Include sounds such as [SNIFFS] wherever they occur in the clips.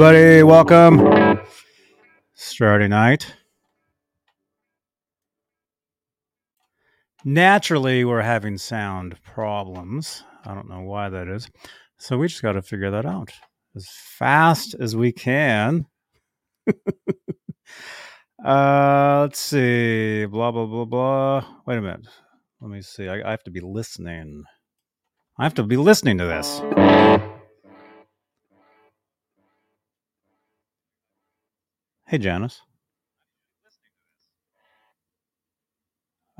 Everybody, welcome. Saturday night. Naturally, we're having sound problems. I don't know why that is. So we just got to figure that out as fast as we can. [LAUGHS] uh, let's see. Blah, blah, blah, blah. Wait a minute. Let me see. I, I have to be listening. I have to be listening to this. Hey, Janice.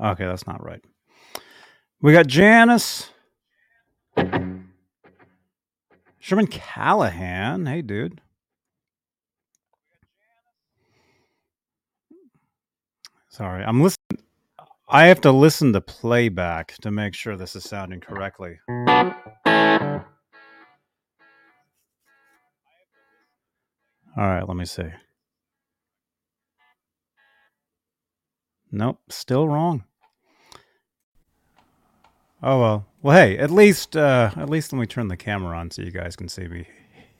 Okay, that's not right. We got Janice. Sherman Callahan. Hey, dude. Sorry, I'm listening. I have to listen to playback to make sure this is sounding correctly. All right, let me see. Nope, still wrong. Oh well. Well, hey, at least uh, at least let me turn the camera on so you guys can see me.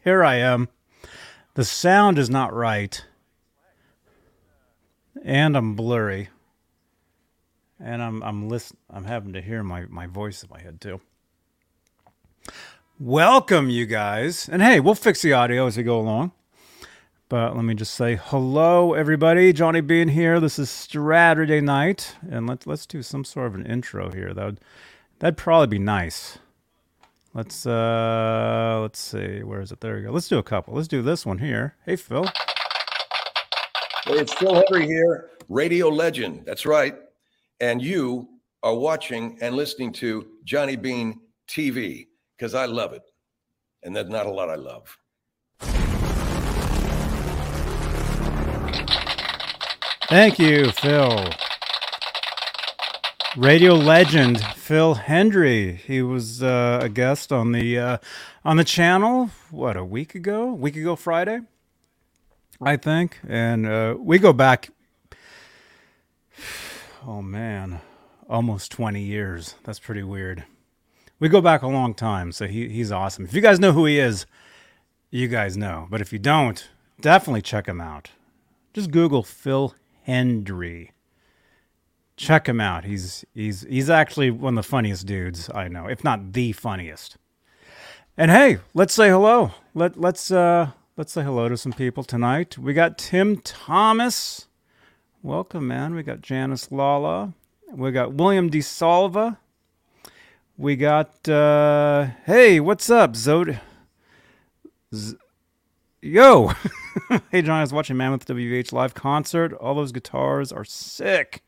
Here I am. The sound is not right, and I'm blurry, and I'm I'm listen I'm having to hear my my voice in my head too. Welcome, you guys, and hey, we'll fix the audio as we go along. But let me just say hello, everybody. Johnny Bean here. This is Saturday night, and let's let's do some sort of an intro here. That would that'd probably be nice. Let's uh let's see. Where is it? There we go. Let's do a couple. Let's do this one here. Hey, Phil. Hey, it's Phil Hendrie here, radio legend. That's right. And you are watching and listening to Johnny Bean TV because I love it. And there's not a lot I love. Thank you, Phil. Radio legend Phil Hendrie. He was uh, a guest on the uh, on the channel. What a week ago? A week ago Friday, I think. And uh, we go back. Oh man, almost twenty years. That's pretty weird. We go back a long time, so he he's awesome. If you guys know who he is, you guys know. But if you don't, definitely check him out. Just Google Phil Hendrie. Check him out. He's he's he's actually one of the funniest dudes I know, if not the funniest. And hey, let's say hello. Let let's uh let's say hello to some people tonight. We got Tim Thomas. Welcome, man. We got Janice Lala. We got William DeSalva. We got uh hey, what's up, Zod Z- Yo! [LAUGHS] [LAUGHS] hey, John, I was watching Mammoth WVH live concert. All those guitars are sick.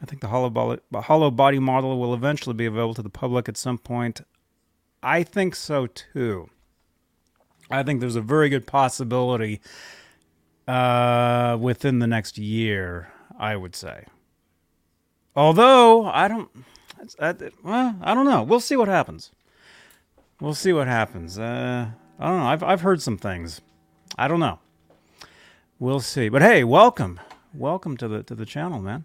I think the hollow, body, hollow body model will eventually be available to the public at some point. I think so too. I think there's a very good possibility uh, within the next year, I would say. Although, I don't. I, well, I don't know. We'll see what happens. We'll see what happens. Uh, I don't know. I've, I've heard some things. I don't know. We'll see. But hey, welcome. Welcome to the to the channel, man.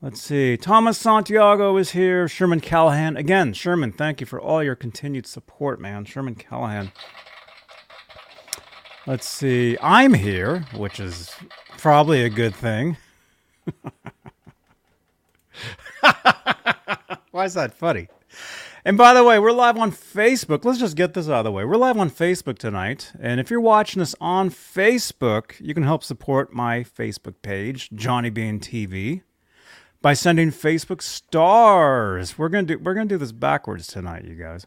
Let's see. Thomas Santiago is here. Sherman Callahan. Again, Sherman, thank you for all your continued support, man. Sherman Callahan. Let's see. I'm here, which is probably a good thing. [LAUGHS] Why is that funny? And by the way, we're live on Facebook. Let's just get this out of the way. We're live on Facebook tonight. And if you're watching us on Facebook, you can help support my Facebook page, Johnny Bean TV, by sending Facebook stars. We're gonna do we're gonna do this backwards tonight, you guys.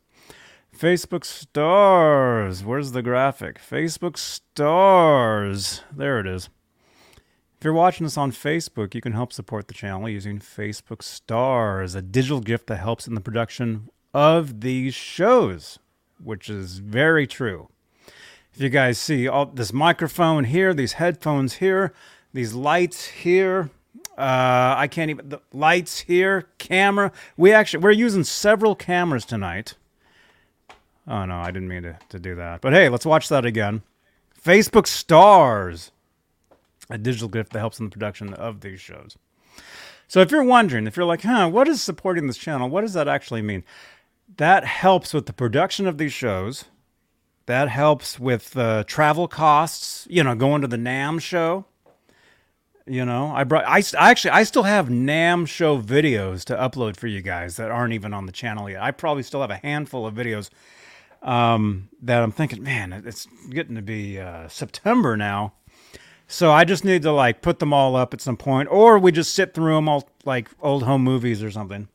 Facebook stars. Where's the graphic? Facebook stars. There it is. If you're watching this on Facebook, you can help support the channel using Facebook Stars, a digital gift that helps in the production of these shows, which is very true. If you guys see all this microphone here, these headphones here, these lights here, uh, I can't even the lights here, camera. We actually we're using several cameras tonight. Oh no, I didn't mean to, to do that. But hey, let's watch that again. Facebook Stars, a digital gift that helps in the production of these shows. So if you're wondering, if you're like, huh, what is supporting this channel? What does that actually mean? That helps with the production of these shows. That helps with uh, travel costs. You know, going to the NAMM show. You know, I brought. I, I actually I still have NAMM show videos to upload for you guys that aren't even on the channel yet. I probably still have a handful of videos um, that I'm thinking, man, it's getting to be uh, September now. So I just need to like put them all up at some point, or we just sit through them all like old home movies or something.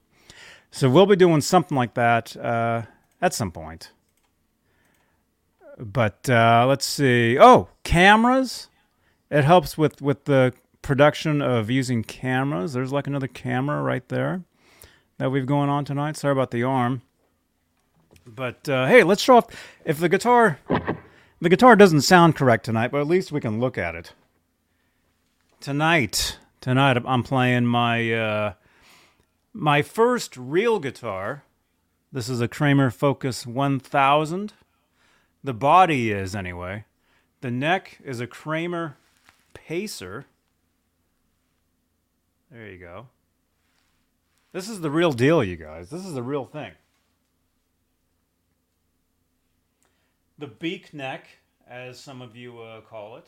So we'll be doing something like that uh, at some point. But uh, let's see. Oh, cameras. It helps with with the production of using cameras. There's like another camera right there that we've going on tonight. Sorry about the arm. But uh, hey, let's show off. If the guitar, the guitar doesn't sound correct tonight, but at least we can look at it. Tonight, tonight I'm playing my uh, my first real guitar. This is a Kramer Focus 1000. The body is anyway. The neck is a Kramer Pacer. There you go. This is the real deal, you guys. This is the real thing. the beak neck, as some of you uh, call it.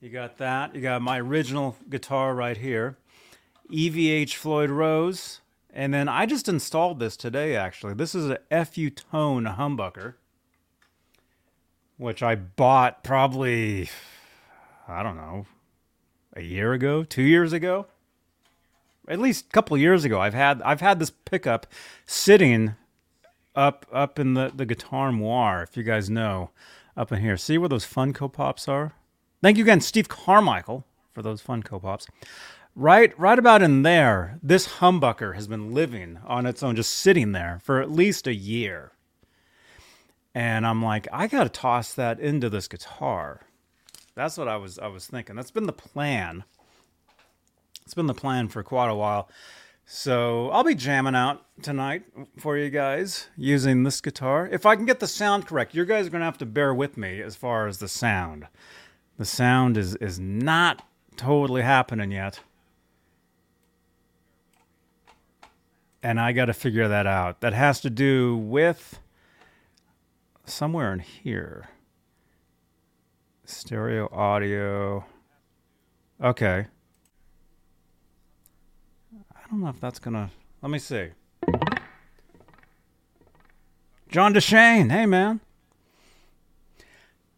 You got that. You got my original guitar right here, EVH Floyd Rose. And then I just installed this today, actually. This is a FU Tone humbucker, which I bought probably, I don't know, a year ago, two years ago, at least a couple years ago. I've had I've had this pickup sitting up up in the, the guitar noir, if you guys know, up in here. See where those Funko Pops are? Thank you again, Steve Carmichael, for those Funko Pops. Right, right about in there, this humbucker has been living on its own, just sitting there for at least a year. And I'm like, I gotta toss that into this guitar. That's what I was I was thinking. That's been the plan. It's been the plan for quite a while. So I'll be jamming out tonight for you guys using this guitar. If I can get the sound correct, you guys are gonna have to bear with me as far as the sound. The sound is is not totally happening yet. And I got to figure that out. That has to do with somewhere in here. Stereo audio. Okay. I don't know if that's gonna. Let me see. John DeShane, hey man.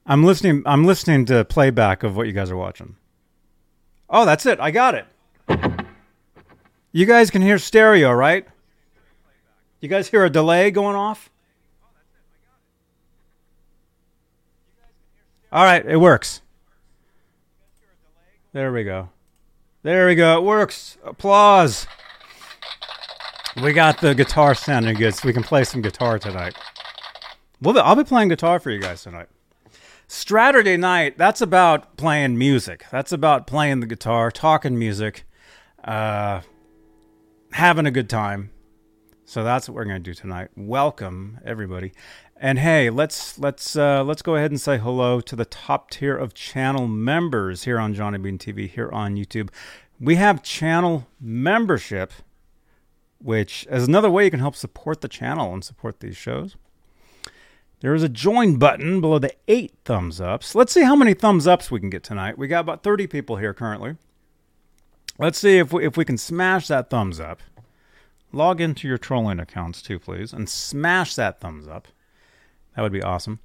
I'm listening. I'm listening to playback of what you guys are watching. Oh, that's it. I got it. You guys can hear stereo, right? You guys hear a delay going off? All right, it works. There we go. There we go. It works. Applause. We got the guitar sounding good, so we can play some guitar tonight. Well, I'll be playing guitar for you guys tonight. Saturday night, that's about playing music. That's about playing the guitar, talking music, uh, having a good time. So that's what we're going to do tonight. Welcome everybody. And hey, let's let's uh, let's go ahead and say hello to the top tier of channel members here on Johnny Bean TV here on YouTube. We have channel membership, which is another way you can help support the channel and support these shows. There is a join button below the eight thumbs ups. Let's see how many thumbs ups we can get tonight. We got about 30 people here currently. Let's see if we, if we can smash that thumbs up. Log into your trolling accounts too, please, and smash that thumbs up. That would be awesome.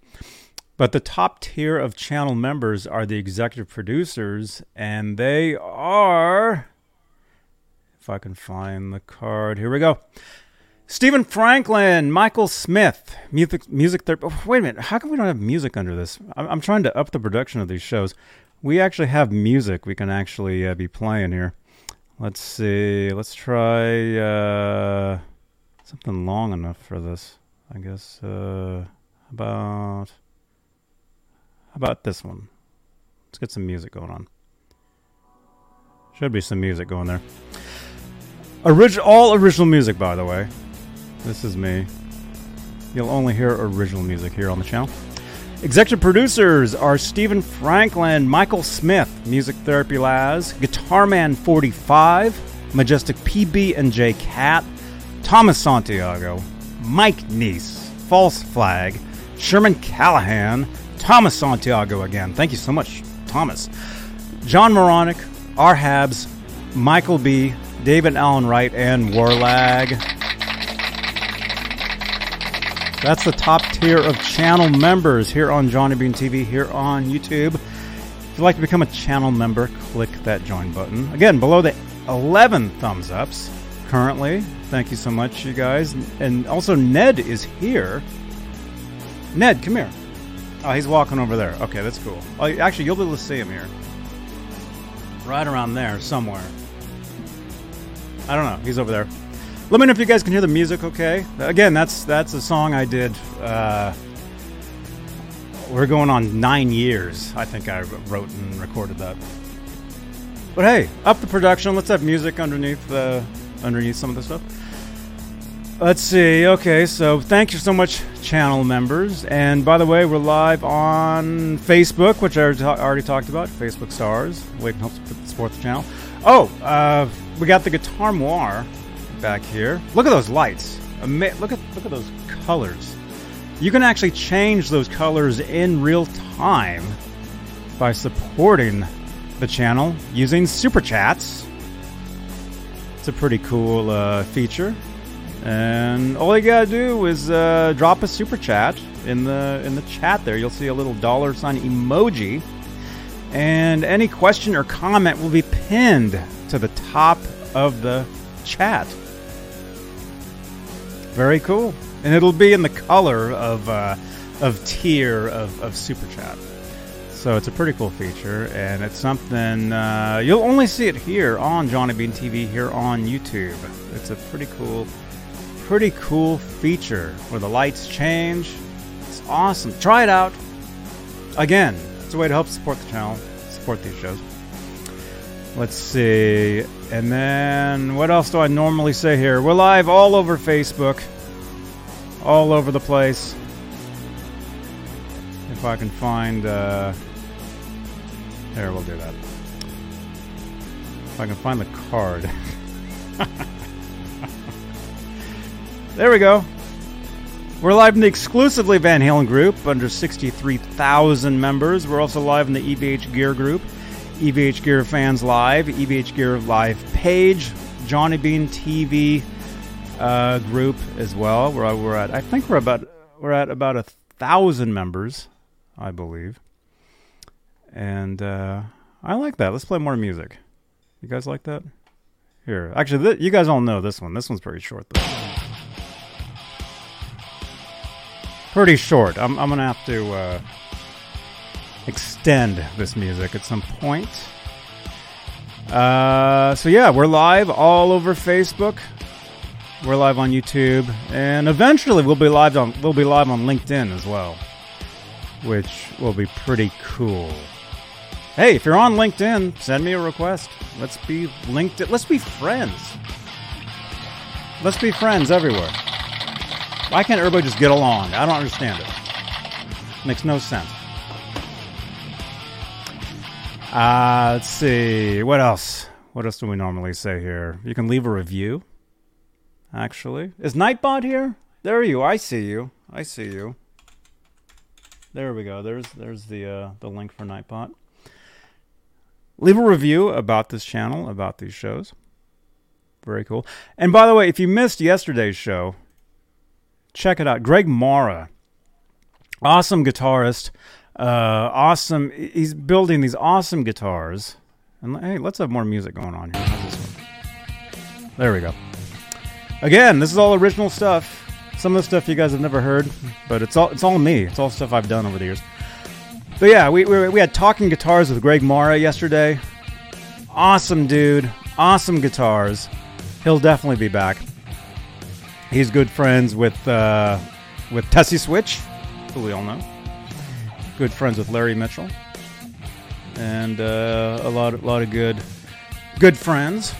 But the top tier of channel members are the executive producers, and they are. If I can find the card, here we go. Stephen Franklin, Michael Smith, music music therapy. Oh, wait a minute, how come we don't have music under this? I'm, I'm, trying to up the production of these shows. We actually have music we can actually uh, be playing here. Let's see. Let's try uh, something long enough for this. I guess. Uh, about about this one? Let's get some music going on. Should be some music going there. Original, all original music, by the way. This is me. You'll only hear original music here on the channel. Executive producers are Stephen Franklin, Michael Smith, Music Therapy Laz, Guitarman 45, Majestic PB and J Cat, Thomas Santiago, Mike Neese, False Flag, Sherman Callahan, Thomas Santiago again. Thank you so much, Thomas. John Moronic, R. Habs, Michael B., David Allen Wright, and Warlag. That's the top tier of channel members here on Johnny Bean TV, here on YouTube. If you'd like to become a channel member, click that join button. Again, below the 11 thumbs ups currently. Thank you so much, you guys. And also, Ned is here. Ned, come here. Oh, he's walking over there. Okay, that's cool. Oh, actually, you'll be able to see him here. Right around there, somewhere. I don't know. He's over there. Let me know if you guys can hear the music. Okay. Again, that's that's a song I did. Uh, we're going on nine years. I think I wrote and recorded that. But hey, up the production. Let's have music underneath uh, underneath some of the stuff. Let's see. Okay, so thank you so much, channel members. And by the way, we're live on Facebook, which I already talked about. Facebook stars. We can help support the channel. Oh, uh, we got the Guitar Noir back here. Look at those lights. Look at look at those colors. You can actually change those colors in real time by supporting the channel using super chats. It's a pretty cool uh, feature, and all you gotta do is uh, drop a super chat in the in the chat. There, you'll see a little dollar sign emoji, and any question or comment will be pinned to the top of the chat. Very cool. And it'll be in the color of uh, of tier of, of Super Chat. So it's a pretty cool feature, and it's something uh, you'll only see it here on Johnny Bean TV here on YouTube. It's a pretty cool, pretty cool feature where the lights change. It's awesome. Try it out. Again, it's a way to help support the channel, support these shows. Let's see. And then what else do I normally say here? We're live all over Facebook, all over the place. If I can find. Uh, there, we'll do that. If I can find the card. [LAUGHS] there we go. We're live in the exclusively Van Halen group under 63,000 members. We're also live in the EVH Gear group EVH Gear Fans Live, EVH Gear Live page, Johnny Bean TV uh, group as well. Where we're at, I think we're about we're at about a thousand members, I believe. And uh, I like that. Let's play more music. You guys like that? Here, actually, th- you guys all know this one. This one's pretty short though. Pretty short. I'm I'm gonna have to. Uh, extend this music at some point. Uh, so yeah, we're live all over Facebook. We're live on YouTube, and eventually we'll be live on we'll be live on LinkedIn as well, which will be pretty cool. Hey, if you're on LinkedIn, send me a request. Let's be linked. Let's be friends. Let's be friends everywhere. Why can't everybody just get along? I don't understand it. Makes no sense. Uh, let's see. What else? What else do we normally say here? You can leave a review. Actually, is Nightbot here? There are you. I see you. I see you. There we go. There's there's the uh, the link for Nightbot. Leave a review about this channel, about these shows. Very cool. And by the way, if you missed yesterday's show, check it out. Greg Mara, awesome guitarist uh, awesome. He's building these awesome guitars. And hey, let's have more music going on here. There we go. Again, this is all original stuff. Some of the stuff you guys have never heard, but it's all it's all me. It's all stuff I've done over the years. But yeah, we, we, we had talking guitars with Greg Mara yesterday. Awesome dude. Awesome guitars. He'll definitely be back. He's good friends with uh, with Tessie Switch, who we all know good friends with Larry Mitchell, and uh, a lot, a lot of good, good friends.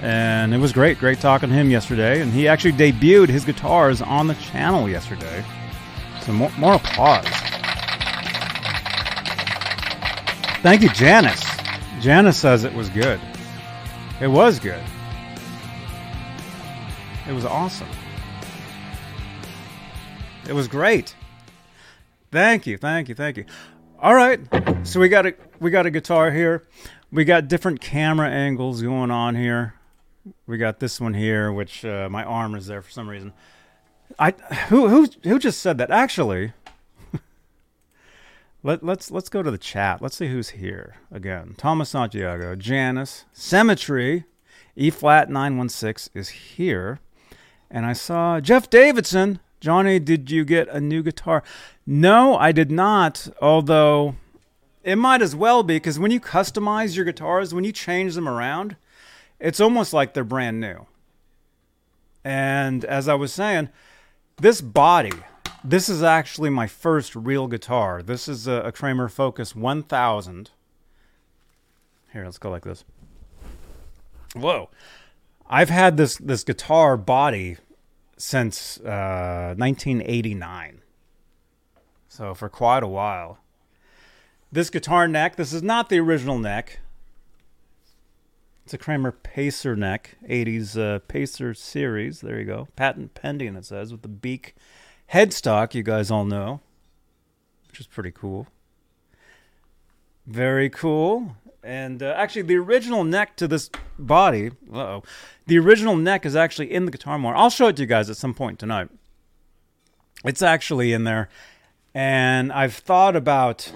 And it was great, great talking to him yesterday. And he actually debuted his guitars on the channel yesterday. So more, more applause. Thank you, Janice. Janice says it was good. It was good. It was awesome. It was great. Thank you, thank you, thank you. All right, so we got a we got a guitar here. We got different camera angles going on here. We got this one here, which uh, my arm is there for some reason. I who who who just said that? Actually, [LAUGHS] let let's let's go to the chat. Let's see who's here again. Thomas Santiago, Janice, Cemetery, E flat nine one six is here, and I saw Jeff Davidson. Johnny, did you get a new guitar? No, I did not. Although it might as well be because when you customize your guitars, when you change them around, it's almost like they're brand new. And as I was saying, this body, this is actually my first real guitar. This is a, a Kramer Focus 1000. Here, let's go like this. Whoa. I've had this this guitar body since uh, 1989. So for quite a while. This guitar neck, this is not the original neck. It's a Kramer Pacer neck, 80s uh, Pacer series. There you go. Patent pending, it says, with the beak headstock, you guys all know, which is pretty cool. Very cool. And uh, actually, the original neck to this body, oh, the original neck is actually in the guitar more. I'll show it to you guys at some point tonight. It's actually in there. And I've thought about,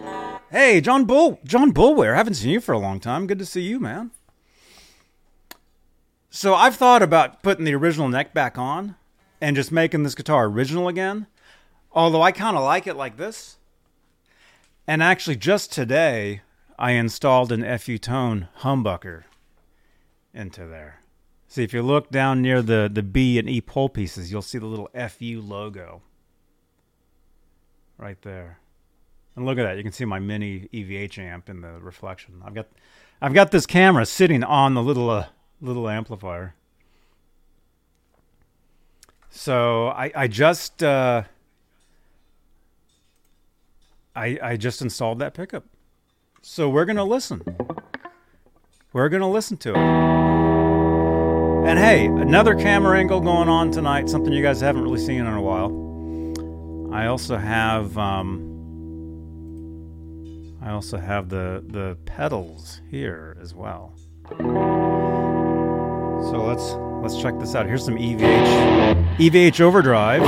hey, John Bull, John Bullware, haven't seen you for a long time. Good to see you, man. So I've thought about putting the original neck back on and just making this guitar original again. Although I kind of like it like this. And actually, just today, I installed an FU Tone humbucker into there. See, if you look down near the, the B and E pole pieces, you'll see the little FU logo right there. And look at that. You can see my mini EVH amp in the reflection. I've got I've got this camera sitting on the little uh, little amplifier. So I I just uh, I I just installed that pickup. So we're gonna listen. We're gonna listen to it. And hey, another camera angle going on tonight, something you guys haven't really seen in a while. I also have um, I also have the the pedals here as well. So let's let's check this out. Here's some EVH EVH overdrive.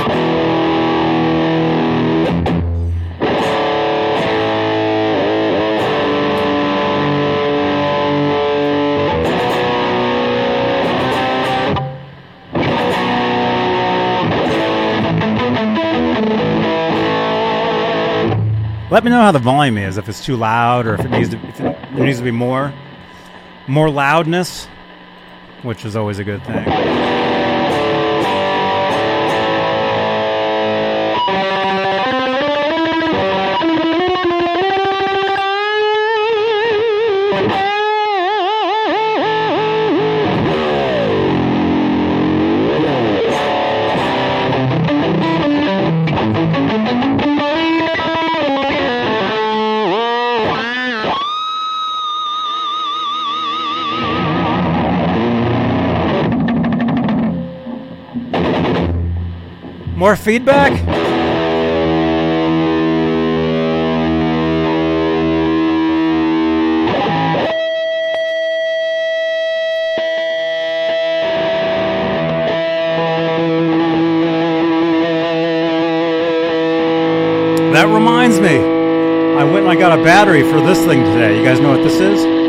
Let me know how the volume is, if it's too loud or if it needs to, if it, there needs to be more, more loudness, which is always a good thing. More feedback? That reminds me. I went and I got a battery for this thing today. You guys know what this is?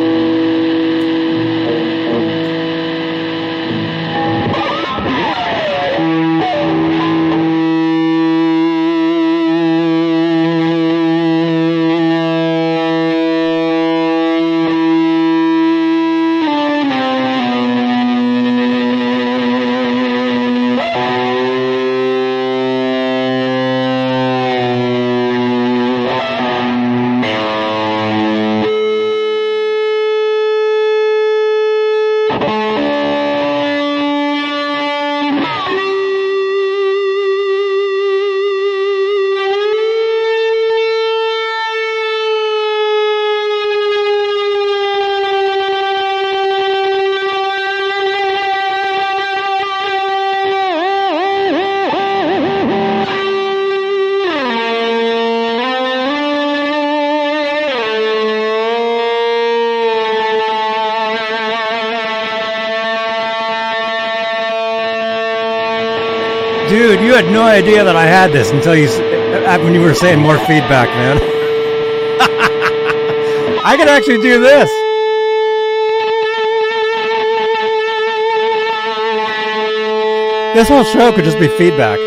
Idea that I had this until you uh, when you were saying more feedback, man. [LAUGHS] I could actually do this. This whole show could just be feedback.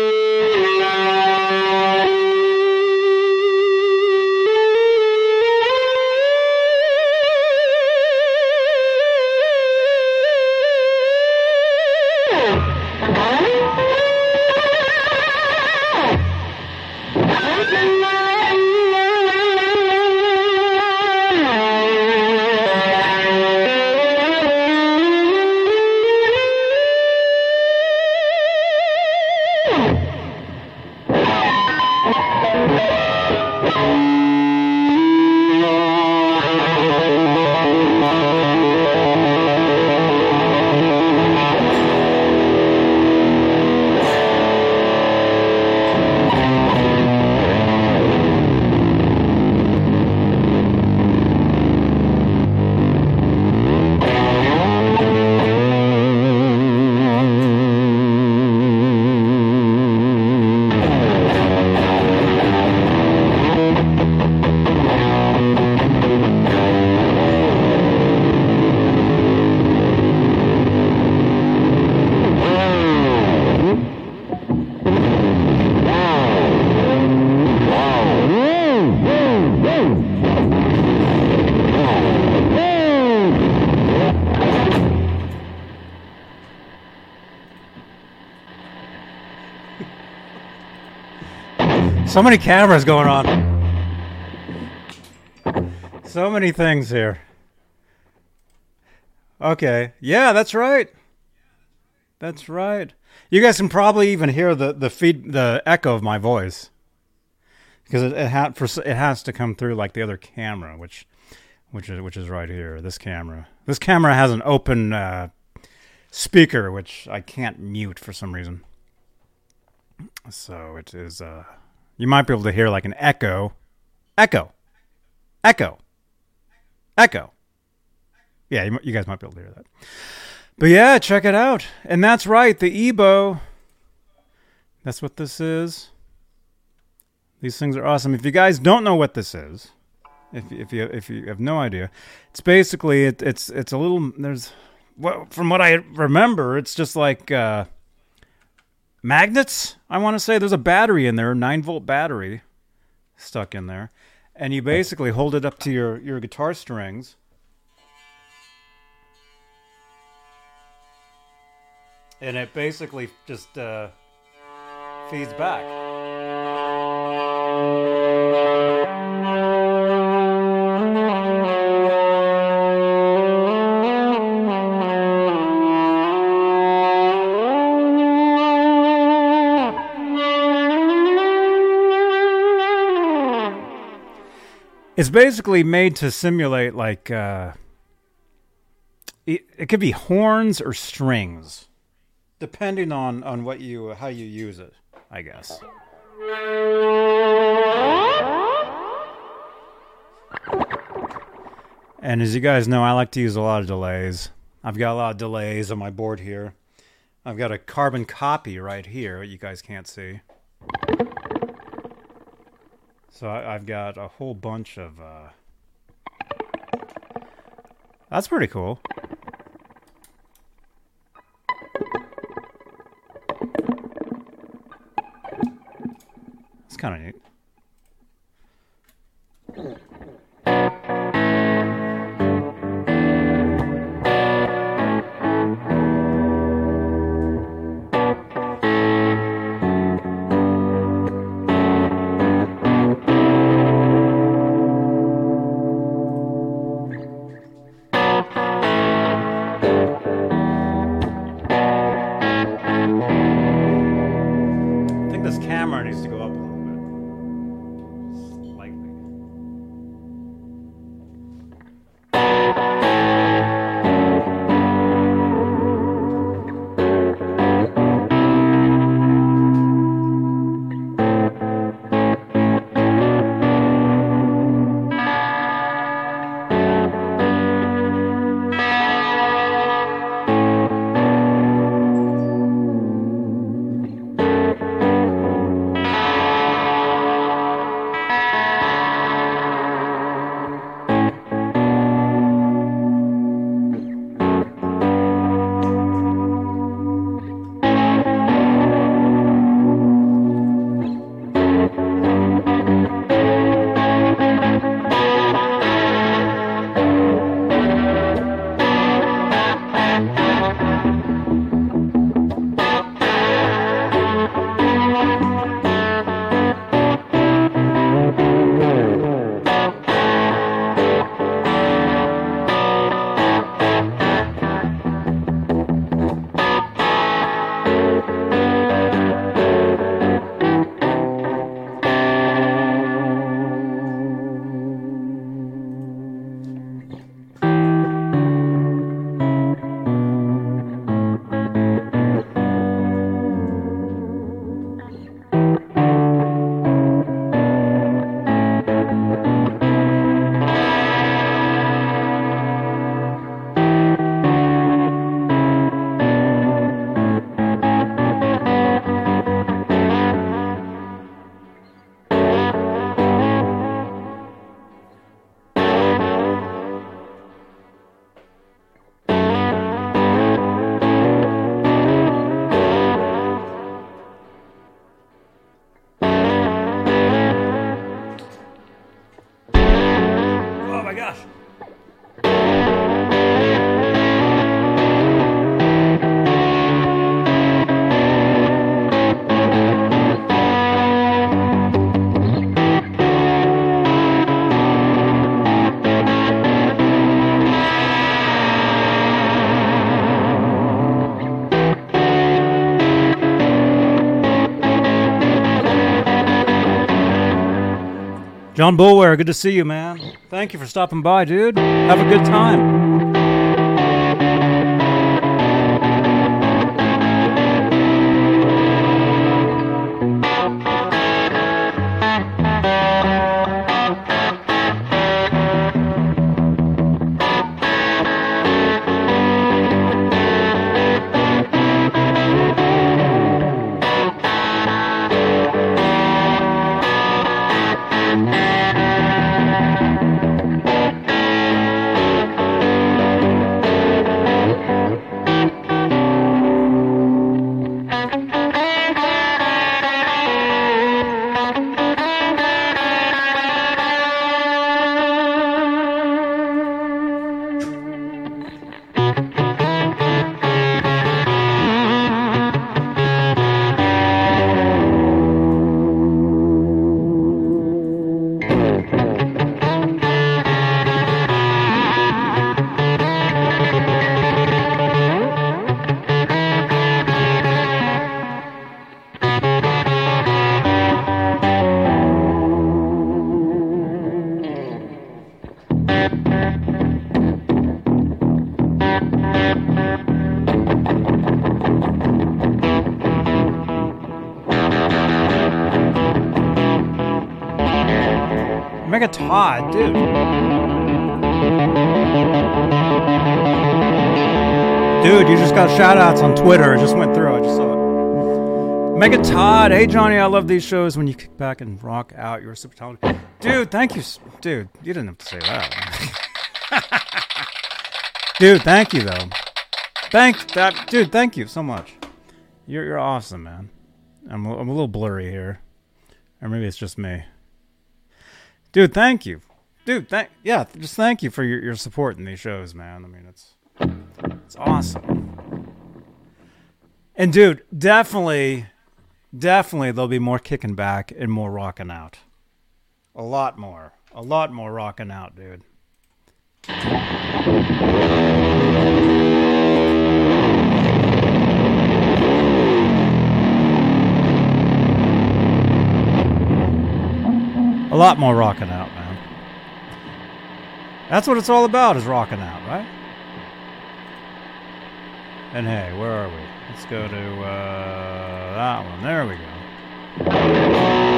So many cameras going on. So many things here. Okay. Yeah, that's right. That's right. You guys can probably even hear the the feed the echo of my voice because it it, ha- for, it has to come through like the other camera, which which is which is right here. This camera. This camera has an open uh, speaker, which I can't mute for some reason. So it is. Uh, you might be able to hear like an echo, echo, echo, echo. Yeah, you, you guys might be able to hear that. But yeah, check it out. And that's right, the EBow. That's what this is. These things are awesome. If you guys don't know what this is, if if you if you have no idea, it's basically it, it's it's a little there's well from what I remember, it's just like uh, magnets. I want to say there's a battery in there, a nine volt battery stuck in there, and you basically hold it up to your your guitar strings. And it basically just uh, feeds back. It's basically made to simulate like uh, it, it could be horns or strings, depending on on what you how you use it. I guess. And as you guys know, I like to use a lot of delays. I've got a lot of delays on my board here. I've got a carbon copy right here. You guys can't see. So I, I've got a whole bunch of. Uh, that's pretty cool. It's kind of neat. John Bulware, good to see you, man. Thank you for stopping by, dude. Have a good time. Mega Todd, dude. Dude, you just got shout outs on Twitter. I just went through. I just saw it. Mega Todd. Hey, Johnny, I love these shows when you kick back and rock out. You're super talented. Dude, thank you. Dude, you didn't have to say that. [LAUGHS] dude, thank you, though. Thank that. Dude, thank you so much. You're, you're awesome, man. I'm, I'm a little blurry here. Or maybe it's just me. Dude, thank you. Dude, thank yeah, just thank you for your, your support in these shows, man. I mean, it's it's awesome. And dude, definitely definitely there'll be more kicking back and more rocking out. A lot more. A lot more rocking out, dude. A lot more rocking out, man. That's what it's all about is rocking out, right? And hey, where are we? Let's go to uh, that one. There we go.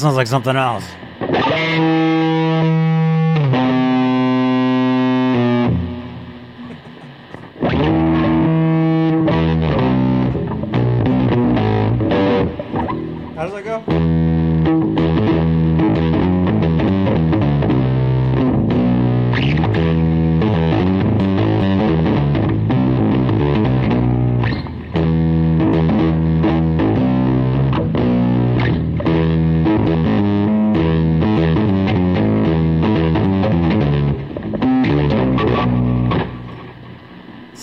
Sounds like something else.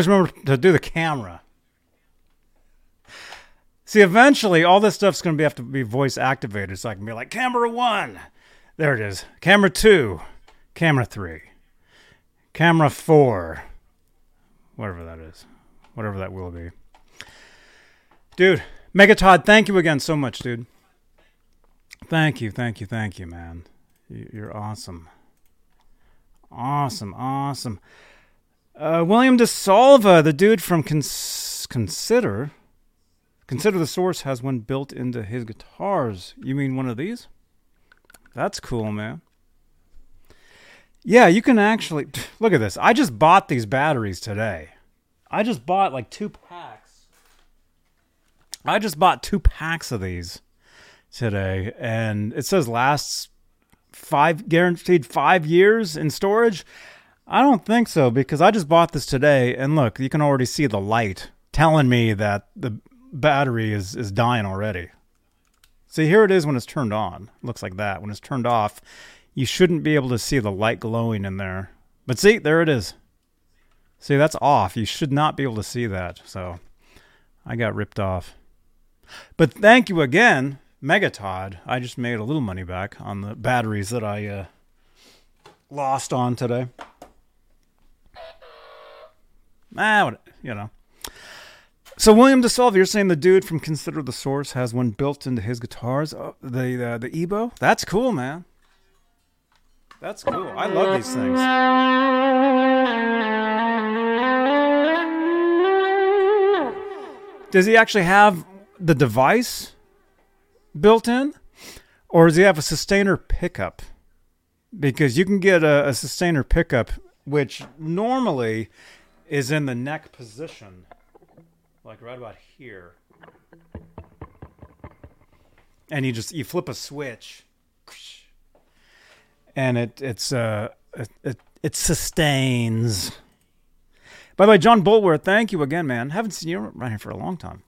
Always remember to do the camera. See, eventually, all this stuff's gonna have to be voice activated, so I can be like, camera one. There it is. Camera two. Camera three. Camera four. Whatever that is. Whatever that will be. Dude, Megatod, thank you again so much, dude. Thank you, thank you, thank you, man. You're awesome. Awesome, awesome. Uh, William DeSalva, the dude from Cons- Consider. Consider the Source has one built into his guitars. You mean one of these? That's cool, man. Yeah, you can actually [SNIFFS] look at this. I just bought these batteries today. I just bought like two packs. I just bought two packs of these today, and it says lasts five guaranteed five years in storage. I don't think so because I just bought this today, and look, you can already see the light telling me that the battery is is dying already. See, here it is when it's turned on. looks like that. When it's turned off, you shouldn't be able to see the light glowing in there. But see, there it is. See, that's off. You should not be able to see that. So I got ripped off. But thank you again, Megatod. I just made a little money back on the batteries that I uh, lost on today. Ah, you know. So William DeSalva, you're saying the dude from Consider the Source has one built into his guitars, oh, the uh, the EBow. That's cool, man. That's cool. I love these things. Does he actually have the device built in, or does he have a sustainer pickup? Because you can get a, a sustainer pickup, which normally is in the neck position, like right about here, and you just you flip a switch, and it it's uh it it, it sustains. By the way, John Bulwer, thank you again, man. Haven't seen you around here for a long time.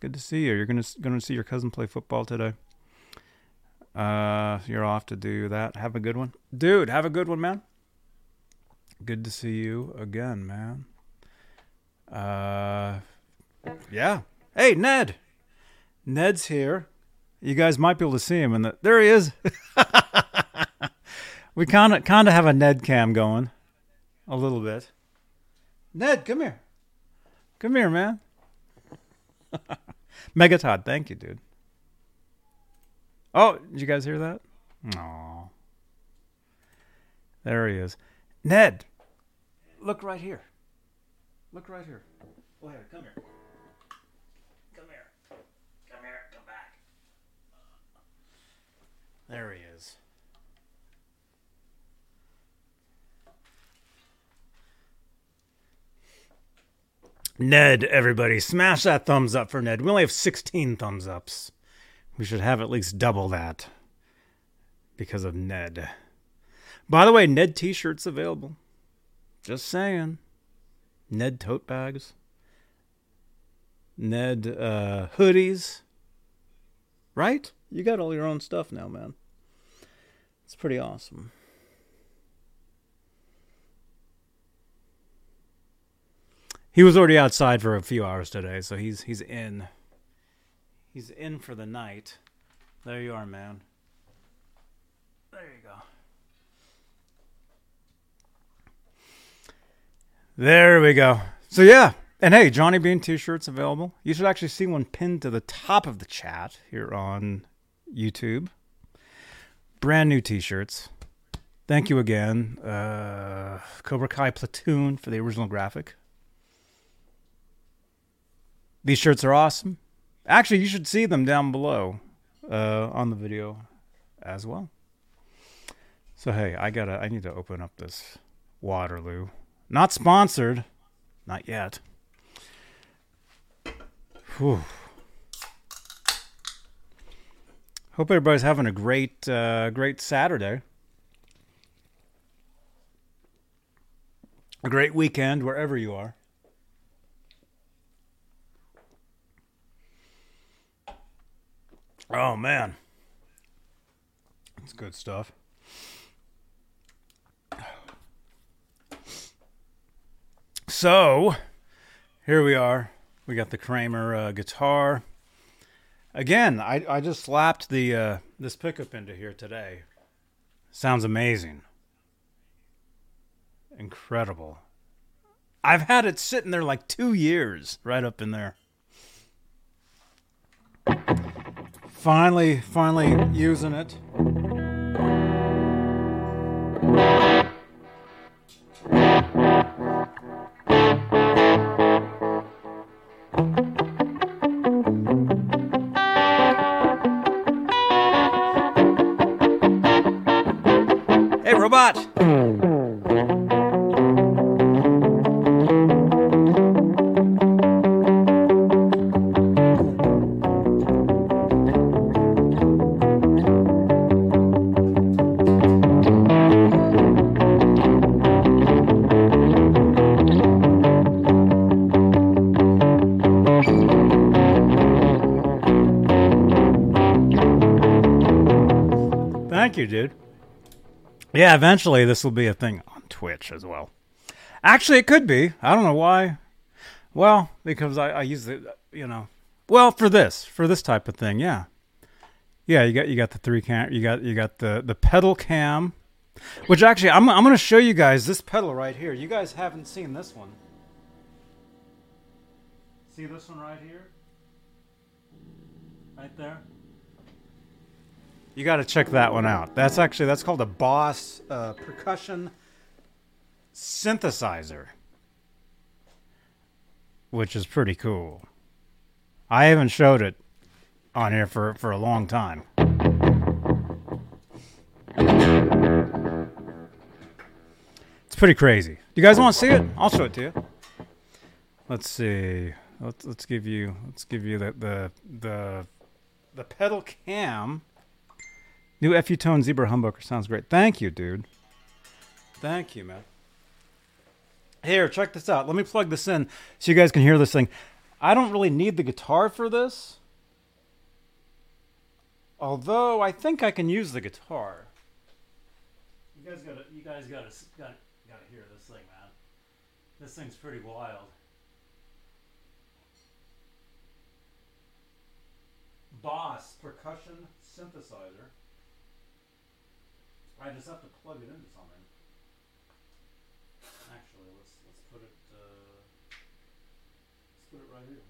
Good to see you. You're gonna gonna see your cousin play football today. Uh, you're off to do that. Have a good one, dude. Have a good one, man. Good to see you again, man. Uh, yeah. Hey, Ned. Ned's here. You guys might be able to see him in the. There he is. [LAUGHS] we kind of kind of have a Ned cam going, a little bit. Ned, come here. Come here, man. [LAUGHS] Megatod, thank you, dude. Oh, did you guys hear that? No. There he is. Ned, look right here. Look right here. Go ahead, come here. Come here. Come here. Come back. There he is. Ned, everybody, smash that thumbs up for Ned. We only have 16 thumbs ups. We should have at least double that because of Ned. By the way, Ned t shirts available. Just saying. Ned tote bags. Ned uh, hoodies. Right? You got all your own stuff now, man. It's pretty awesome. He was already outside for a few hours today, so he's he's in. He's in for the night. There you are, man. There you go. There we go. So yeah, and hey, Johnny Bean t-shirts available. You should actually see one pinned to the top of the chat here on YouTube. Brand new t-shirts. Thank you again, uh, Cobra Kai Platoon for the original graphic. These shirts are awesome. Actually, you should see them down below uh, on the video as well. So hey, I gotta, I need to open up this Waterloo. Not sponsored, not yet. Whew. Hope everybody's having a great, uh, great Saturday. A great weekend wherever you are. Oh man, It's good stuff. So, here we are. We got the Kramer uh, guitar. Again, I, I just slapped the uh, this pickup into here today. Sounds amazing. Incredible. I've had it sitting there like two years, right up in there. Finally, finally using it. You, dude. Yeah, eventually this will be a thing on Twitch as well. Actually, it could be. I don't know why. Well, because I, I use it, you know. Well, for this, for this type of thing, yeah, yeah. You got you got the three cam. You got you got the the pedal cam, which actually I'm I'm gonna show you guys this pedal right here. You guys haven't seen this one. See this one right here, right there. You got to check that one out. That's actually that's called a Boss uh, percussion synthesizer, which is pretty cool. I haven't showed it on here for for a long time. It's pretty crazy. You guys want to see it? I'll show it to you. Let's see. Let's let's give you let's give you the the the, the pedal cam. New FU Tone Zebra humbucker sounds great. Thank you, dude. Thank you, man. Here, check this out. Let me plug this in so you guys can hear this thing. I don't really need the guitar for this. Although I think I can use the guitar. You guys gotta you guys gotta gotta, gotta hear this thing, man. This thing's pretty wild. Boss percussion synthesizer. I just have to plug it into something. Actually, let's let's put it uh, let's put it right here.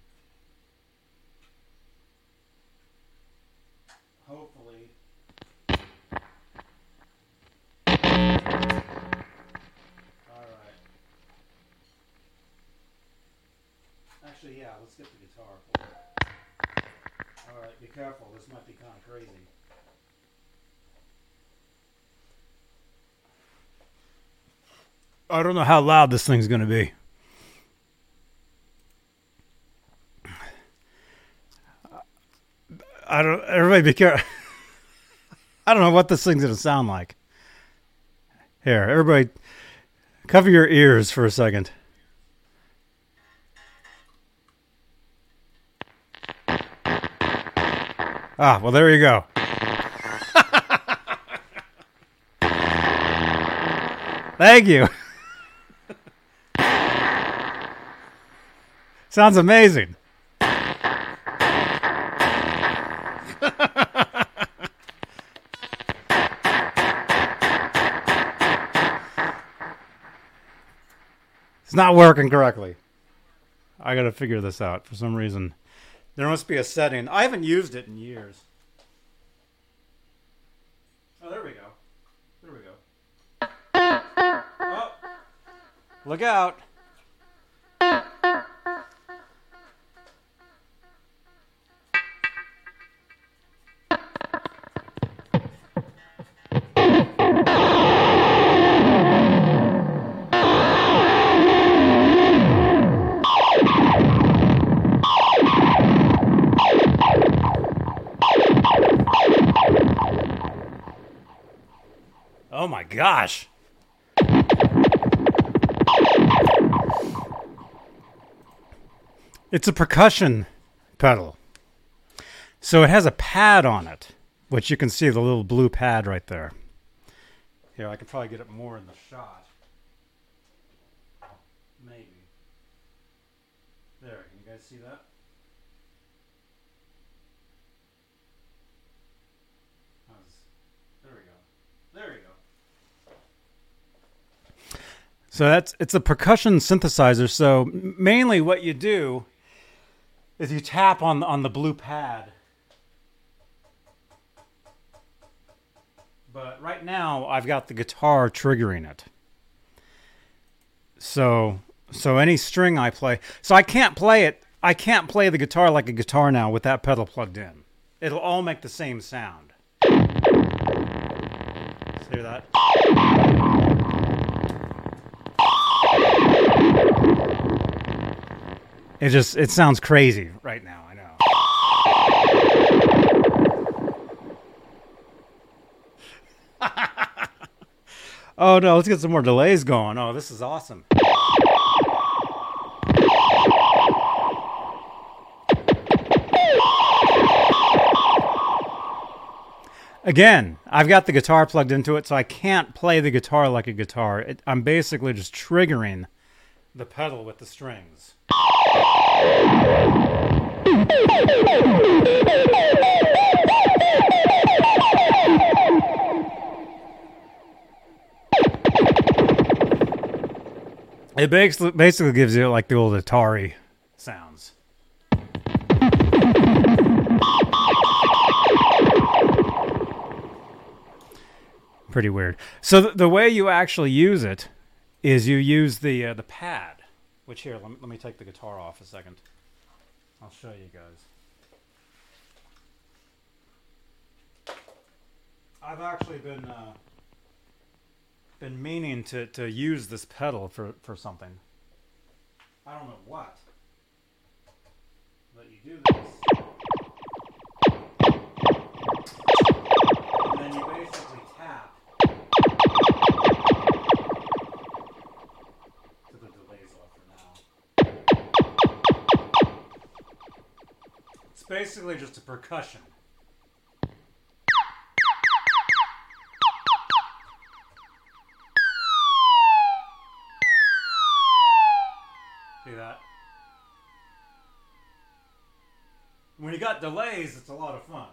Hopefully. All right. Actually, yeah. Let's get the guitar for it. All right. Be careful. This might be kind of crazy. I don't know how loud this thing's going to be. I don't. Everybody, be careful. [LAUGHS] I don't know what this thing's going to sound like. Here, everybody, cover your ears for a second. Ah, well, there you go. [LAUGHS] Thank you. Sounds amazing. [LAUGHS] it's not working correctly. I got to figure this out for some reason. There must be a setting. I haven't used it in years. Oh, there we go. There we go. Oh. Look out. It's a percussion pedal. So it has a pad on it, which you can see the little blue pad right there. Here, I could probably get it more in the shot. Maybe. There, can you guys see that? There we go. There we go. So that's it's a percussion synthesizer. So mainly what you do is you tap on on the blue pad. But right now I've got the guitar triggering it. So so any string I play, so I can't play it. I can't play the guitar like a guitar now with that pedal plugged in. It'll all make the same sound. Hear that? It just it sounds crazy right now. I know. [LAUGHS] oh no, let's get some more delays going. Oh, this is awesome. Again, I've got the guitar plugged into it, so I can't play the guitar like a guitar. It, I'm basically just triggering the pedal with the strings. It basically basically gives you like the old Atari sounds. Pretty weird. So the, the way you actually use it is you use the uh, the pad. Which here, let me, let me take the guitar off a second. I'll show you guys. I've actually been uh, been meaning to, to use this pedal for, for something. I don't know what. But you do this. And then you basically tap basically just a percussion. See that? When you got delays, it's a lot of fun.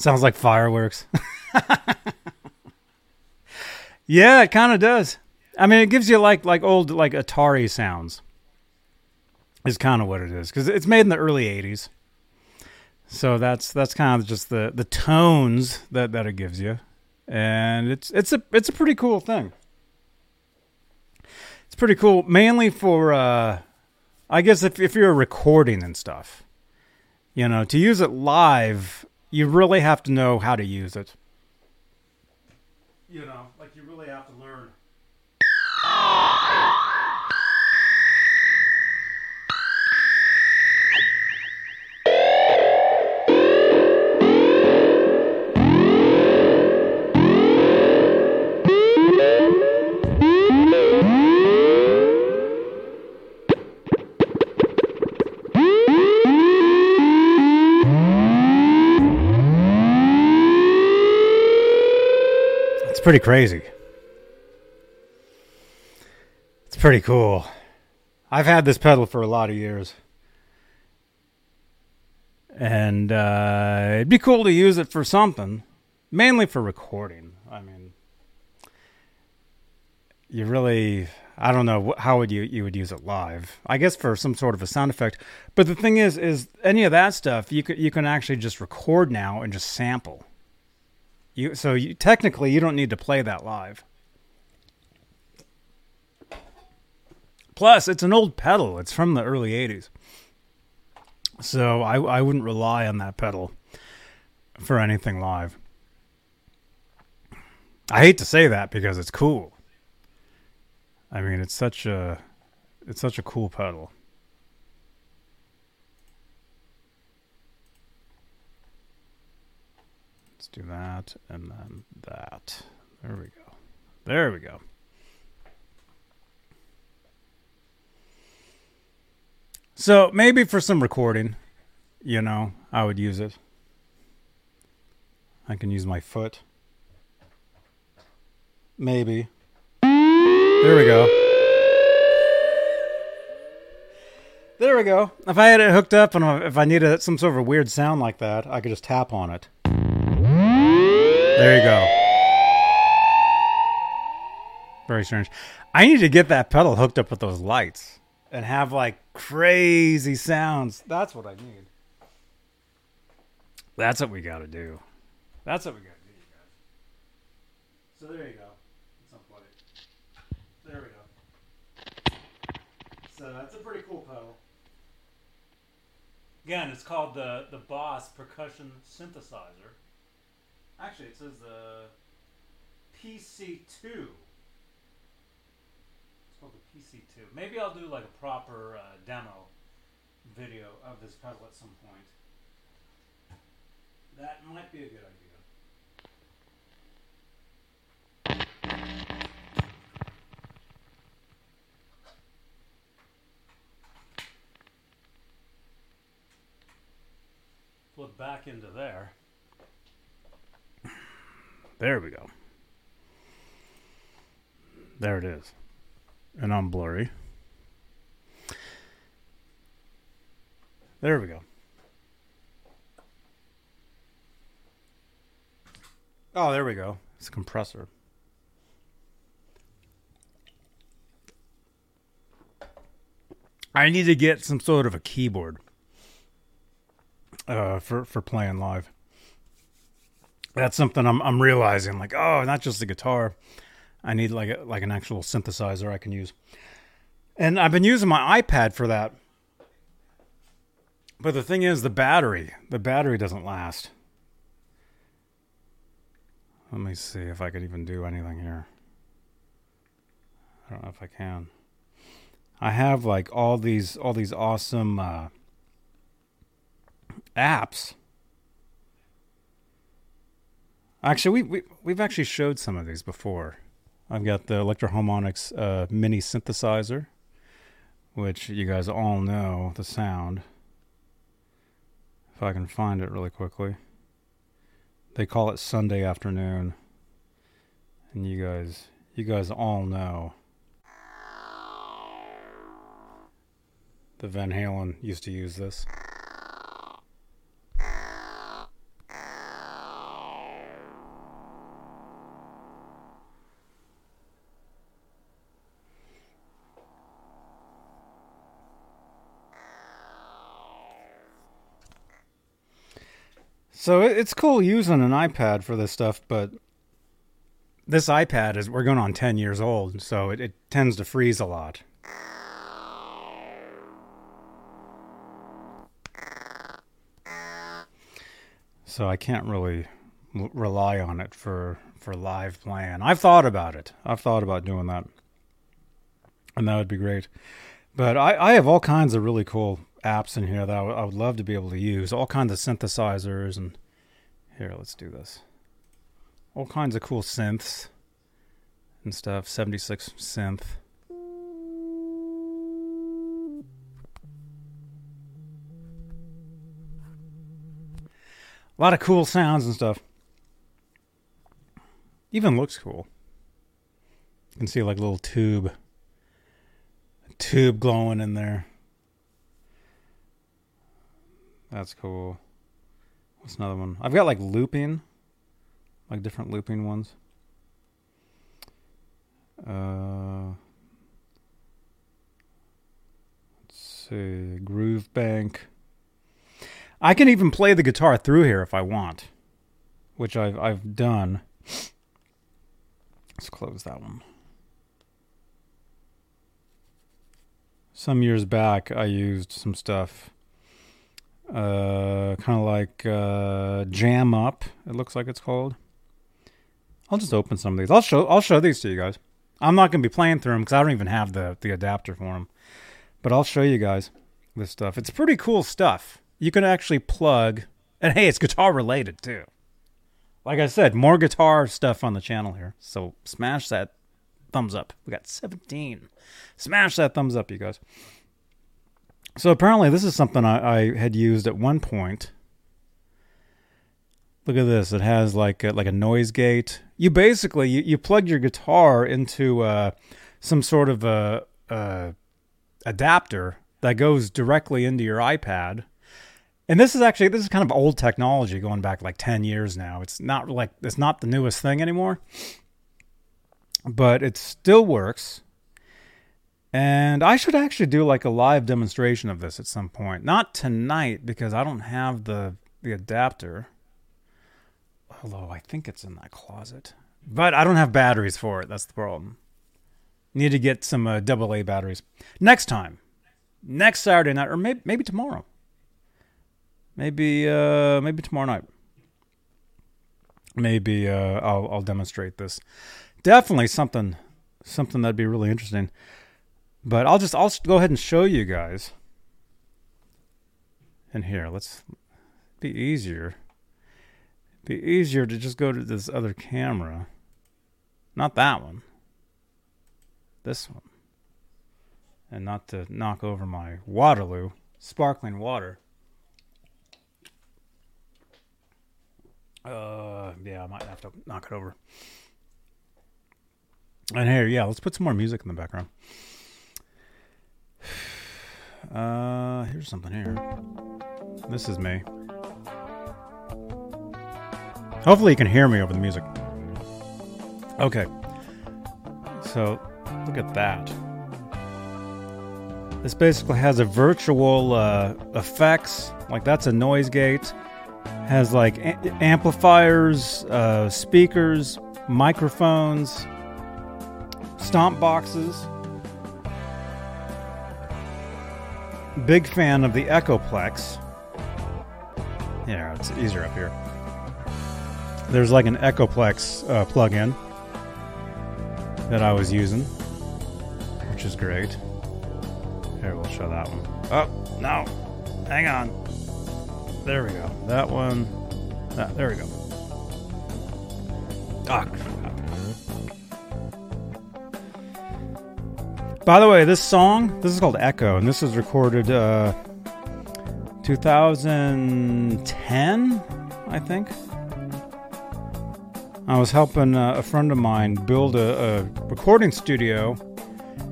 Sounds like fireworks. yeah, it kind of does. I mean, it gives you like like old like Atari sounds. Is kind of what it is because it's made in the early '80s. So that's that's kind of just the the tones that that it gives you, and it's it's a it's a pretty cool thing. It's pretty cool, mainly for uh, I guess if if you're recording and stuff, you know, to use it live you really have to know how to use it. You know, It's pretty crazy. It's pretty cool. I've had this pedal for a lot of years. And uh, it'd be cool to use it for something, mainly for recording. I mean, you really, I don't know how would you you would use it live. I guess for some sort of a sound effect. But the thing is, is any of that stuff you could you can actually just record now and just sample. You so you, technically you don't need to play that live. Plus, it's an old pedal. It's from the early '80s, so I I wouldn't rely on that pedal for anything live. I hate to say that because it's cool. I mean, it's such a it's such a cool pedal. Do that and then that. There we go. There we go. So maybe for some recording, you know, I would use it. I can use my foot. Maybe. There we go. There we go. If I had it hooked up and if I needed some sort of a weird sound like that, I could just tap on it. There you go. Very strange. I need to get that pedal hooked up with those lights and have like crazy sounds. That's what I need. That's what we got to do. That's what we got to do, guys. So there you go. There we go. So that's a pretty cool pedal. Again, it's called the the Boss Percussion Synthesizer. Actually, it says the PC2. It's called the PC2. Maybe I'll do like a proper uh, demo video of this pedal at some point. That might be a good idea. Flip back into there. There we go. There it is. And I'm blurry. There we go. Oh, there we go. It's a compressor. I need to get some sort of a keyboard uh, for for playing live. That's something I'm I'm realizing. Like, oh, not just the guitar. I need like a, like an actual synthesizer I can use. And I've been using my iPad for that. But the thing is, the battery, the battery doesn't last. Let me see if I could even do anything here. I don't know if I can. I have like all these all these awesome uh, apps. Actually, we, we we've actually showed some of these before. I've got the Electro-Harmonix uh, mini synthesizer, which you guys all know the sound. If I can find it really quickly. They call it Sunday afternoon. And you guys you guys all know the Van Halen used to use this. So it's cool using an iPad for this stuff, but this iPad is we're going on 10 years old, so it, it tends to freeze a lot. So I can't really rely on it for for live playing. I've thought about it. I've thought about doing that, and that would be great. But I, I have all kinds of really cool apps in here that I would- would love to be able to use. All kinds of synthesizers and here, let's do this. All kinds of cool synths and stuff. 76 synth. A lot of cool sounds and stuff. Even looks cool. You can see like a little tube. A tube glowing in there. That's cool. What's another one? I've got like looping, like different looping ones. Uh, let's see, Groove Bank. I can even play the guitar through here if I want, which I've I've done. Let's close that one. Some years back, I used some stuff uh, kind of like uh, Jam Up. It looks like it's called. I'll just open some of these. I'll show I'll show these to you guys. I'm not gonna be playing through them because I don't even have the the adapter for them. But I'll show you guys this stuff. It's pretty cool stuff. You can actually plug, and hey, it's guitar related too. Like I said, more guitar stuff on the channel here. So smash that thumbs up. We got 17. Smash that thumbs up, you guys. So apparently, this is something I, I had used at one point. Look at this. It has like a, like a noise gate. You basically you, you plug your guitar into uh, some sort of a, a adapter that goes directly into your iPad. And this is actually this is kind of old technology going back like 10 years now. It's not like it's not the newest thing anymore. But it still works. And I should actually do like a live demonstration of this at some point. Not tonight because I don't have the the adapter. Although I think it's in that closet. But I don't have batteries for it. That's the problem. Need to get some uh, AA batteries. Next time. Next Saturday night or maybe maybe tomorrow. Maybe uh maybe tomorrow night. Maybe uh I'll I'll demonstrate this. Definitely something something that'd be really interesting. But I'll just I'll go ahead and show you guys. And here, let's be easier. Be easier to just go to this other camera. Not that one. This one. And not to knock over my Waterloo sparkling water. Uh yeah, I might have to knock it over. And here, yeah, let's put some more music in the background. Uh, here's something here. This is me. Hopefully, you can hear me over the music. Okay. So, look at that. This basically has a virtual uh, effects. Like that's a noise gate. Has like a- amplifiers, uh, speakers, microphones, stomp boxes. Big fan of the Echoplex. Yeah, it's easier up here. there's like an Echoplex uh, plugin that I was using, which is great. Here, we'll show that one. Oh, no. Hang on. There we go. That one. That, there we go. Oh, By the way, this song, this is called Echo, and this was recorded uh, 2010, I think. I was helping uh, a friend of mine build a, a, recording studio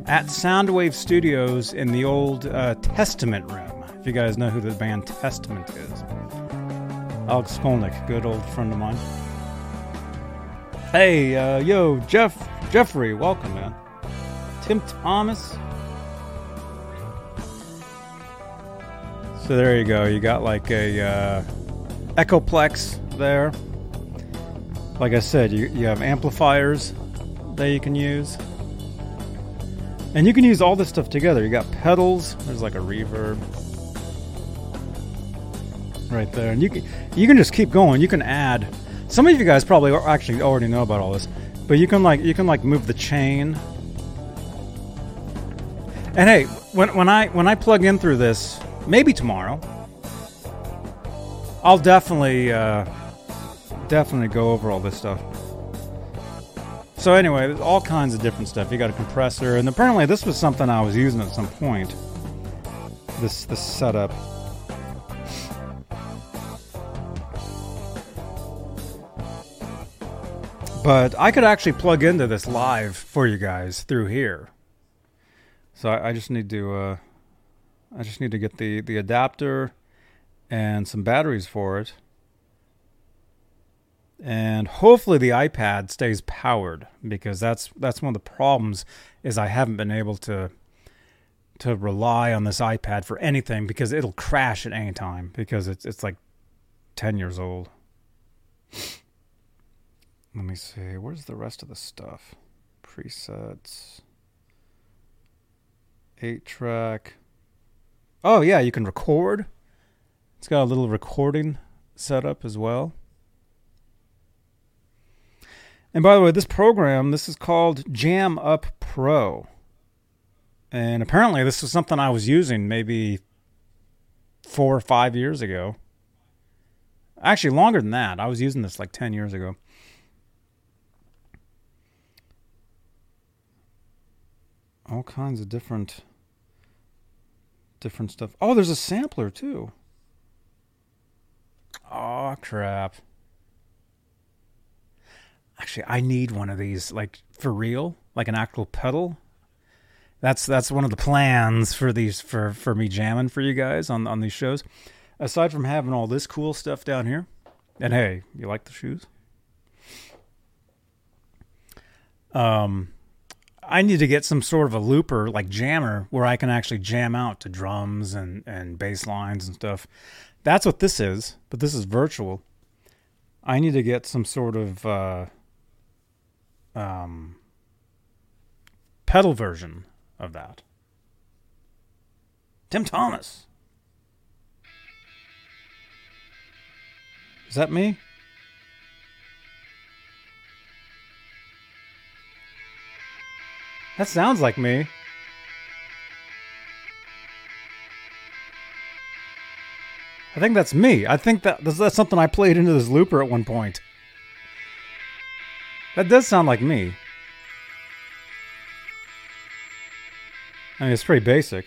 at Soundwave Studios in the old uh, Testament room. If you guys know who the band Testament is, Alex Skolnick, good old friend of mine. Hey, uh, yo, Jeff, Jeffrey, welcome, man. Tim Thomas. So there you go. You got like a uh, Echoplex there. Like I said, you, you have amplifiers that you can use. And you can use all this stuff together. You got pedals. There's like a reverb right there, and you can you can just keep going. You can add. Some of you guys probably actually already know about all this, but you can like you can like move the chain and hey, when, when I when I plug in through this, maybe tomorrow, I'll definitely uh, definitely go over all this stuff. So anyway, there's all kinds of different stuff. You got a compressor, and apparently this was something I was using at some point. This this setup. But I could actually plug into this live for you guys through here. So I, I just need to uh, I just need to get the the adapter and some batteries for it. And hopefully the iPad stays powered because that's that's one of the problems is I haven't been able to to rely on this iPad for anything because it'll crash at any time because it's it's like 10 years old. Let me see. Where's the rest of the stuff? Presets. 8 track. Oh, yeah, you can record. It's got a little recording setup as well. And by the way, this program, this is called Jam Up Pro. And apparently, this was something I was using maybe four or five years ago. Actually, longer than that. I was using this like 10 years ago. All kinds of different different stuff. Oh, there's a sampler too. Oh crap. Actually, I need one of these like for real, like an actual pedal. That's that's one of the plans for these for for me jamming for you guys on on these shows. Aside from having all this cool stuff down here. And hey, you like the shoes? Um I need to get some sort of a looper like jammer where I can actually jam out to drums and and bass lines and stuff. That's what this is, but this is virtual. I need to get some sort of uh, um, pedal version of that. Tim Thomas. Is that me? That sounds like me. I think that's me. I think that that's something I played into this looper at one point. That does sound like me. I mean, it's pretty basic.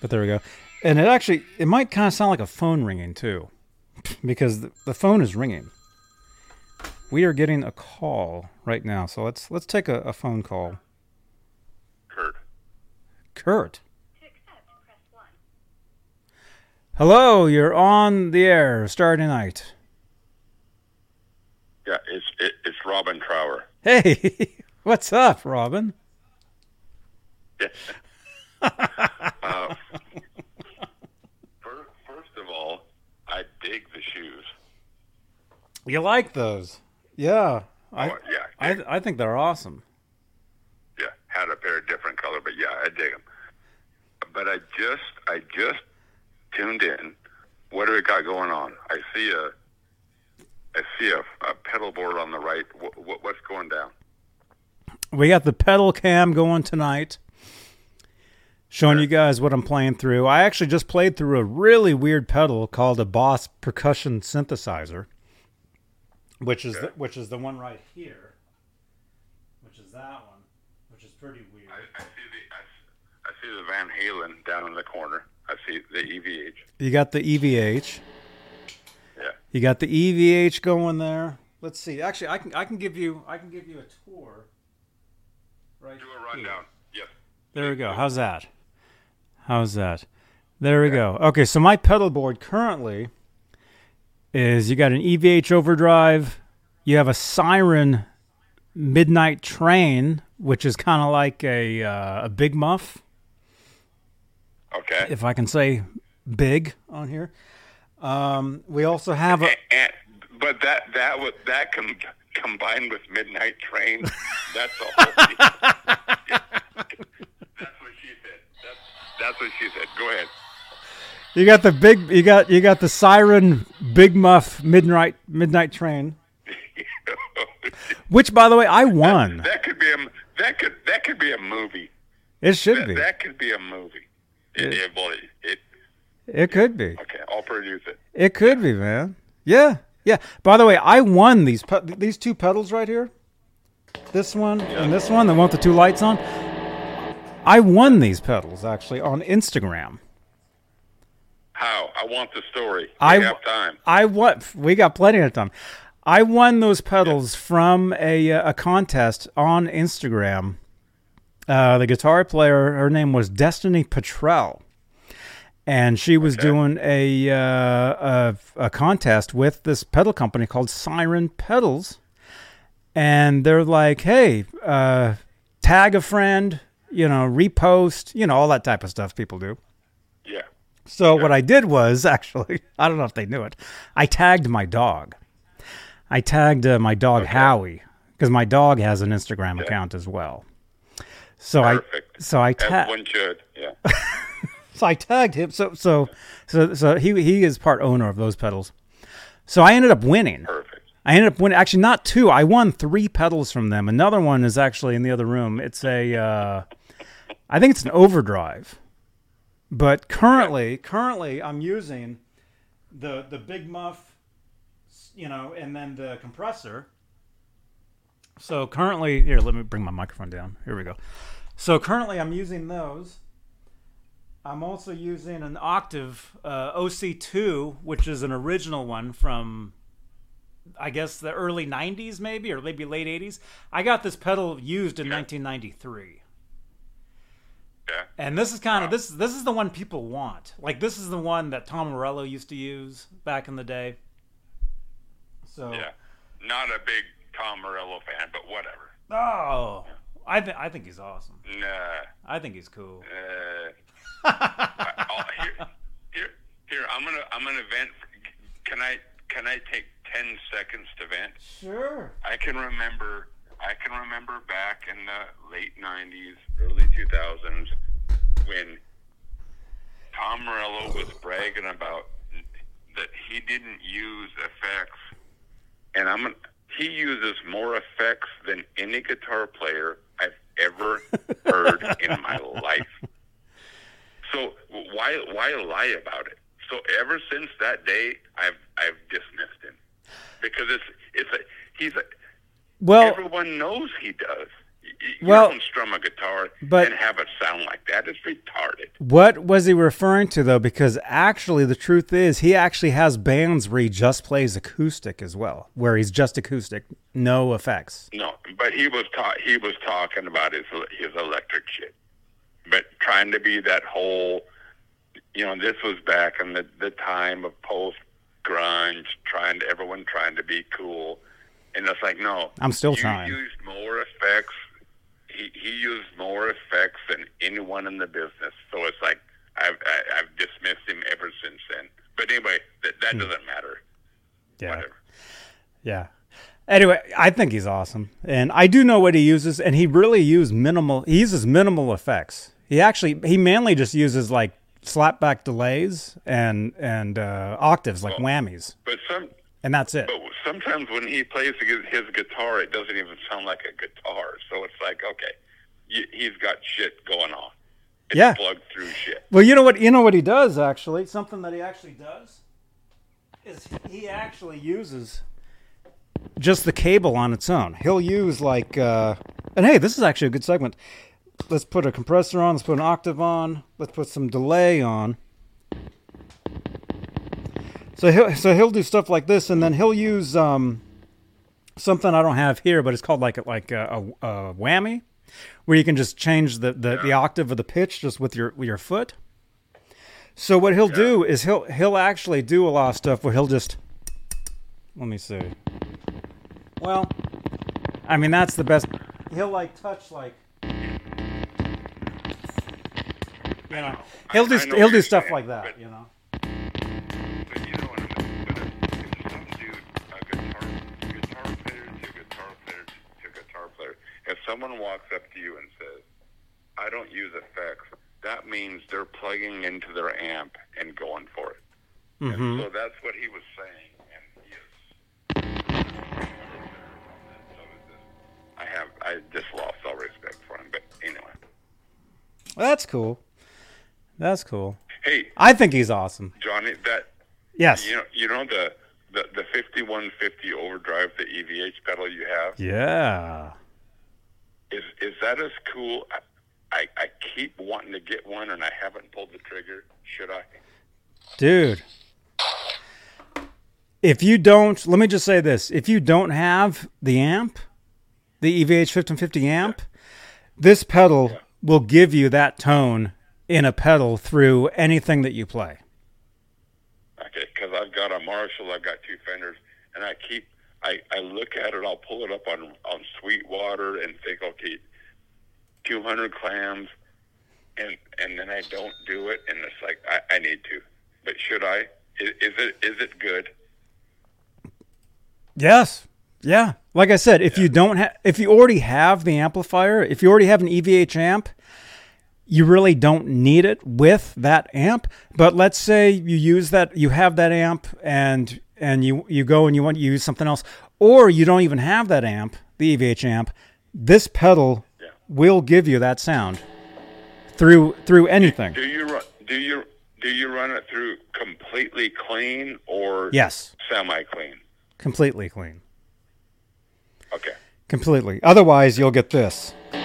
But there we go. And it actually, it might kind of sound like a phone ringing too. [LAUGHS] Because the phone is ringing. We are getting a call right now, so let's let's take a, a phone call. Kurt. Kurt. Hello, you're on the air. Straturday Night. Yeah, it's it, it's Robin Trower. Hey, [LAUGHS] what's up, Robin? Yeah. [LAUGHS] uh, first, first of all, I dig the shoes. You like those? Oh, yeah. I, oh, yeah. I, I think they're awesome. Yeah, had a pair of different color, but yeah, I dig them. But I just, I just tuned in. What do we got going on? I see a I see a, a pedal board on the right. What, what, what's going down? We got the pedal cam going tonight, showing you guys what I'm playing through. I actually just played through a really weird pedal called a Boss percussion synthesizer, which is the, which is the one right here, which is that one, which is pretty weird. I, I see the I, s- I see the Van Halen down in the corner. I see the EVH. You got the EVH. Yeah. You got the EVH going there. Let's see. Actually, I can I can give you I can give you a tour. Right. Do a here. rundown. Yes. There we go. How's that? How's that? There we go. Okay, so my pedal board currently is you got an EVH overdrive, you have a Siren Midnight Train, which is kind of like a uh, a big muff, Okay. if I can say big on here. Um, we also have a and, but that that was that com- combined with Midnight Train. That's a whole. [LAUGHS] that's what she said. That's, that's what she said. Go ahead. You got the big you got you got the Siren Big Muff Midnight Midnight Train, which by the way I won. that could be a that could that could be a movie. It should That, be. that could be a movie. It, it, it, it, It could be. okay, I'll produce it. It could be, man. Yeah, yeah. By the way, I won these these two pedals right here. This one and this one, the one with the two lights on. I won these pedals actually on Instagram. How? I want the story. We I have time. I won. We got plenty of time. I won those pedals from a uh, a contest on Instagram. Uh, the guitar player, her name was Destiny Petrell, and she was doing a, uh, a a contest with this pedal company called Siren Pedals, and they're like, "Hey, uh, tag a friend, you know, repost, you know, all that type of stuff people do." Yeah. So what I did was [LAUGHS] actually, I don't know if they knew it. I tagged my dog. I tagged uh, my dog Howie because my dog has an Instagram account as well. So Perfect. I so I tagged one should. Yeah. [LAUGHS] so I tagged him. So so so so he he is part owner of those pedals. So I ended up winning. Perfect. I ended up winning. Actually, not two. I won three pedals from them. Another one is actually in the other room. It's a, uh, I think it's an overdrive. But currently, currently, I'm using the the big muff, you know, and then the compressor. So currently, here, let me bring my microphone down. Here we go. So currently, I'm using those. I'm also using an Octave uh, OC2, which is an original one from I guess the early 90s maybe or maybe late 80s. I got this pedal used in 1993. Yeah. And this is kind of this this is the one people want. Like this is the one that Tom Morello used to use back in the day. So Yeah. Not a big Tom Morello fan, but whatever. oh, I think I think he's awesome. Nah. I think he's cool. Uh, I, [LAUGHS] here, here, here, I'm gonna, I'm gonna vent. Can I, can I take ten seconds to vent? Sure. I can remember, I can remember back in the late '90s, early 2000s, when Tom Morello was bragging about that he didn't use effects, and I'm he uses more effects than any guitar player I've ever heard in my life. So why why lie about it? So ever since that day, I've I've dismissed him because it's it's a he's a Well, everyone knows he does. You Well, don't strum a guitar but- and have it sound like that. It's retarded. what was he referring to though? Because actually, the truth is, he actually has bands where he just plays acoustic as well, where he's just acoustic, no effects. No, but he was ta- he was talking about his his electric shit, but trying to be that whole, you know, this was back in the the time of post grunge, trying to everyone trying to be cool, and it's like no, I'm still trying. used more effects. He he used more effects than anyone in the business. So it's like I've I, I've dismissed him ever since then. But anyway, that that doesn't matter. Hmm. Yeah. Whatever. Yeah. Anyway, I think he's awesome, and I do know what he uses, and he really uses minimal. He uses minimal effects. He actually he mainly just uses like slapback delays and and uh, octaves like whammies, But some and that's it. But sometimes when he plays his his guitar, it doesn't even sound like a guitar. So it's like, okay, y- he's got shit going on. It's Yeah. plugged through shit. Well, you know what? You know what he does actually. Something that he actually does is he actually uses just the cable on its own. He'll use like, uh, and hey, this is actually a good segment. Let's put a compressor on. Let's put an octave on. Let's put some delay on. So he'll so he'll do stuff like this, and then he'll use um, something I don't have here, but it's called like a, like a, a, a whammy, where you can just change the, the, the octave of the pitch just with your with your foot. So what he'll do is he'll he'll actually do a lot of stuff where he'll just let me see. Well, I mean that's the best. He'll like touch like you know he'll do I know he'll do stuff saying, like that. but- You know. If someone walks up to you and says, "I don't use effects," that means they're plugging into their amp and going for it. Mhm. And so that's what he was saying, and he is. I have, I just lost all respect for him. But anyway, Well, that's cool. That's cool. hey, I think he's awesome. Johnny, that Yes. you know, you know the the the fifty one fifty overdrive, the EVH pedal you have. Yeah. Is is that as cool? I, I keep wanting to get one, and I haven't pulled the trigger. Should I? Dude. If you don't, let me just say this. If you don't have the amp, the EVH 5150 amp, this pedal will give you that tone in a pedal through anything that you play. Okay, because I've got a Marshall, I've got two Fenders, and I keep I I look at it. I'll pull it up on on Sweetwater and think, okay, two hundred clams, and and then I don't do it, and it's like I, I need to. But should I? Is, is it is it good? Yes. Yeah. Like I said, if you don't have, if you already have the amplifier, if you already have an EVH amp, you really don't need it with that amp. But let's say you use that, you have that amp, and and you you go and you want to use something else, or you don't even have that amp, the EVH amp. This pedal Yeah. will give you that sound through through anything. Do you run? Do you do you run it through completely clean or Yes, semi clean? completely clean. Okay. Completely. Otherwise, you'll get this. I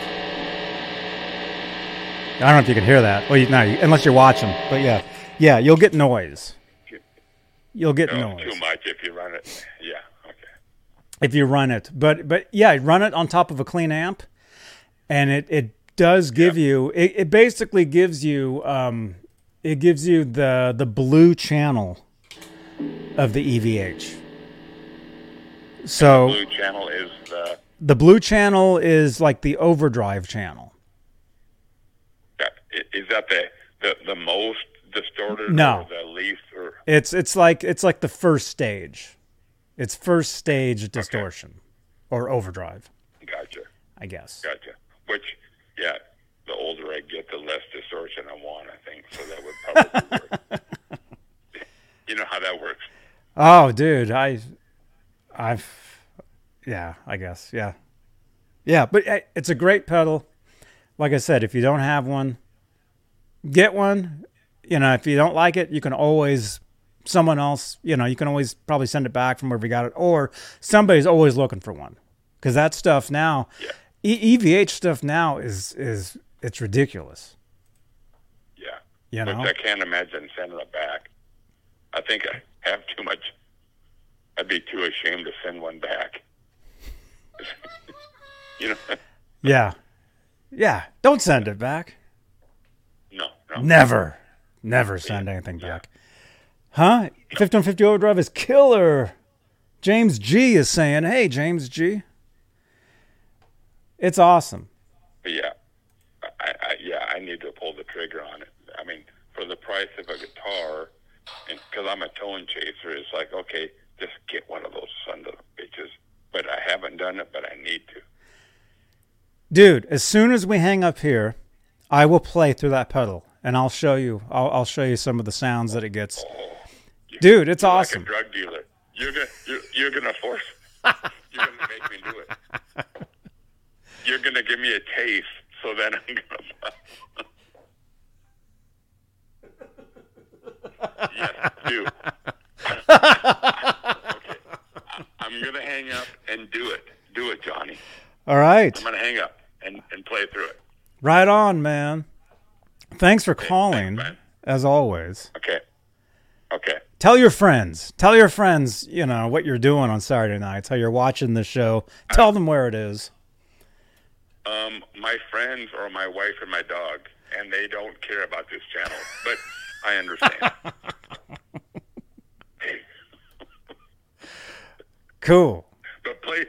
don't know if you can hear that. Well, you, no, unless you're watching. But yeah, yeah, you'll get noise. You'll get No, noise too much if you run it. Yeah. Okay. if you run it. But but yeah, run it on top of a clean amp, and it it does give you. It, it basically gives you. Um, it gives you the the blue channel of the EVH. So Blue channel is the the blue channel is like the overdrive channel. that, is that the the, the most distorted No. the least or It's it's like it's like the first stage. It's first stage distortion or overdrive, gotcha I guess. gotcha which yeah the older I get the less distortion I want I think so that would [LAUGHS] probably work you know how that works Oh, dude, I I've yeah, I guess. Yeah. Yeah, but it's a great pedal. Like I said, if you don't have one, get one. You know, if you don't like it, you can always someone else, you know, you can always probably send it back from wherever you got it or somebody's always looking for one. Cuz that stuff now Yeah. E- EVH stuff now is is it's ridiculous. yeah You know? I can't imagine sending it back I think I have too much I'd be too ashamed to send one back [LAUGHS] you know Yeah. Yeah, don't send it back. no no Never, never send anything back. Huh? 5150 Overdrive is killer. James G is saying, hey, James G. It's awesome. Yeah, I, I yeah I need to pull the trigger on it. I mean, for the price of a guitar, because I'm a tone chaser, it's like okay, just get one of those son of bitches. But I haven't done it, but I need to. Dude, as soon as we hang up here, I will play through that pedal and I'll show you. I'll, I'll show you some of the sounds that it gets. Oh, you- Dude, it's awesome. Like a drug dealer. You're gonna you're, you're gonna force. You're gonna make me do it. [LAUGHS] You're gonna give me a taste, so then I'm gonna. [LAUGHS] yes, do. [LAUGHS] okay, I'm gonna hang up and do it. Do it, Johnny. All right. I'm gonna hang up and, and play through it. Right on, man. Thanks for calling, man. as always. Okay. Okay. Tell your friends. Tell your friends, you know, what you're doing on Saturday nights, how you're watching the show. Tell them where it is. Um, my friends are my wife and my dog, and they don't care about this channel, but I understand. [LAUGHS] Cool. but play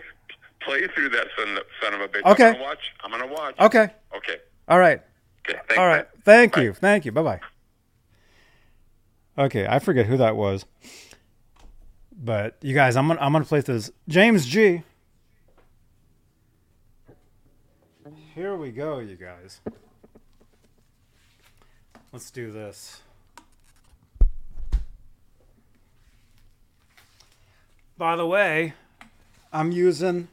play through that son, son of a bitch. Okay. I'm gonna watch. I'm gonna watch. Okay. Okay. All right. Okay. Thanks, All man. Thank Bye. you. Thank you. Bye bye. Okay, I forget who that was. But you guys, I'm gonna I'm gonna play this. James G. Here we go, you guys. Let's do this. By the way, I'm using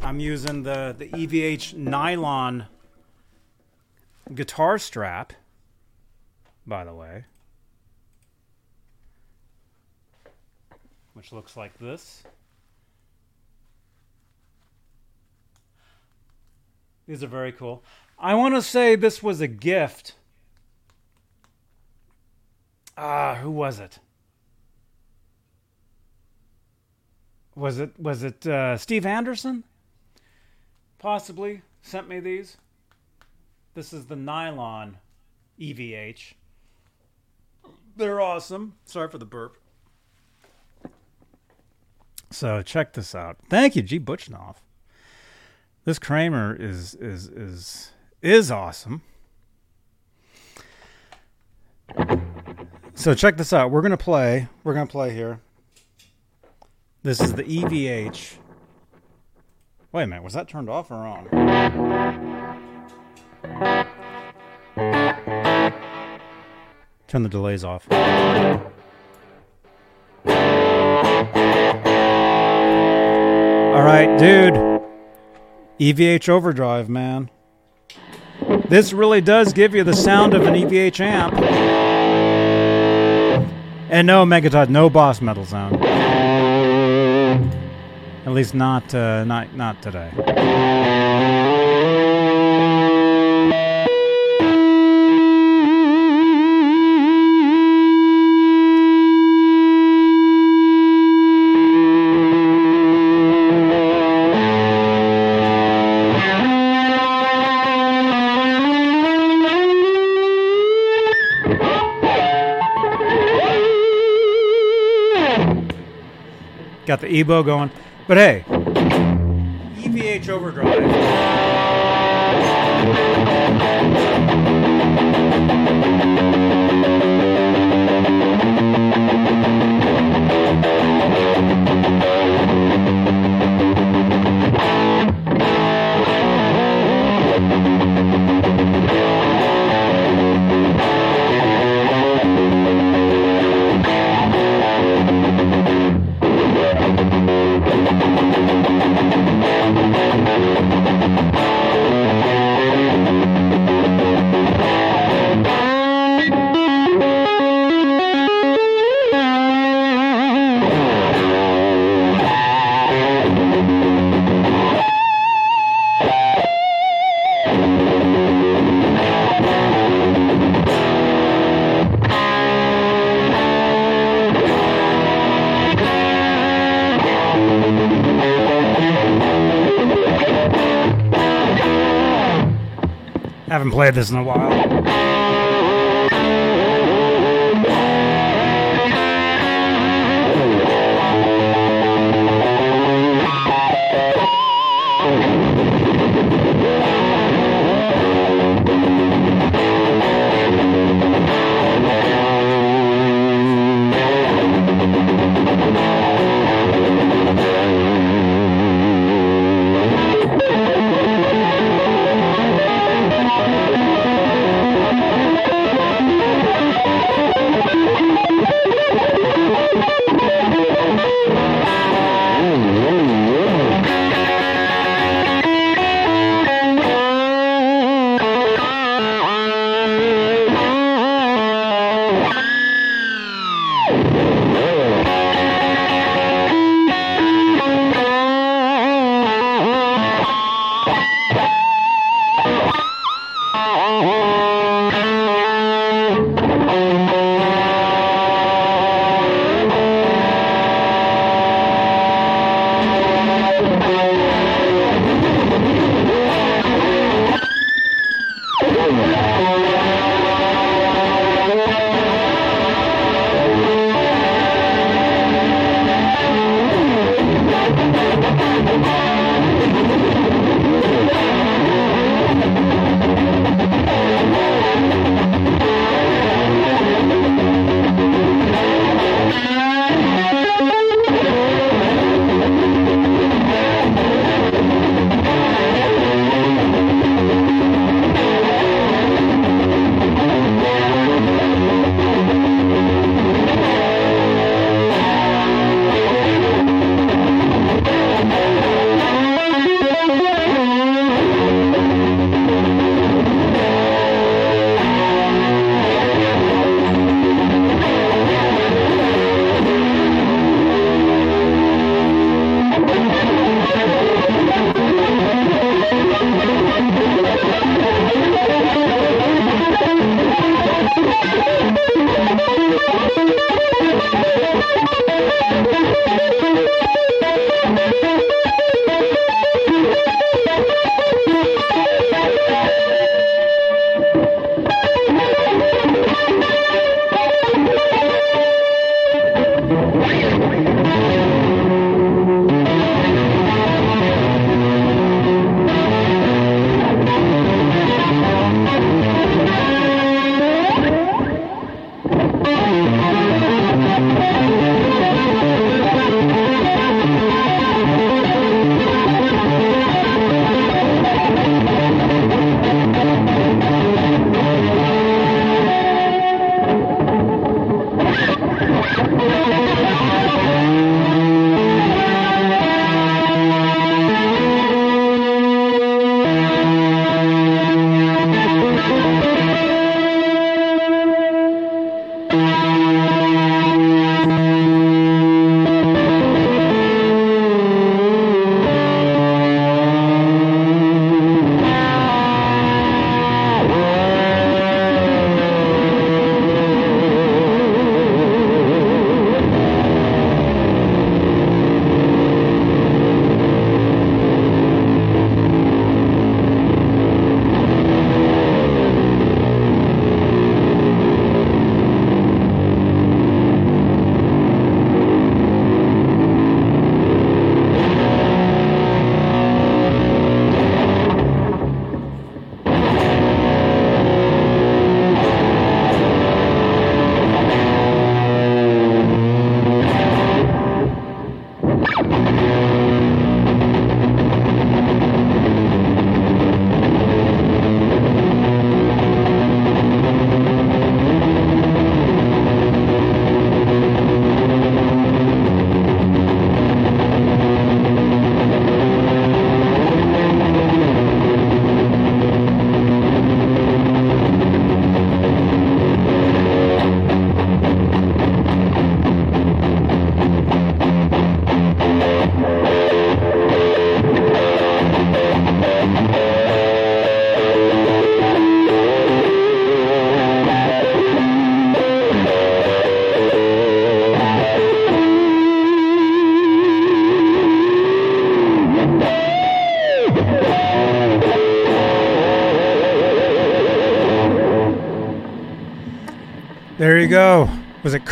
I'm using the the EVH nylon guitar strap. By the way, which looks like this. These are very cool. I want to say this was a gift. Ah, who was it? Was it was it uh, Steve Anderson? Possibly sent me these. This is the nylon EVH. They're awesome. Sorry for the burp. So check this out. Thank you, G. Butchnoff. This Kramer is is is is awesome. So check this out. We're gonna play. We're gonna play here. This is the EVH. Wait a minute. Was that turned off or on? Turn the delays off. All right, dude. EVH overdrive, man. This really does give you the sound of an EVH amp. And no Megatod, no boss metal sound. At least not uh, not not today. Got the EBow going. But hey, EVH overdrive. Played this in a while.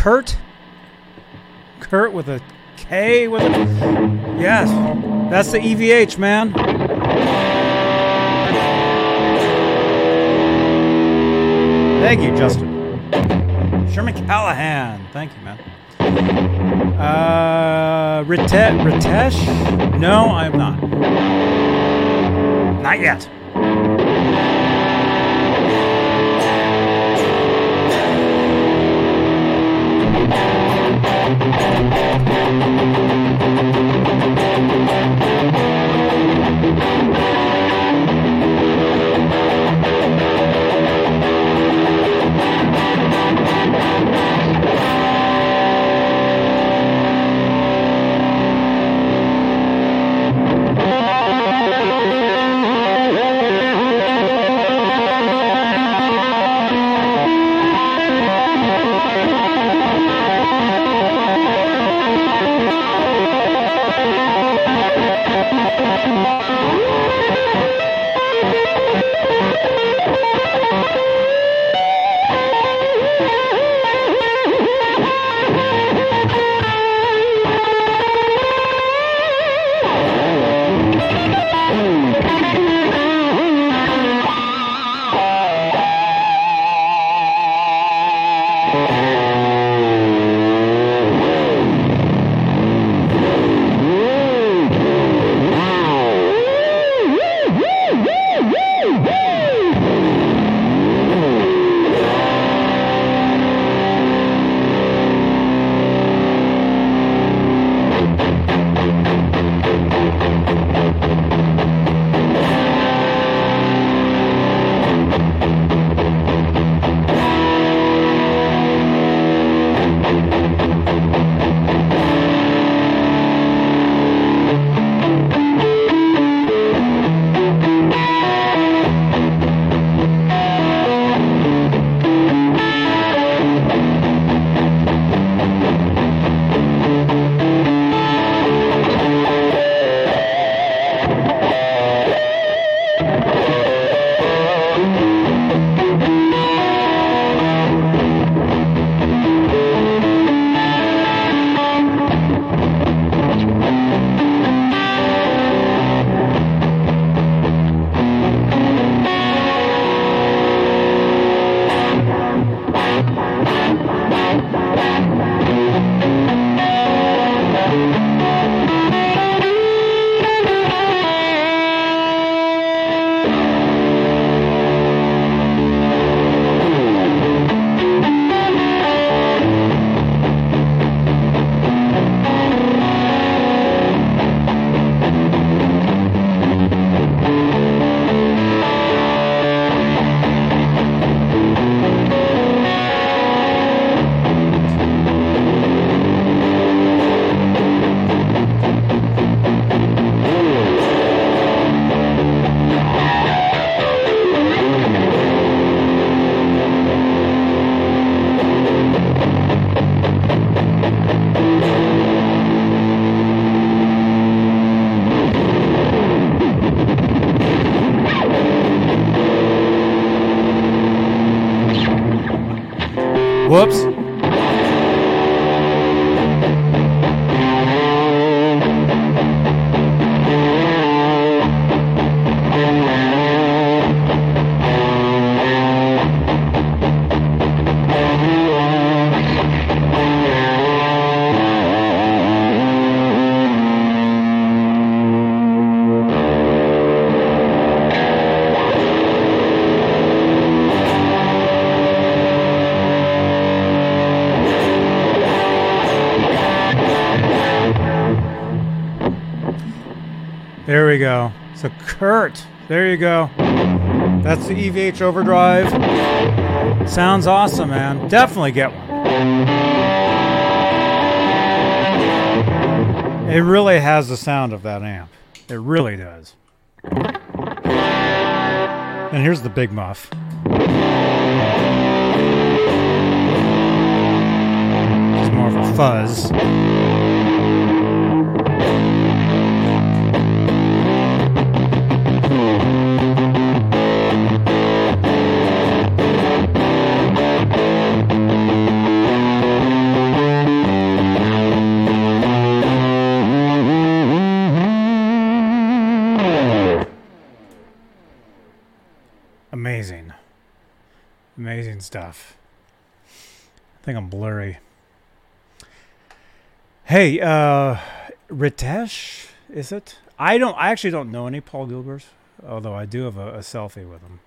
Kurt? Kurt with a K with a Yes. That's the EVH, man. Thank you, Justin. Sherman Callahan. Thank you, man. Uh, Rite- Ritesh? No, I'm not. Not yet. Whoops. Kurt, there you go. That's the EVH overdrive. Sounds awesome, man. Definitely get one. It really has the sound of that amp. It really does. And here's the big muff. It's more of a fuzz. Hey, uh, Ritesh, is it? I don't. I actually don't know any Paul Gilberts, although I do have a, a selfie with him.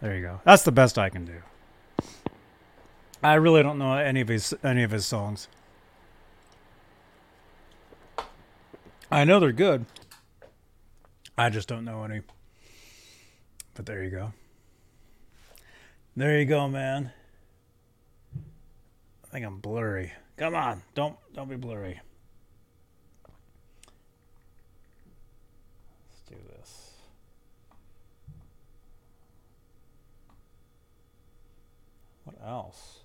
There you go. That's the best I can do. I really don't know any of his any of his songs. I know they're good. I just don't know any. But there you go. There you go, man. I think I'm blurry. Come on, don't don't be blurry. Let's do this. What else?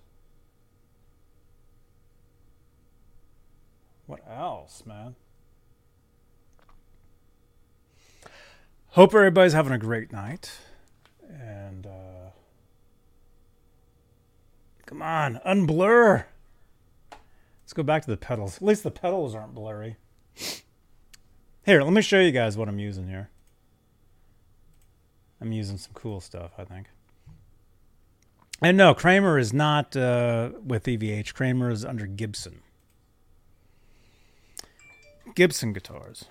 What else, man? Hope everybody's having a great night. And uh Come on, unblur. Let's go back to the pedals. At least the pedals aren't blurry. Here, let me show you guys what I'm using here. I'm using some cool stuff, I think. And no, Kramer is not uh, with EVH. Kramer is under Gibson. Gibson guitars.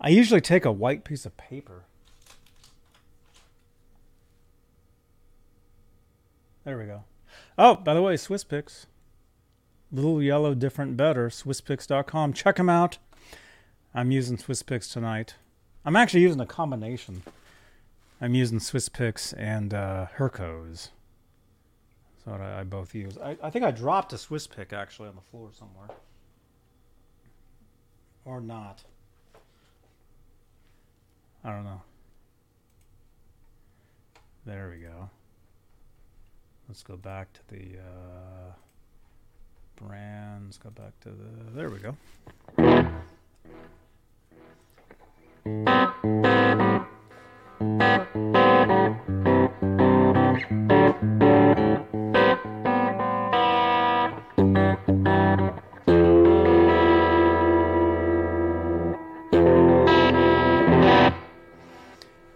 I usually take a white piece of paper. There we go. Oh, by the way, Swiss Picks. Little yellow, different, better. SwissPicks.com. Check them out. I'm using Swiss Picks tonight. I'm actually using a combination. I'm using Swiss Picks and uh, Hercos. What I, I both use. I, I think I dropped a Swiss Pick actually on the floor somewhere. Or not. I don't know. There we go. Let's go back to the uh, brands. Go back to the. There we go.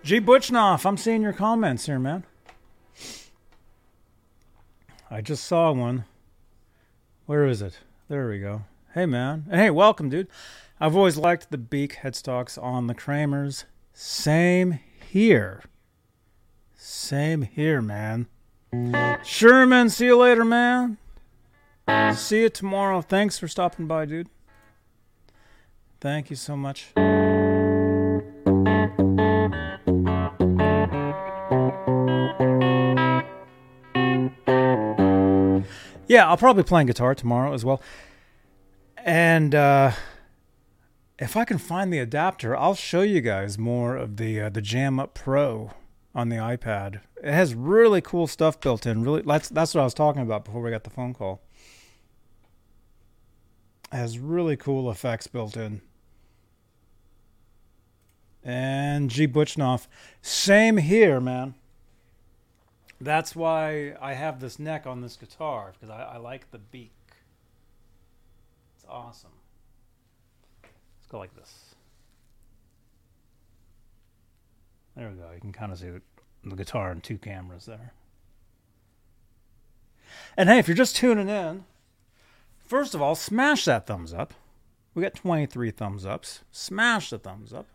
G. Butchnoff, I'm seeing your comments here, man. I just saw one. Where is it? There we go. Hey, man. Hey, welcome, dude. I've always liked the beak headstocks on the Kramers. Same here. Same here, man. Sherman, see you later, man. See you tomorrow. Thanks for stopping by, dude. Thank you so much. Yeah, I'll probably play guitar tomorrow as well. And uh, if I can find the adapter, I'll show you guys more of the uh, the Jam Up Pro on the iPad. It has really cool stuff built in. Really, that's that's what I was talking about before we got the phone call. It has really cool effects built in. And G Butchnoff, same here, man. That's why I have this neck on this guitar because I, I like the beak. It's awesome. Let's go like this. There we go. You can kind of see the, the guitar and two cameras there. And hey, if you're just tuning in, first of all, smash that thumbs up. We got 23 thumbs ups. Smash the thumbs up.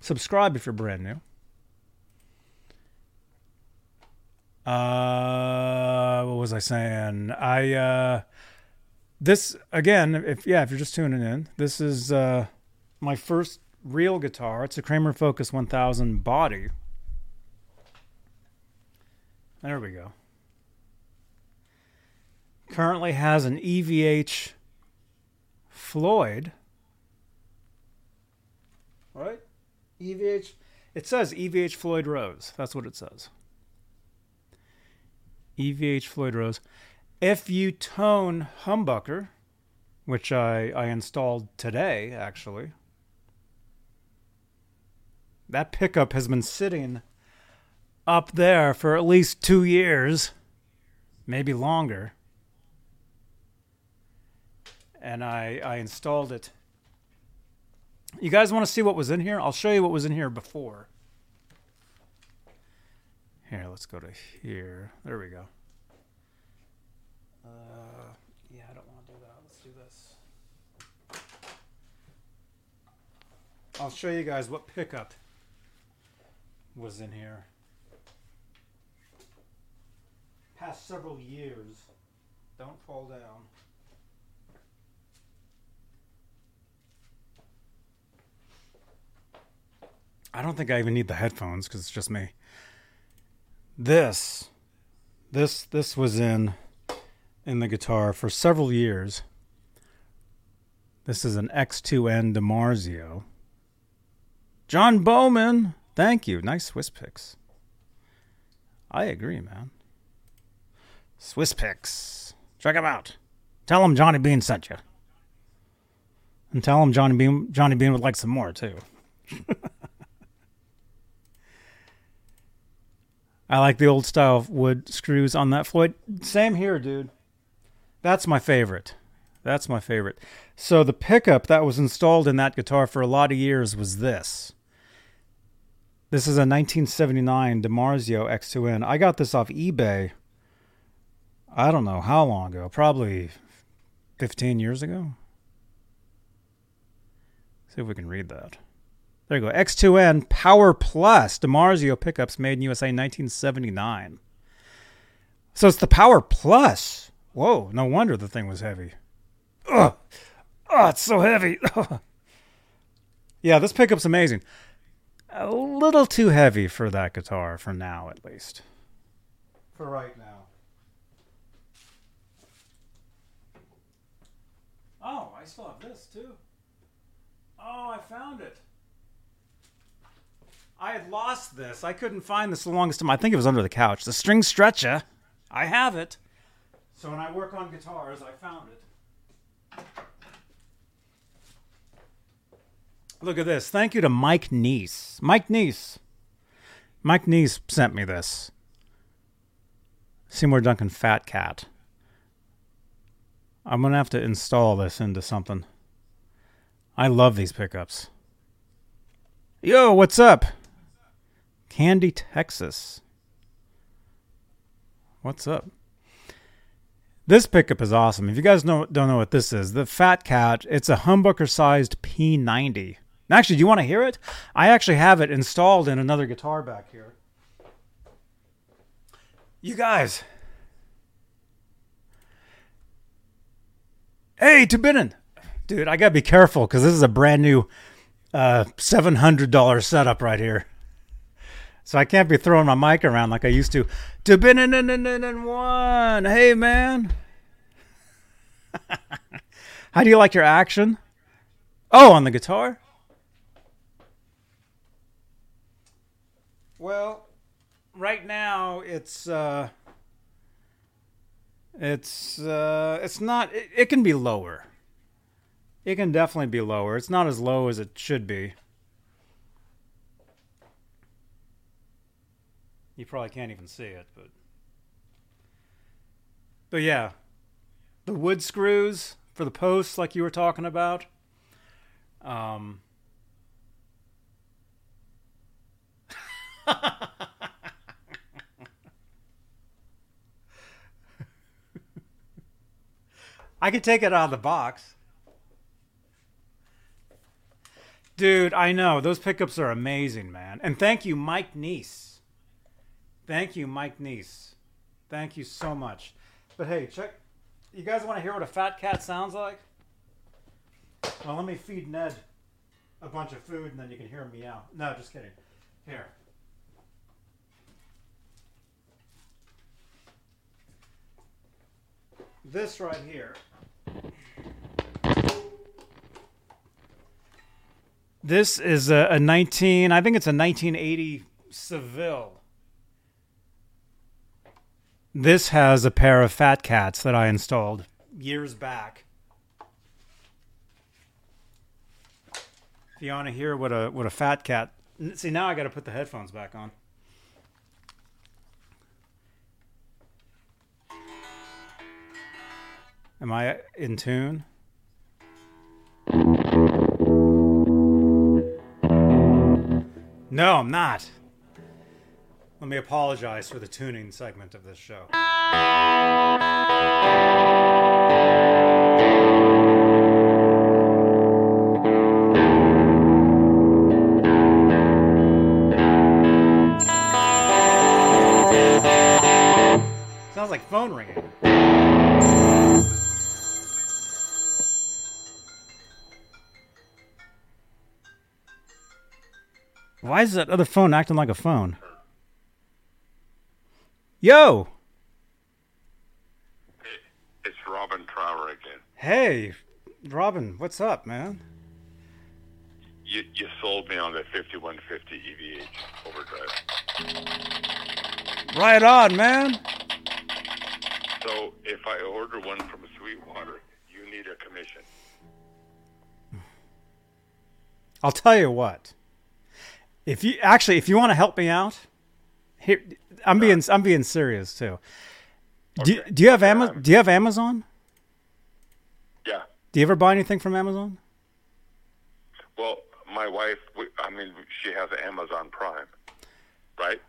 Subscribe if you're brand new. Uh, what was I saying? I uh, this again. If yeah, if you're just tuning in, this is uh, my first real guitar. It's a Kramer Focus 1000 body. There we go. Currently has an EVH Floyd. Right? EVH. It says EVH Floyd Rose. That's what it says. EVH Floyd Rose. FU Tone Humbucker, which I, I installed today, actually. That pickup has been sitting up there for at least two years, maybe longer. And I, I installed it You guys want to see what was in here? I'll show you what was in here before. Here, let's go to here. There we go. Uh, yeah, I don't want to do that. Let's do this. I'll show you guys what pickup was in here. Past several years. Don't fall down. I don't think I even need the headphones because it's just me. This, this, this was in in the guitar for several years. This is an X2N DiMarzio. John Bowman, thank you. Nice Swiss picks. I agree, man. Swiss picks. Check them out. Tell them Johnny Bean sent you. And tell them Johnny Bean Johnny Bean would like some more too. [LAUGHS] I like the old style wood screws on that Floyd. Same here, dude. That's my favorite. That's my favorite. So the pickup that was installed in that guitar for a lot of years was this. This is a 1979 DiMarzio X2N. I got this off eBay. I don't know how long ago. Probably 15 years ago. See if we can read that. There you go. X2N Power Plus DiMarzio pickups made in USA 1979. So it's the Power Plus. Whoa, no wonder the thing was heavy. Ugh. Oh, it's so heavy. [LAUGHS] yeah, this pickup's amazing. A little too heavy for that guitar, for now at least. For right now. Oh, I still have this too. Oh, I found it. I had lost this. I couldn't find this the longest time. I think it was under the couch. The string stretcher. I have it. So when I work on guitars, I found it. Look at this. Thank you to Mike Neese. Mike Neese. Mike Neese sent me this. Seymour Duncan Fat Cat. I'm going to have to install this into something. I love these pickups. Yo, what's up? Candy, Texas. What's up? This pickup is awesome. If you guys know, don't know what this is, the Fat Cat, it's a humbucker sized P90. Actually, do you want to hear it? I actually have it installed in another guitar back here. You guys. Hey, Tubinin. Dude, I got to be careful because this is a brand new uh, $700 setup right here. So I can't be throwing my mic around like I used to. Tubinin one. Hey, man. [LAUGHS] How do you like your action? Oh, on the guitar? Well, right now it's uh it's uh it's not it, it can be lower. It can definitely be lower. It's not as low as it should be. You probably can't even see it, but But yeah. The wood screws for the posts like you were talking about. Um [LAUGHS] I could take it out of the box. Dude, I know. Those pickups are amazing, man. And thank you, Mike Neese. Thank you, Mike Neese. Thank you so much. But hey, check. You guys want to hear what a fat cat sounds like? Well, let me feed Ned a bunch of food and then you can hear him meow. No, just kidding. Here. This right here. This is a, a 19, I think it's a 1980 Seville. This has a pair of fat cats that I installed years back. If you want to hear what a what a fat cat see now I got to put the headphones back on. Am I in tune? No, I'm not. Let me apologize for the tuning segment of this show. Sounds like phone ringing. Why is that other phone acting like a phone? Yo! It's Robin Trower again. Hey, Robin, what's up, man? You, you sold me on the 5150 EVH overdrive. Right on, man. So if I order one from Sweetwater, you need a commission. I'll tell you what. If you actually, if you want to help me out, here I'm being I'm being serious too. Do you, Okay. do you have Amazon? Do you have Amazon? Yeah. Do you ever buy anything from Amazon? Well, my wife, I mean, she has Amazon Prime, right?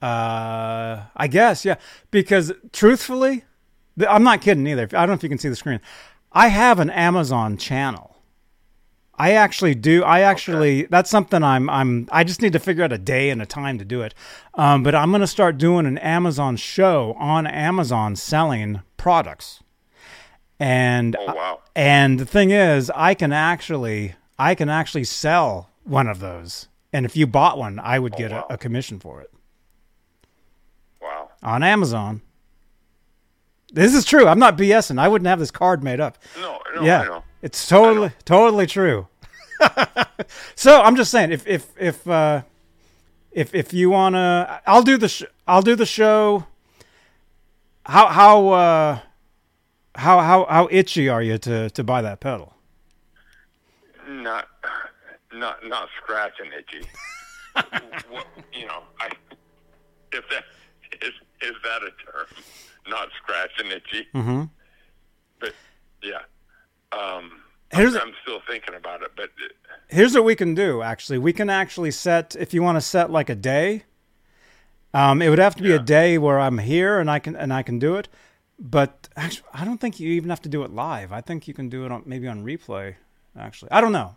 Uh, I guess yeah. Because truthfully, I'm not kidding either. I don't know if you can see the screen. I have an Amazon channel. I actually do. I actually that's something I'm I'm I just need to figure out a day and a time to do it. Um, but I'm going to start doing an Amazon show on Amazon selling products. And Oh, wow. and the thing is, I can actually I can actually sell one of those. And if you bought one, I would get wow. a, a commission for it Wow. on Amazon. This is true. I'm not BSing. I wouldn't have this card made up. No, no, yeah, I know. It's totally totally true. [LAUGHS] so I'm just saying, if if if uh, if if you wanna, I'll do the sh- I'll do the show. How how uh, how how how itchy are you to to buy that pedal? Not, not, not scratching itchy. [LAUGHS] what, you know, I, if that is is that a term? Not scratching itchy. Mm-hmm. But yeah, um, Here's I'm still thinking about it. But uh, here's what we can do actually. We can actually set if you want to set like a day um, it would have to be a day where i'm here and i can and i can do it but actually i don't think you even have to do it live. I think you can do it on maybe on replay actually. I don't know.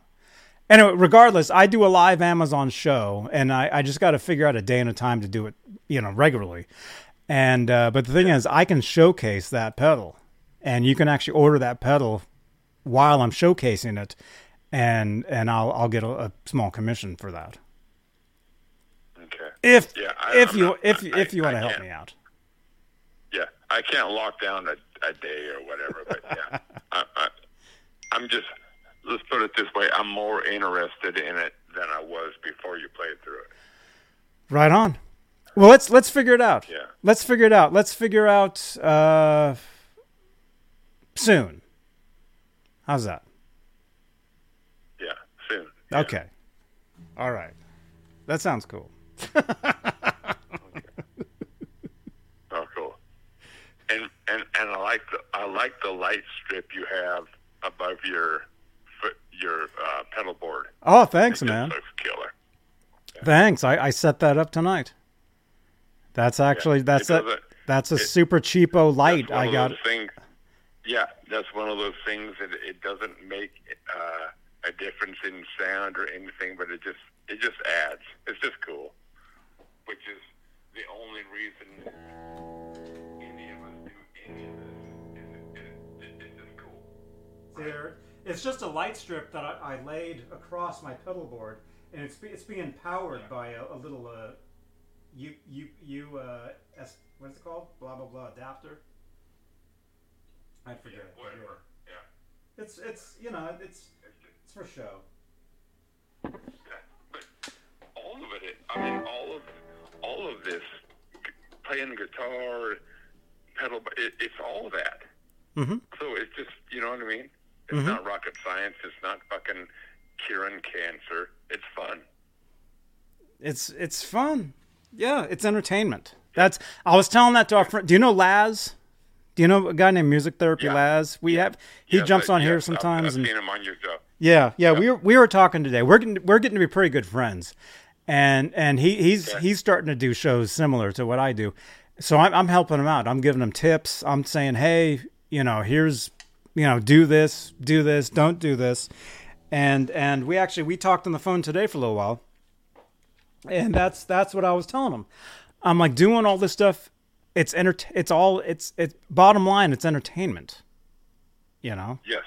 Anyway regardless i do a live amazon show and i, I just got to figure out a day and a time to do it you know regularly. And uh, but the thing is i can showcase that pedal and you can actually order that pedal while i'm showcasing it and and I'll I'll get a, a small commission for that. okay, If Yeah, I- if I'm you not- if I- if you want I to help me out. yeah, I can't lock down a, a day or whatever. But yeah, [LAUGHS] I, I, I'm just. Let's put it this way: I'm more interested in it than I was before you played through it. Right on. Well, let's let's figure it out. Yeah. Let's figure it out. Let's figure out uh soon. How's that? Yeah, soon. Yeah. Okay. All right. That sounds cool. [LAUGHS] Oh, cool. And and and I like the I like the light strip you have above your foot your uh, pedal board. Oh, thanks, It man. looks killer. Thanks. I, I set that up tonight. That's actually it that's a that's a it- super cheapo light. I got things. Yeah, that's one of those things that it doesn't make uh, a difference in sound or anything, but it just it just adds. It's just cool, which is the only reason any of us do any of this. Is it, it, it's just cool. There, it's just a light strip that I, I laid across my pedal board, and it's it's being powered by a, a little uh, U U U uh, S what's it called? Blah blah blah adapter. I forget. it, but Whatever. Yeah. yeah. It's it's you know it's it's for show. But all of it, I mean, all of all of this, playing guitar, pedal, it, it's all that. Mm-hmm. So it's just, you know what I mean? It's not rocket science. It's not fucking curing cancer. It's fun. It's it's fun. Yeah, it's entertainment. That's I was telling that to our friend. Do you know Laz? Do you know a guy named Music Therapy Yeah. Laz? We have he Yes, jumps on here yes, I've- sometimes I've, and seen him on your show. Yeah, yeah, we were we were talking today. We're getting we're getting to be pretty good friends, and and he he's Okay. he's starting to do shows similar to what I do. So I'm I'm helping him out. I'm giving him tips. I'm saying, hey, you know, here's you know, do this, do this, don't do this, and and we actually we talked on the phone today for a little while, and that's that's what I was telling him. I'm like doing all this stuff. It's enter. It's all. It's it's bottom line. It's entertainment. You know. Yes.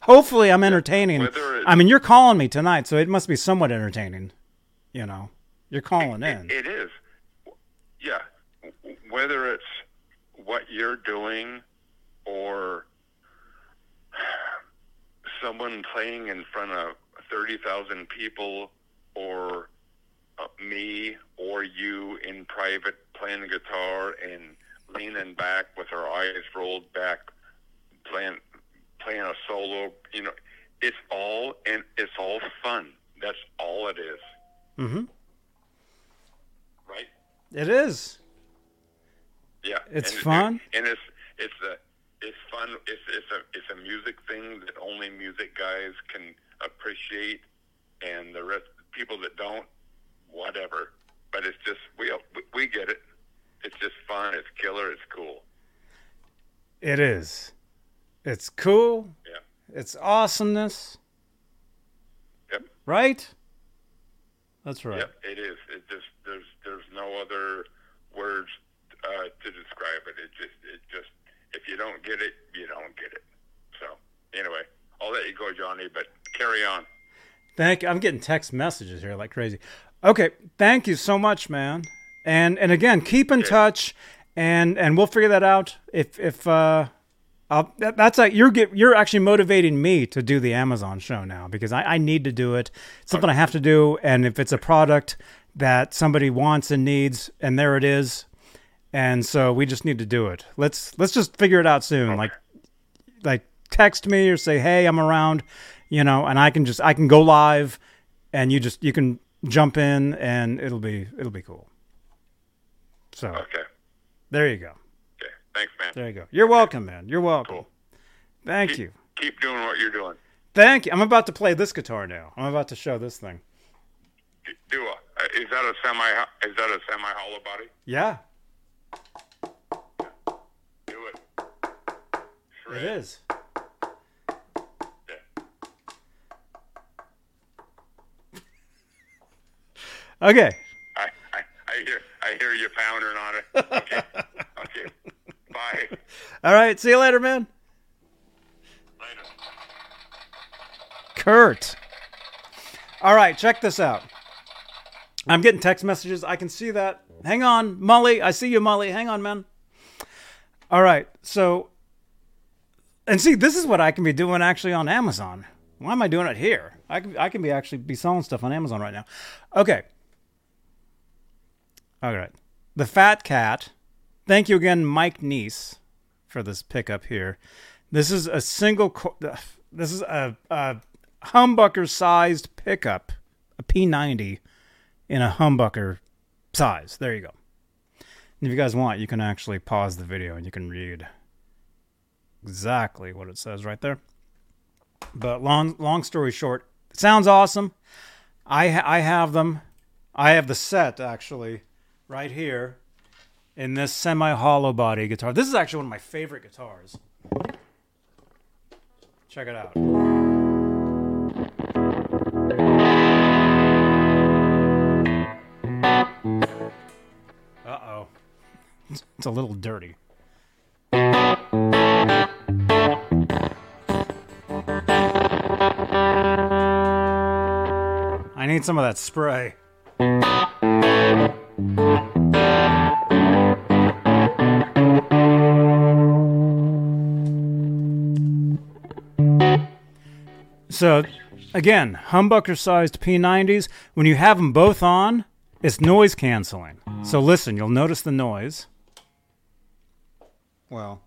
Hopefully, I'm entertaining. It- I mean, you're calling me tonight, so it must be somewhat entertaining. You know, you're calling in. It, it is. Yeah. Whether it's what you're doing or someone playing in front of 30,000 people or me or you in private playing guitar and leaning back with our eyes rolled back playing playing a solo you know it's all and it's all fun that's all it is mm-hmm. right It is. Yeah, It's and, fun? and it's it's a it's fun. It's it's a it's a music thing that only music guys can appreciate, and the rest people that don't, whatever. But it's just we we get it. It's just fun. It's killer. It's cool. It is. It's cool. Yeah. It's awesomeness. Yep. Right. That's right. Yep. It is. It just there's there's no other words uh, to describe it. It just it just if you don't get it, you don't get it. So anyway, I'll let you go, Johnny. But carry on. Thank you. I'm getting text messages here like crazy. Okay, thank you so much, man. And and again, keep in touch, and and we'll figure that out. If if uh, I'll, that, that's like you're get you're actually motivating me to do the Amazon show now because I, I need to do it. It's something I have to do, and if it's a product that somebody wants and needs, and there it is, and so we just need to do it. Let's let's just figure it out soon. Like like text me or say hey i'm around you know and i can just i can go live and you just you can jump in and it'll be it'll be cool so Okay. there you go Okay. Thanks, man. there you go you're welcome man you're welcome Cool. thank you Keep doing what you're doing. thank you i'm about to play this guitar now i'm about to show this thing Do a. Uh, is that a semi? Is that a semi hollow body? yeah Do it. it is okay I, I, I hear I hear you pounding on it. Okay. okay. Bye. [LAUGHS] all right see you later man Later. Kurt. All right, check this out. I'm getting text messages. I can see that. Hang on, Molly. I see you, Molly. Hang on, man. All right, so, and see, this is what I can be doing actually on Amazon. Why am I doing it here? I can, I can be actually be selling stuff on Amazon right now. Okay. All right. The Fat Cat. Thank you again, Mike Neese, for this pickup here. This is a single. Co- this is a, a humbucker-sized pickup, a P90, in a humbucker size. There you go. And if you guys want, you can actually pause the video and you can read exactly what it says right there. But long long story short, sounds awesome. I ha- I have them. I have the set actually right here in this semi hollow body guitar. This is actually one of my favorite guitars. Check it out. Uh oh. [LAUGHS] It's a little dirty. I need some of that spray. So, again, humbucker sized P90s, when you have them both on, it's noise canceling. So, listen, you'll notice the noise. Well,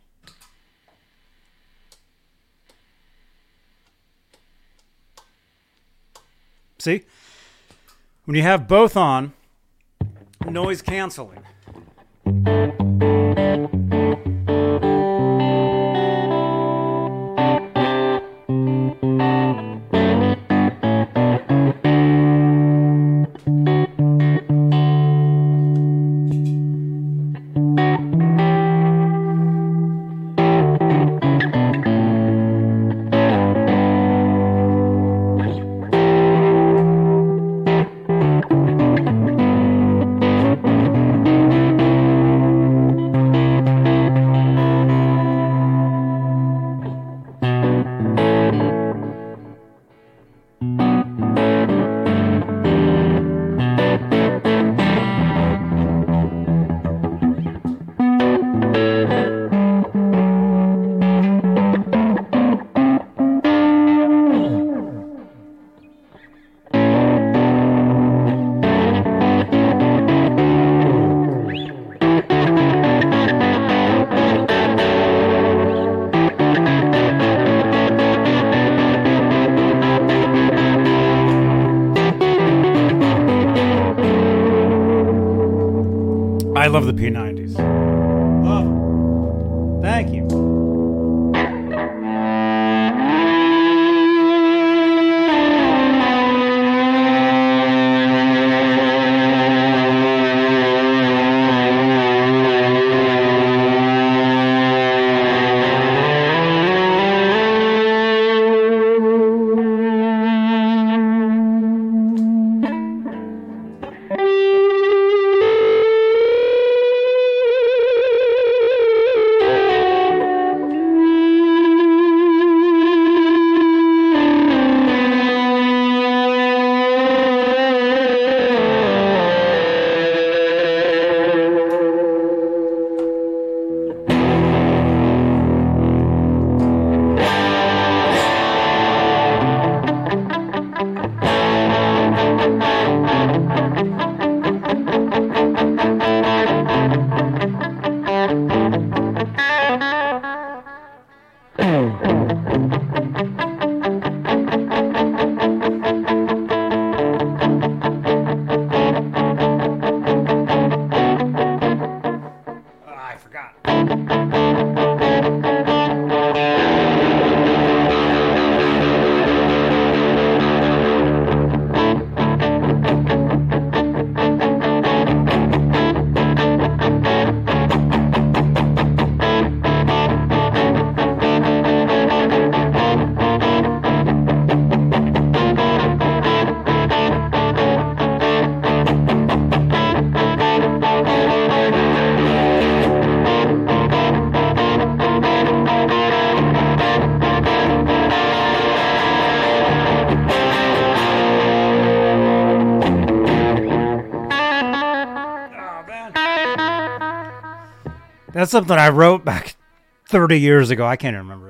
see? When you have both on, noise canceling. The P90s. That's something I wrote back 30 years ago. I can't remember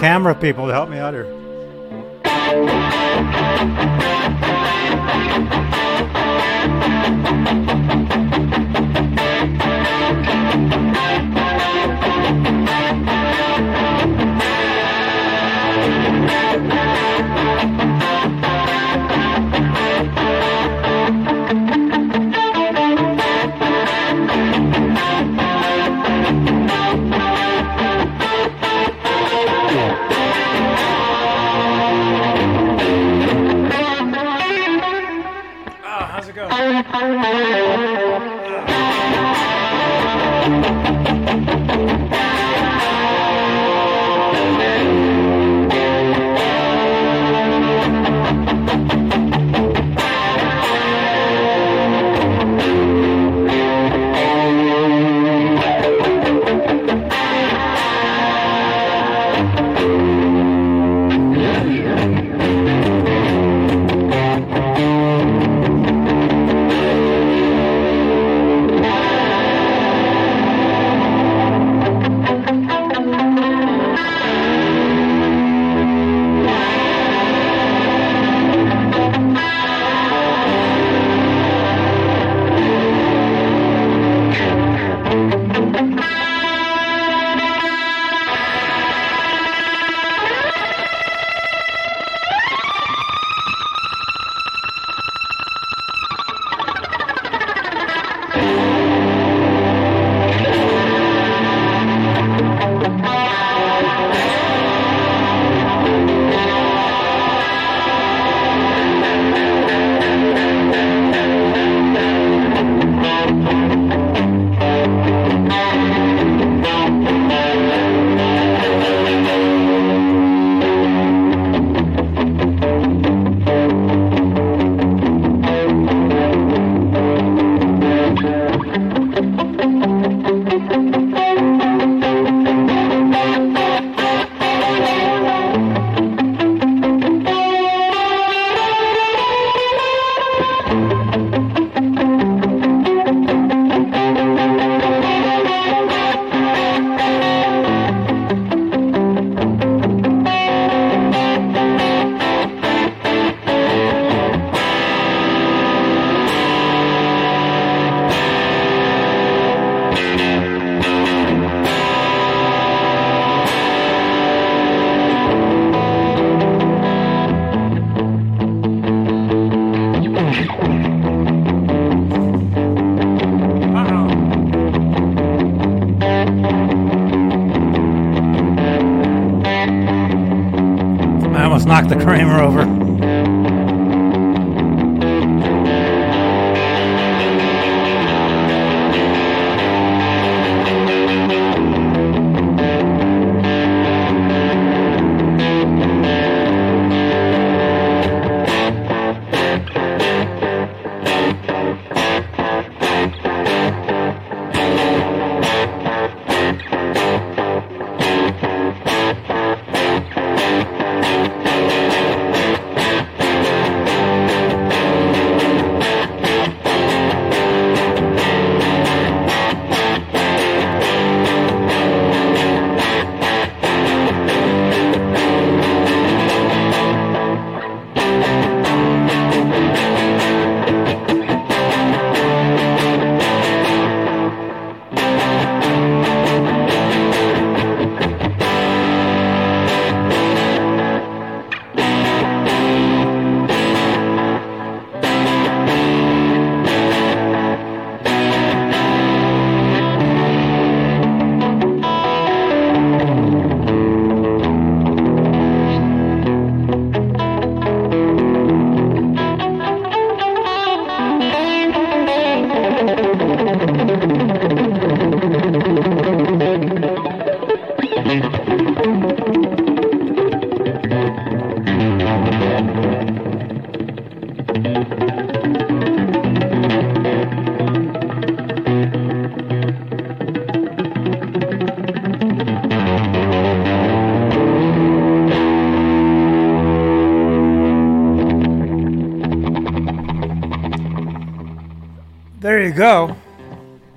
camera people to help me out here.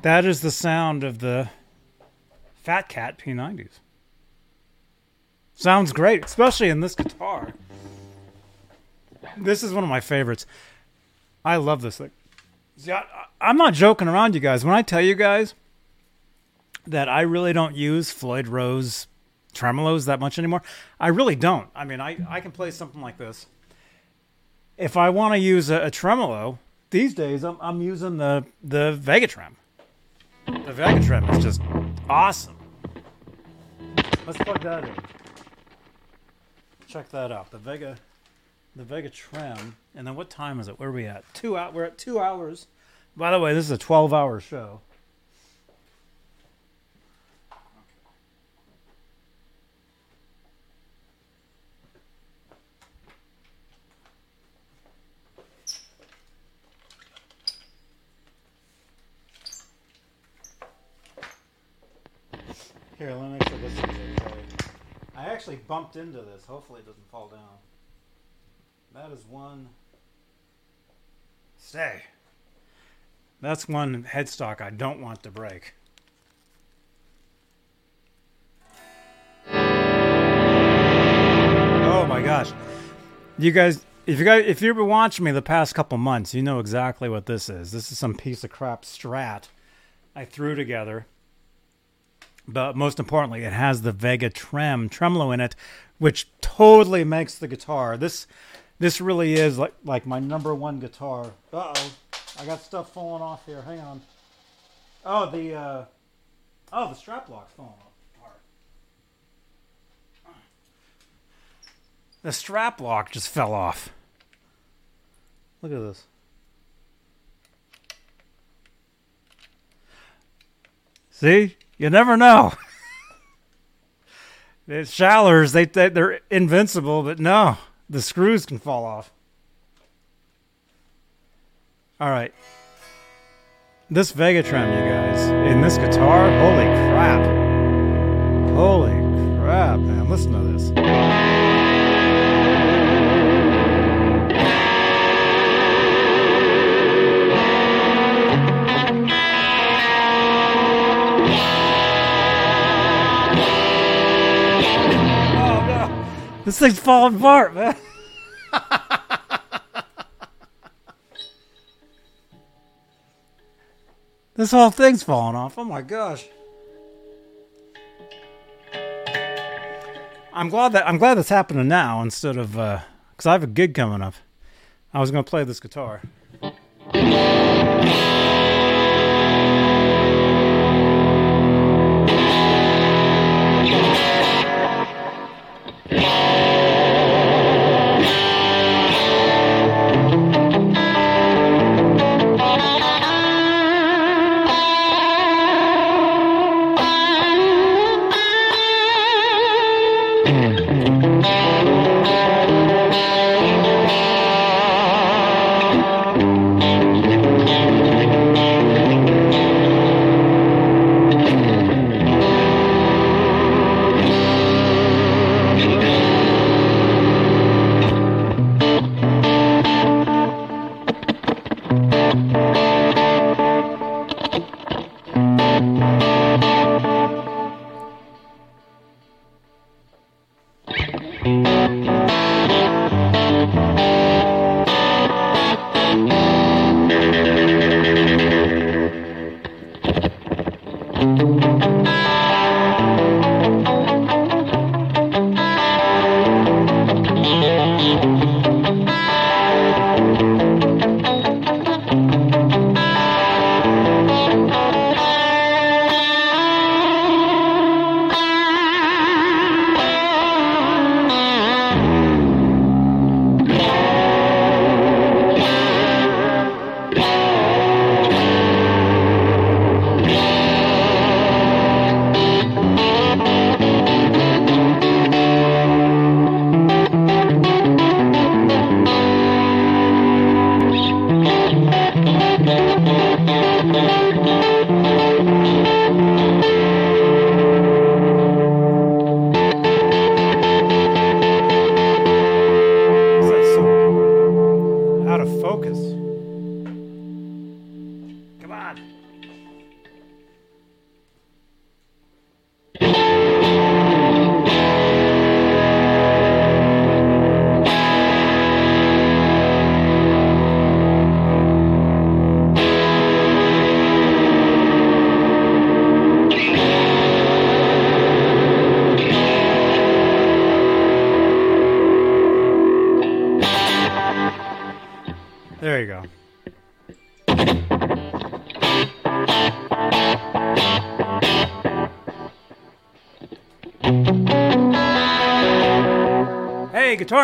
That is the sound of the Fat Cat P90s. Sounds great, especially in this guitar. This is one of my favorites. I love this thing. See, I, I'm not joking around, you guys. When I tell you guys that I really don't use Floyd Rose tremolos that much anymore, I really don't. I mean, I, I can play something like this. If I want to use a, a tremolo, these days I'm, I'm using the, the Vegatrem. The Vegatrem is just awesome. Let's plug that in. Check that out. The Vega the Vega Trem. And then what time is it? Where are we at? Two out. We're at two hours. By the way, this is a twelve-hour show. Here, let me make sure this is okay. I actually bumped into this. Hopefully, it doesn't fall down. That is one. Stay. That's one headstock I don't want to break. Oh my gosh. You guys if you guys if you've been watching me the past couple months, you know exactly what this is. This is some piece of crap strat I threw together. But most importantly, it has the Vega Trem tremolo in it, which totally makes the guitar. This this really is like like my number one guitar. Uh oh, I got stuff falling off here. Hang on. Oh the uh, oh the strap lock's falling apart. The strap lock just fell off. Look at this. See, you never know. [LAUGHS] the Schallers, they, they they're invincible, but no the screws can fall off. All right. This Vegatrem, you guys, in this guitar, holy crap. Holy crap, man. Listen to this. This thing's falling apart, man. [LAUGHS] this whole thing's falling off. Oh my gosh. I'm glad that I'm glad that's happening now instead of because uh, I have a gig coming up. I was gonna play this guitar. Yeah.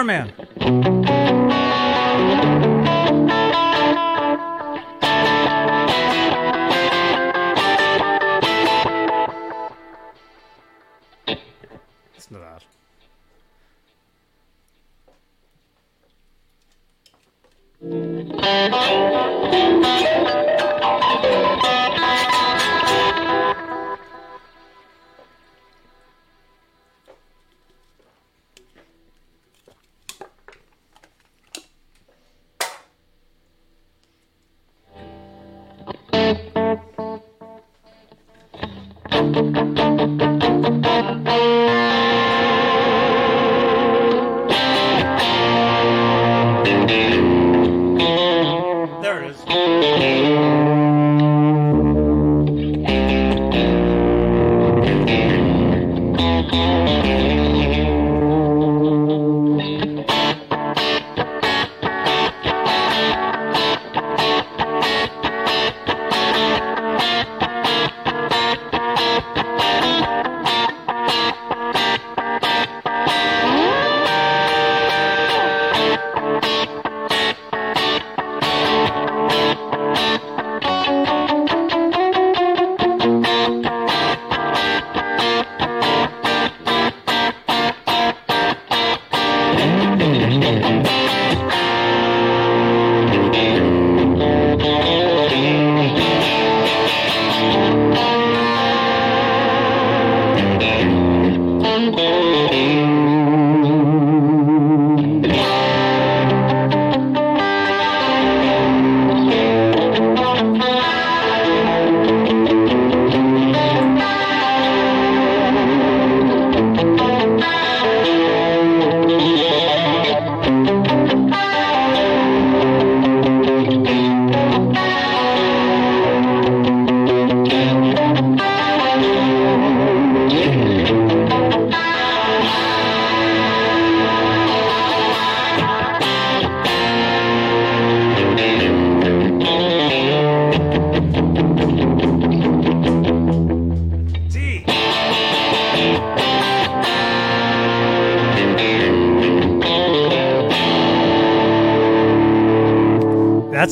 Hey,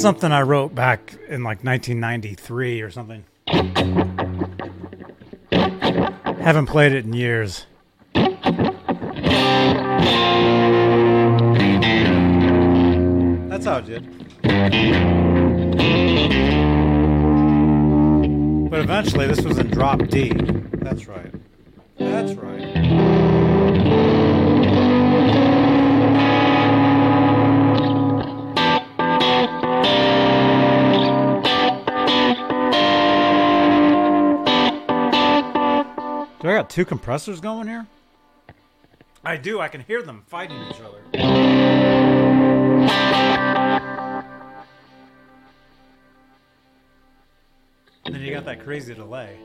something I wrote back in like 1993 or something. Haven't played it in years. That's how it did. But eventually, this was in drop D. two compressors going here? I do. I can hear them fighting each other. And then you got that crazy delay.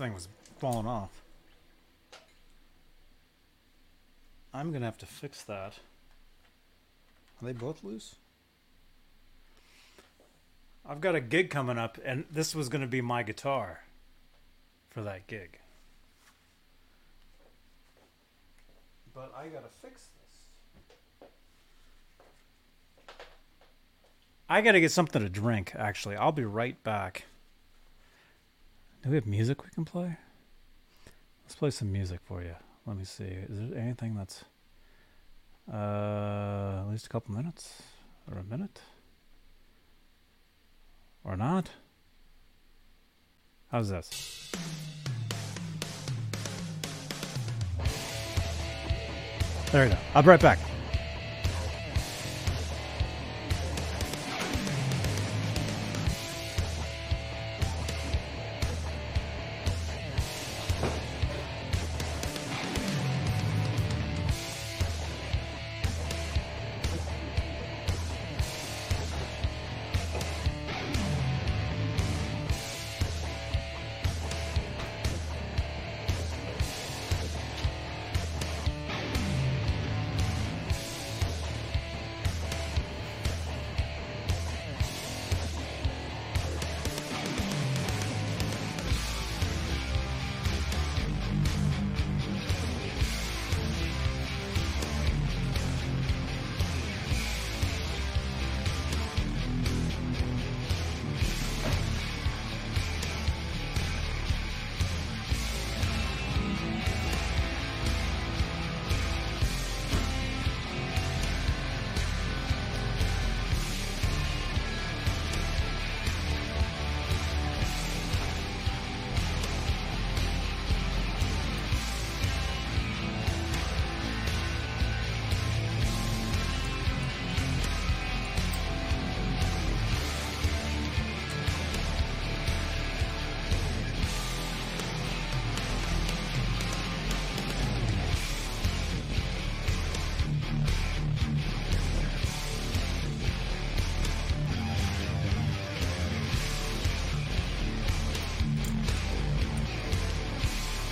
Thing was falling off. I'm gonna have to fix that. Are they both loose? I've got a gig coming up, and this was to be my guitar for that gig. But I got to fix this. I got to get something to drink, actually. I'll be right back. Do we have music we can play? Let's play some music for you. Let me see. Is there anything that's uh, at least a couple minutes or a minute or not? How's this? There you go. I'll be right back.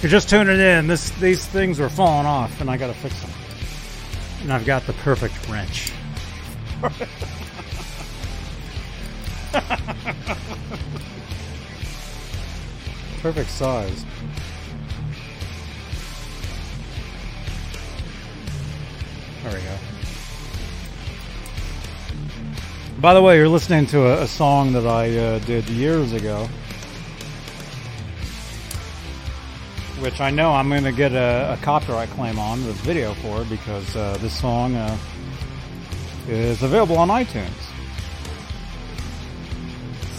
You're just tuning in, this these things were falling off, and I got to fix them. And I've got the perfect wrench. [LAUGHS] perfect size. There we go. By the way, you're listening to a, a song that I uh, did years ago, which I know I'm going to get a, a, copyright claim on the video for because uh, this song uh, is available on iTunes.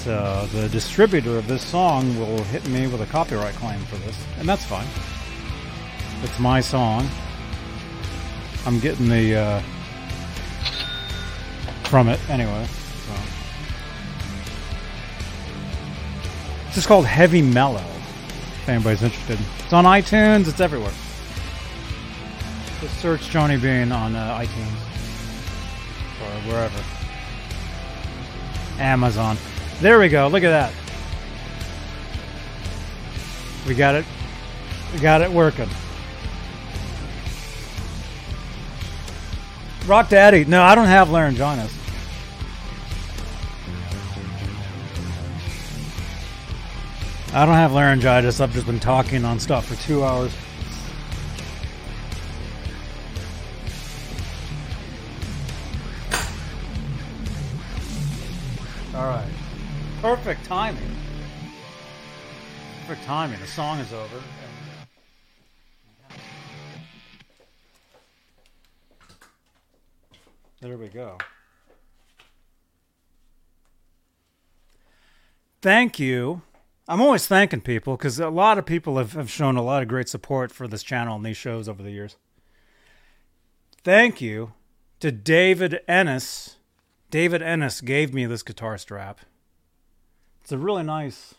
So the distributor of this song will hit me with a copyright claim for this, and that's fine. It's my song. I'm getting the uh, from it anyway. So. It's just called Heavy Mellow. Anybody's interested, it's on iTunes. It's everywhere. Just search Johnny Bean on uh, iTunes or wherever. Amazon. There we go. Look at that. We got it. We got it working. Rock Daddy. No, I don't have laryngitis. I don't have laryngitis. I've just been talking on stuff for two hours. All right. Perfect timing. Perfect timing. The song is over. There we go. Thank you. I'm always thanking people because a lot of people have, have shown a lot of great support for this channel and these shows over the years. Thank you to David Ennis. David Ennis gave me this guitar strap. It's a really nice.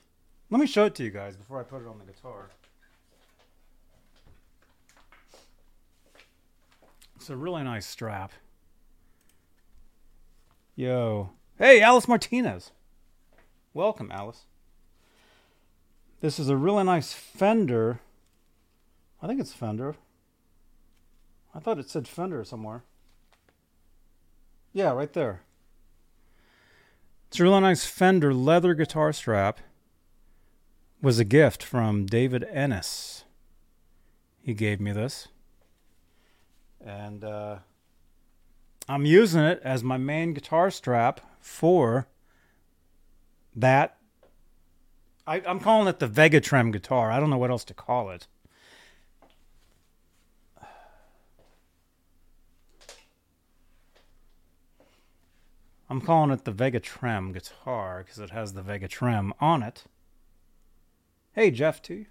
Let me show it to you guys before I put it on the guitar. It's a really nice strap. Yo. Hey, Alice Martinez. Welcome, Alice. This is a really nice Fender. I think it's Fender. I thought it said Fender somewhere. Yeah, right there. It's a really nice Fender leather guitar strap. Was a gift from David Ennis. He gave me this. And uh, I'm using it as my main guitar strap for that. I, am calling it the Vegatrem guitar. I don't know what else to call it. I'm calling it the Vegatrem guitar because it has the Vegatrem on it. Hey, Jeff, too.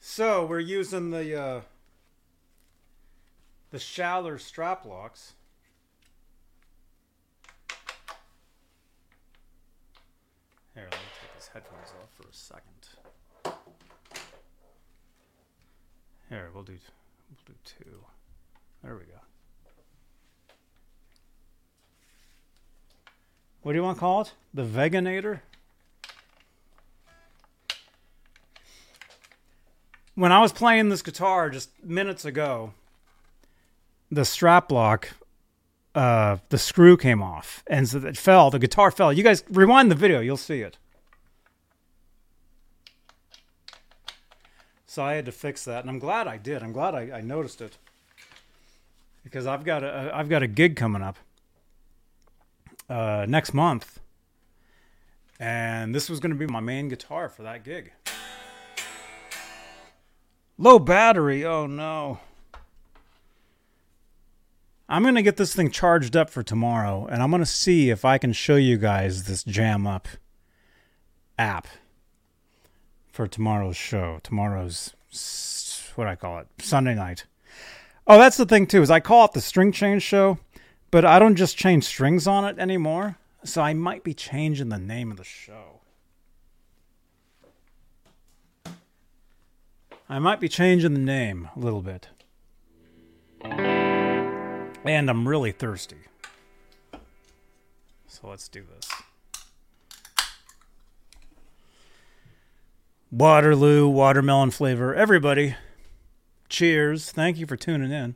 So we're using the uh, the Schaller strap locks. Here, let me take these headphones off for a second. Here, we'll do we'll do two. There we go. What do you want to call it? The Veganator? When I was playing this guitar just minutes ago, the strap lock, uh, the screw came off, and so it fell. The guitar fell. You guys rewind the video; you'll see it. So I had to fix that, and I'm glad I did. I'm glad I, I noticed it because I've got a I've got a gig coming up uh, next month, and this was going to be my main guitar for that gig. Low battery. Oh no. I'm going to get this thing charged up for tomorrow, and I'm going to see if I can show you guys this Jam Up app for tomorrow's show. Tomorrow's, what I call it? Sunday night. Oh, that's the thing, too, is I call it the String Change Show, but I don't just change strings on it anymore, so I might be changing the name of the show. I might be changing the name a little bit. And I'm really thirsty. So let's do this. Waterloo, watermelon flavor. Everybody, cheers. Thank you for tuning in.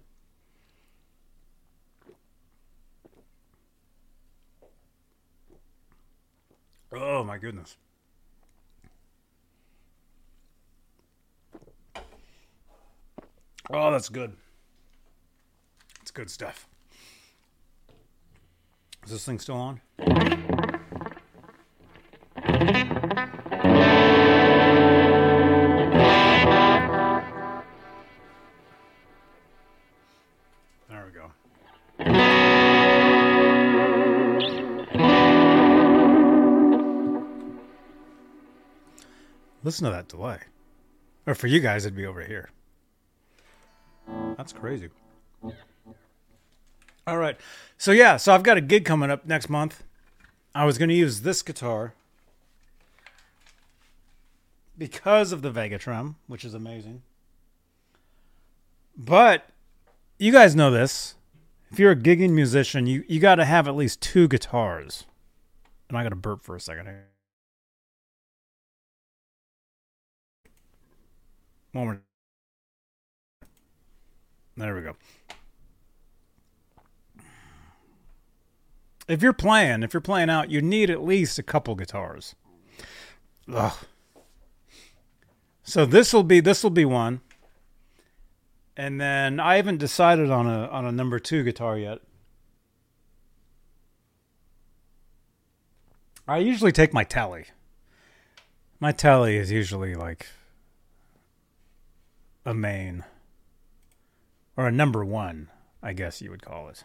Oh my goodness. Oh, that's good. Good stuff. Is this thing still on? There we go. Listen to that delay. Or for you guys, it'd be over here. That's crazy. All right. So, yeah, so I've got a gig coming up next month. I was going to use this guitar because of the Vegatrem, which is amazing. But you guys know this. If you're a gigging musician, you, you got to have at least two guitars. And I got to burp for a second here. One more. There we go. If you're playing, if you're playing out, you need at least a couple guitars. Ugh. So this will be this will be one. And then I haven't decided on a on a number 2 guitar yet. I usually take my tele. My tele is usually like a main or a number 1, I guess you would call it.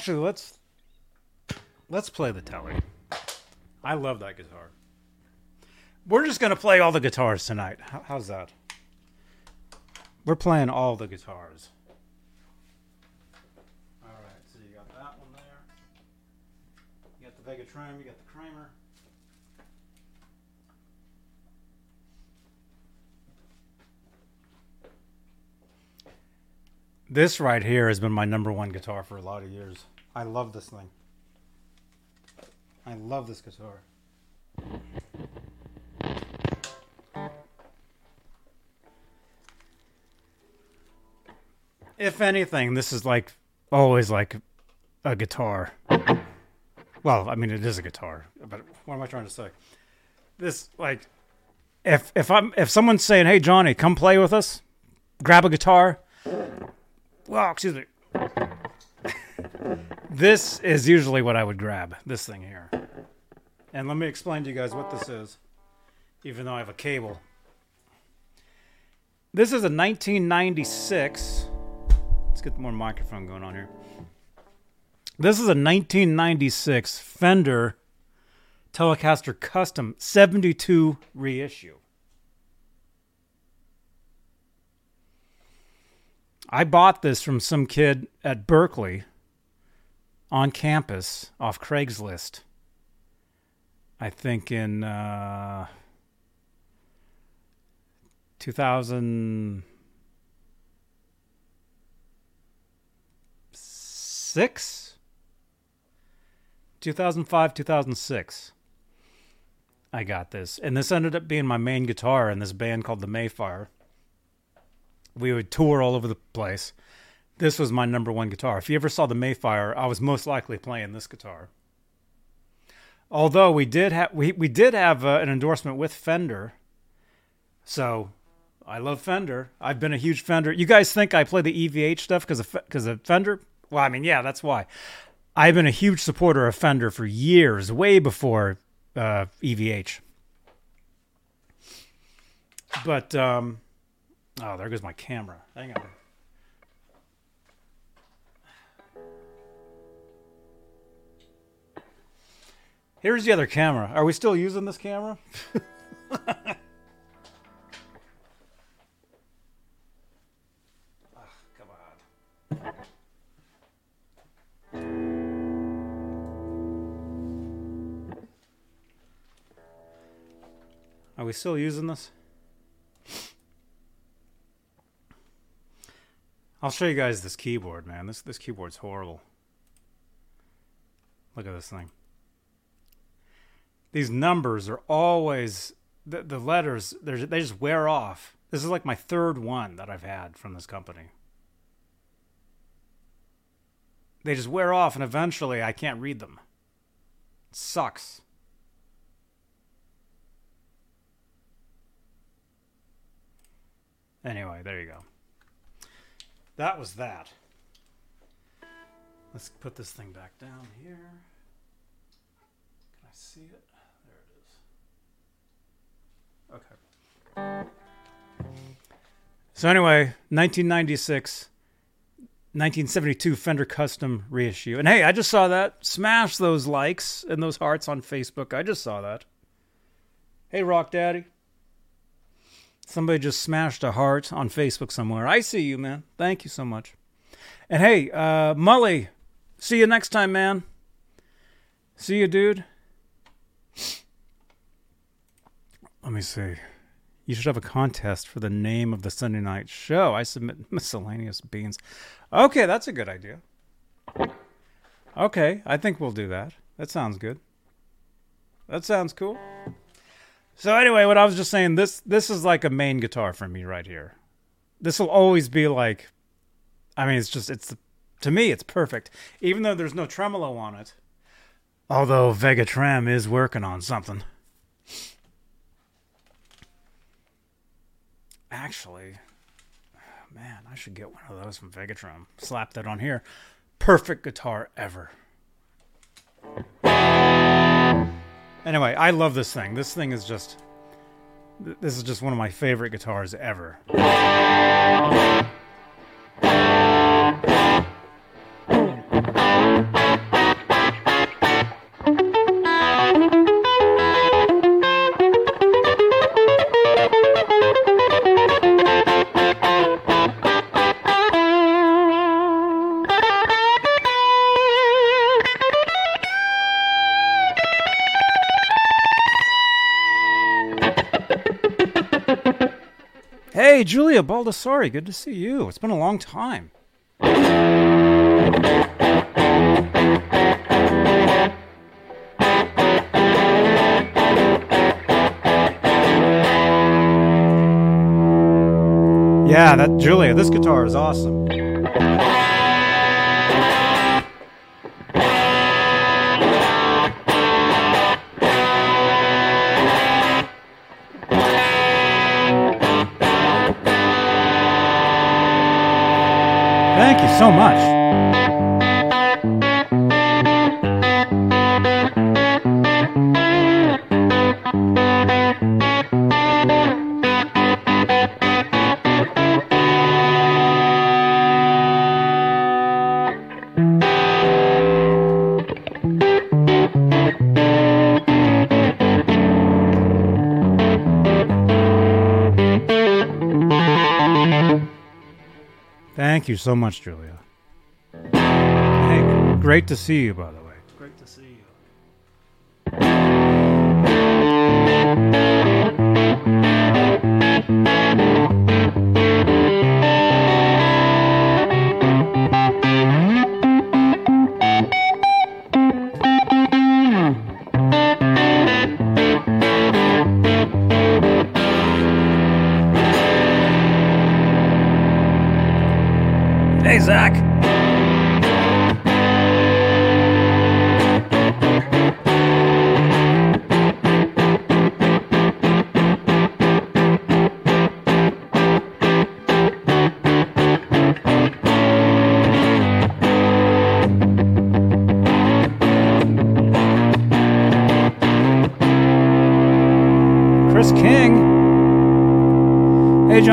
Actually, let's let's play the tele. I love that guitar. We're just gonna play all the guitars tonight. How, how's that? We're playing all the guitars. All right, so you got that one there. You got the Vegatrem. You got the Kramer. This right here has been my number one guitar for a lot of years. I love this thing. I love this guitar. If anything, this is like always like a guitar. Well, I mean it is a guitar, but what am I trying to say? This like if if I'm if someone's saying, "Hey Johnny, come play with us." Grab a guitar well, excuse me. this is usually what I would grab, this thing here. And let me explain to you guys what this is, even though I have a cable. This is a 1996. Let's get more microphone going on here. This is a 1996 Fender Telecaster Custom 72 reissue. I bought this from some kid at Berkeley on campus off Craigslist. I think in uh, 2006, 2005, 2006. I got this. And this ended up being my main guitar in this band called the Mayfire we would tour all over the place. This was my number one guitar. If you ever saw the Mayfire, I was most likely playing this guitar. Although we did have we, we did have uh, an endorsement with Fender, so I love Fender. I've been a huge Fender. You guys think I play the EVH stuff because of because of Fender? Well, I mean, yeah, that's why. I've been a huge supporter of Fender for years, way before uh, EVH. But um, oh, there goes my camera. Hang on. Here's the other camera. Are we still using this camera? [LAUGHS] Ah, come on. Are we still using this? I'll show you guys this keyboard, man. This this keyboard's horrible. Look at this thing. These numbers are always the, the letters. They just wear off. This is like my third one that I've had from this company. They just wear off, and eventually I can't read them. It sucks. Anyway, there you go. That was that. Let's put this thing back down here. Can I see it? There it is. Okay. So anyway, 1996, 1972 Fender Custom reissue. And hey, I just saw that. Smash those likes and those hearts on Facebook. I just saw that. Hey, Rock Daddy. Somebody just smashed a heart on Facebook somewhere. I see you, man. Thank you so much. And hey, uh, Mully, see you next time, man. See you, dude. Let me see. You should have a contest for the name of the Sunday night show. I submit [LAUGHS] miscellaneous beans. Okay, that's a good idea. Okay, I think we'll do that. That sounds good. That sounds cool. So anyway, what I was just saying, this this is like a main guitar for me right here. This will always be like, I mean, it's just it's to me it's perfect, even though there's no tremolo on it. Although Vega Trem is working on something. Actually, man, I should get one of those from Vegatrem. Slap that on here. Perfect guitar ever. Anyway, I love this thing. This thing is just this is just one of my favorite guitars ever. Hey, Julia Baldessari, good to see you. It's been a long time. Yeah, that Julia, this guitar is awesome. So much. Thank you so much, Julia. Hey, great to see you, way.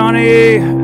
Johnny,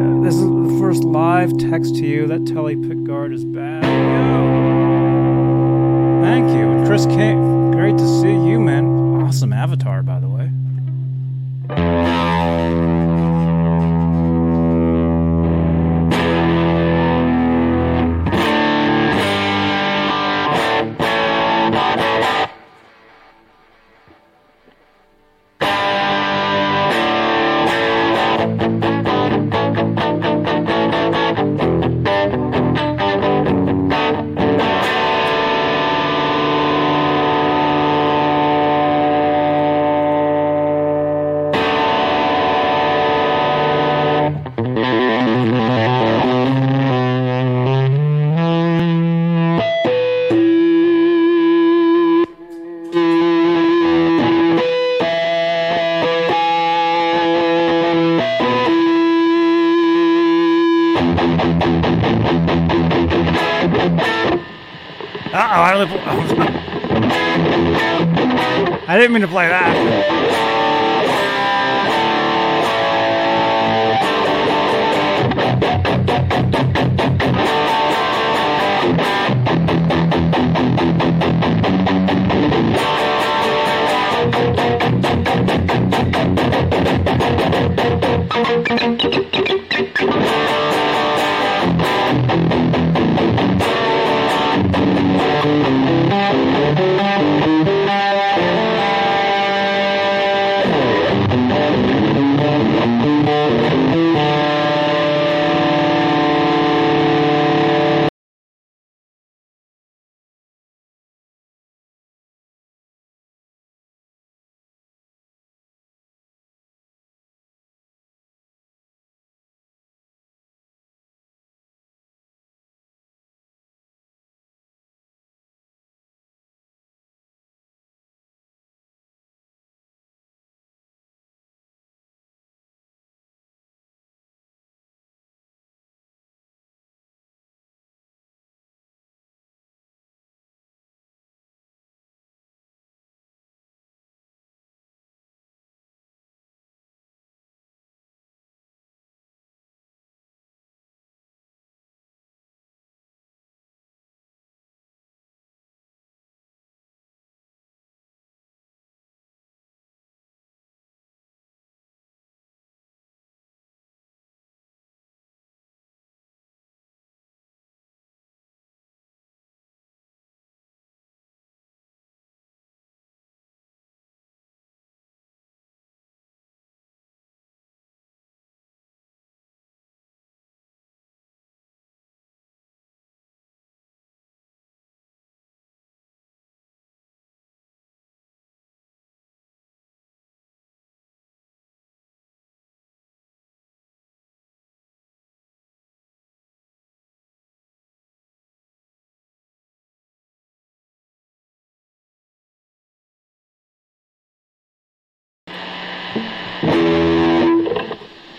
I didn't mean to play that.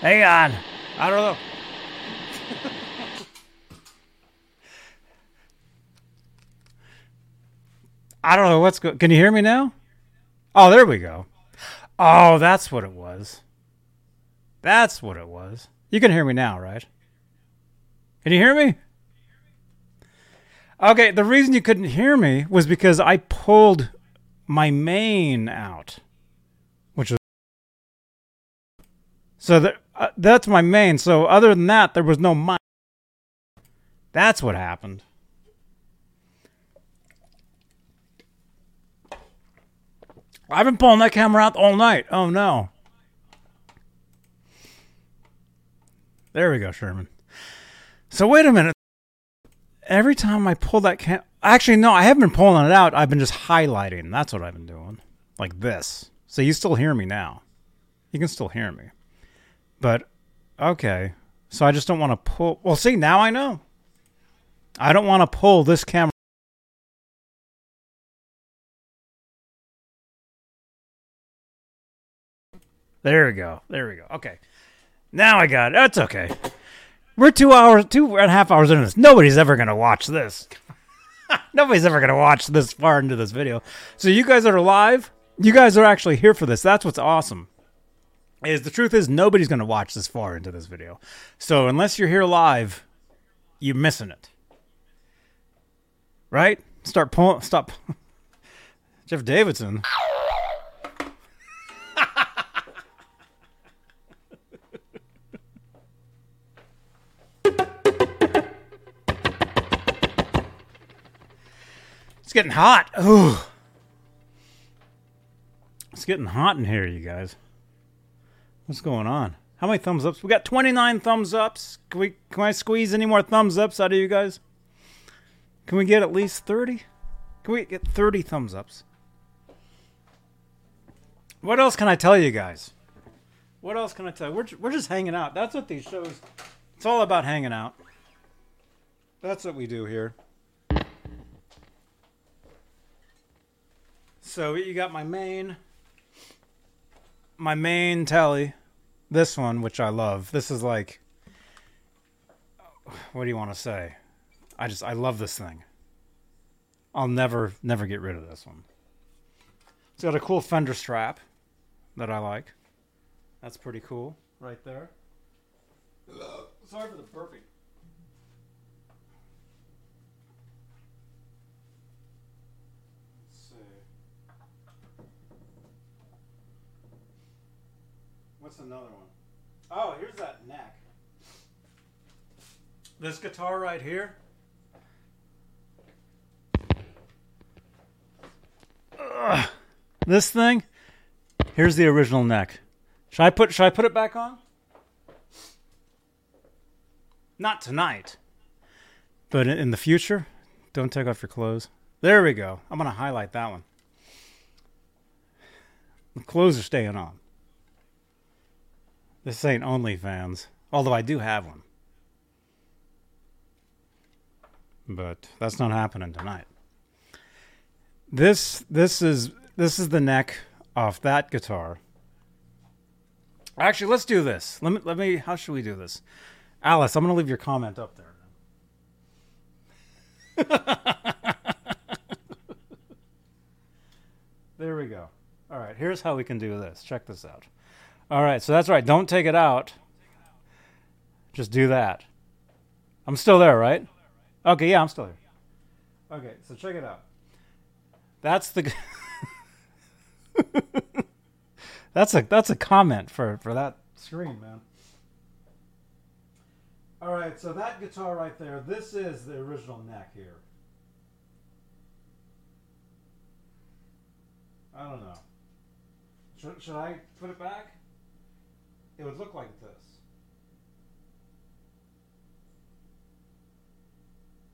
Hang on. I don't know. I don't know what's going. Can you hear me now? Oh, there we go. Oh, that's what it was. That's what it was. You can hear me now, right? Can you hear me? Okay, the reason you couldn't hear me was because I pulled my main out, which was so that uh, that's my main. So other than that, there was no mic. That's what happened. I've been pulling that camera out all night. Oh no. There we go, Sherman. So wait a minute. Every time I pull that cam, actually no, I haven't been pulling it out. I've been just highlighting. That's what I've been doing, like this. So you still hear me now. You can still hear me. But okay, so I just don't want to pull. Well, see now I know. I don't want to pull this camera. There we go. There we go. Okay. Now I got it. That's okay. We're two hours, two and a half hours into this. Nobody's ever going to watch this. [LAUGHS] Nobody's ever going to watch this far into this video. So you guys are live, you guys are actually here for this. That's what's awesome. Is the truth is nobody's going to watch this far into this video. So unless you're here live, you're missing it. Right? Start pulling. Stop. [LAUGHS] Jeff Davidson. [LAUGHS] it's getting hot. Ooh. It's getting hot in here, you guys. What's going on? How many thumbs ups? We got 29 thumbs ups. Can we can I squeeze any more thumbs ups out of you guys? Can we get at least 30? Can we get 30 thumbs ups? What else can I tell you guys? What else can I tell you? We're, we're just hanging out. That's what these shows. It's all about hanging out. That's what we do here. So you got my main my main tele, this one, which I love. This is like, what do you want to say? I just I love this thing. I'll never never get rid of this one. It's got a cool fender strap that I like. That's pretty cool, right there. Sorry for the burping. Let's see. What's another one? Oh, here's that neck. This guitar right here. Ugh. This thing. Here's the original neck. Should I put should I put it back on? Not tonight. But in the future, don't take off your clothes. There we go. I'm going to highlight that one. The clothes are staying on. This ain't OnlyFans, although I do have one. But that's not happening tonight. This this is this is the neck off that guitar. Actually, let's do this. Let me let me how should we do this? Alice, I'm to leave your comment up there. [LAUGHS] there we go. All right, here's how we can do this. Check this out. All right, so that's right. Don't take it out. Just do that. I'm still there, right? Okay, yeah, I'm still here. Okay, so check it out. That's the [LAUGHS] That's a that's a comment for for that screen, man. All right, so that guitar right there, this is the original neck here. I don't know. Should, should I put it back? It would look like this.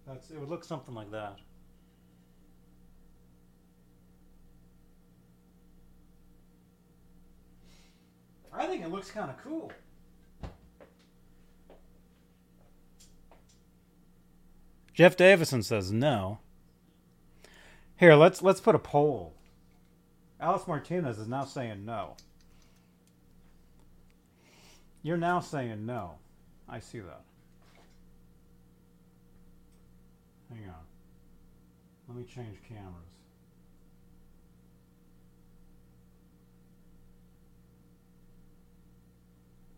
That's it would look something like that. I think it looks kind of cool. Jeff Davison says no. Here, let's let's put a poll. Alice Martinez is now saying no. You're now saying no. I see that. Hang on. Let me change cameras.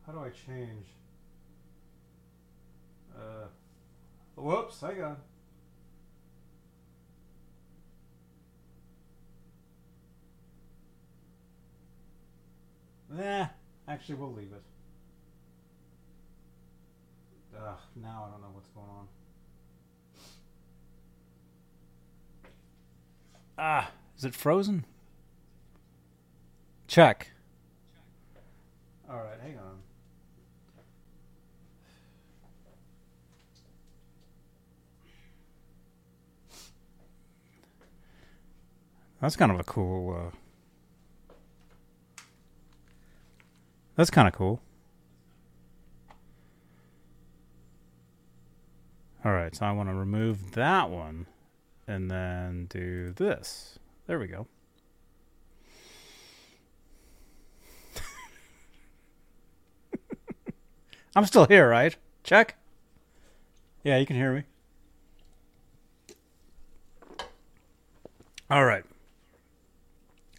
How do I change? Uh, whoops, hang on. Nah, actually, we'll leave it. Ugh, now I don't know what's going on. Ah, is it frozen? Check. All right, hang on. That's kind of a cool. Uh, that's kind of cool. All right, so I want to remove that one and then do this. There we go. [LAUGHS] I'm still here, right? Check. Yeah, you can hear me. All right.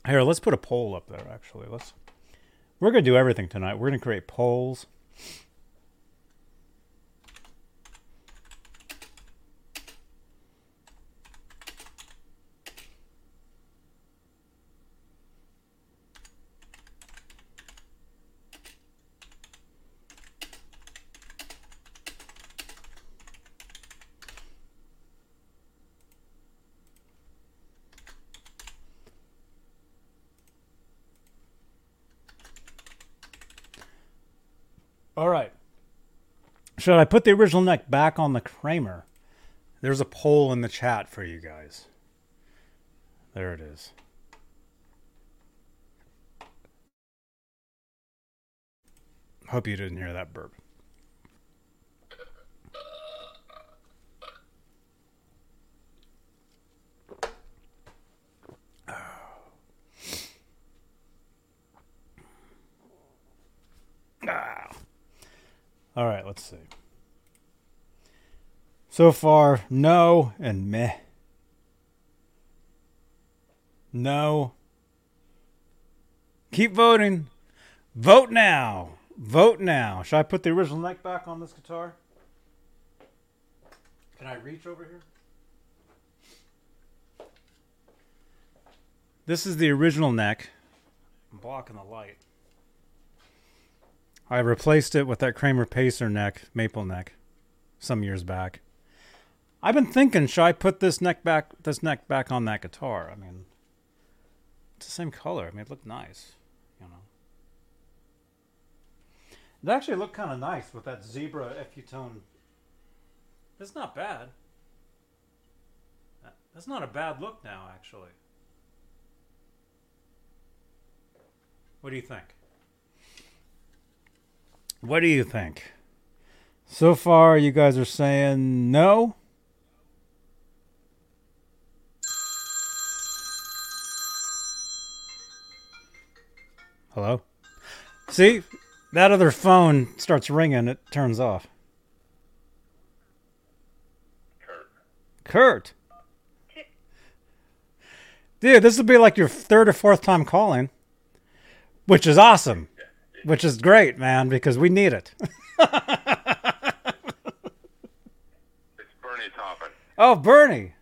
Here, let's put a poll up there actually. Let's We're gonna do everything tonight. We're gonna create polls. All right. Should I put the original neck back on the Kramer? There's a poll in the chat for you guys. There it is. Hope you didn't hear that burp. Ah. All right, let's see. So far, no and meh. No. Keep voting. Vote now. Vote now. Should I put the original neck back on this guitar? Can I reach over here? This is the original neck. I'm blocking the light. I replaced it with that Kramer Pacer neck, maple neck, some years back. I've been thinking, should I put this neck back, this neck back on that guitar? I mean, it's the same color. I mean, it looked nice, you know. It actually looked kind of nice with that zebra FU-Tone. It's not bad. That's not a bad look now, actually. What do you think? What do you think? So far, you guys are saying no. Hello? See, that other phone starts ringing, it turns off. Kurt. Kurt. Dude, this will be like your third or fourth time calling, which is awesome. Which is great, man, because we need it. It's Bernie Toppin. oh, Bernie.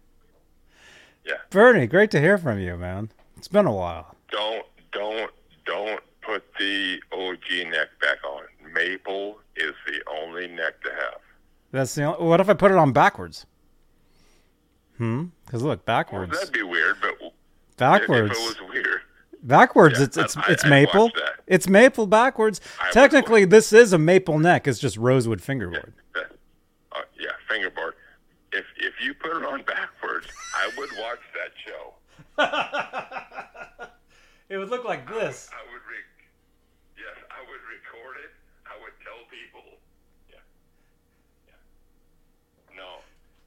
Yeah. Bernie, great to hear from you, man. It's been a while. Don't don't don't put the OG neck back on. Maple is the only neck to have. That's the only, what if I put it on backwards? Hmm? Because look, Well, backwards. that'd be weird, but backwards. if it was weird, backwards, Yeah, it's it's I- it's maple. It's maple backwards. I Technically, this is a maple neck. It's just rosewood fingerboard. that, uh, yeah, fingerboard. If if you put it on backwards, I would watch that show. [LAUGHS] it would look like this. I would re- yes, I would record it. I would tell people. Yeah. Yeah. No,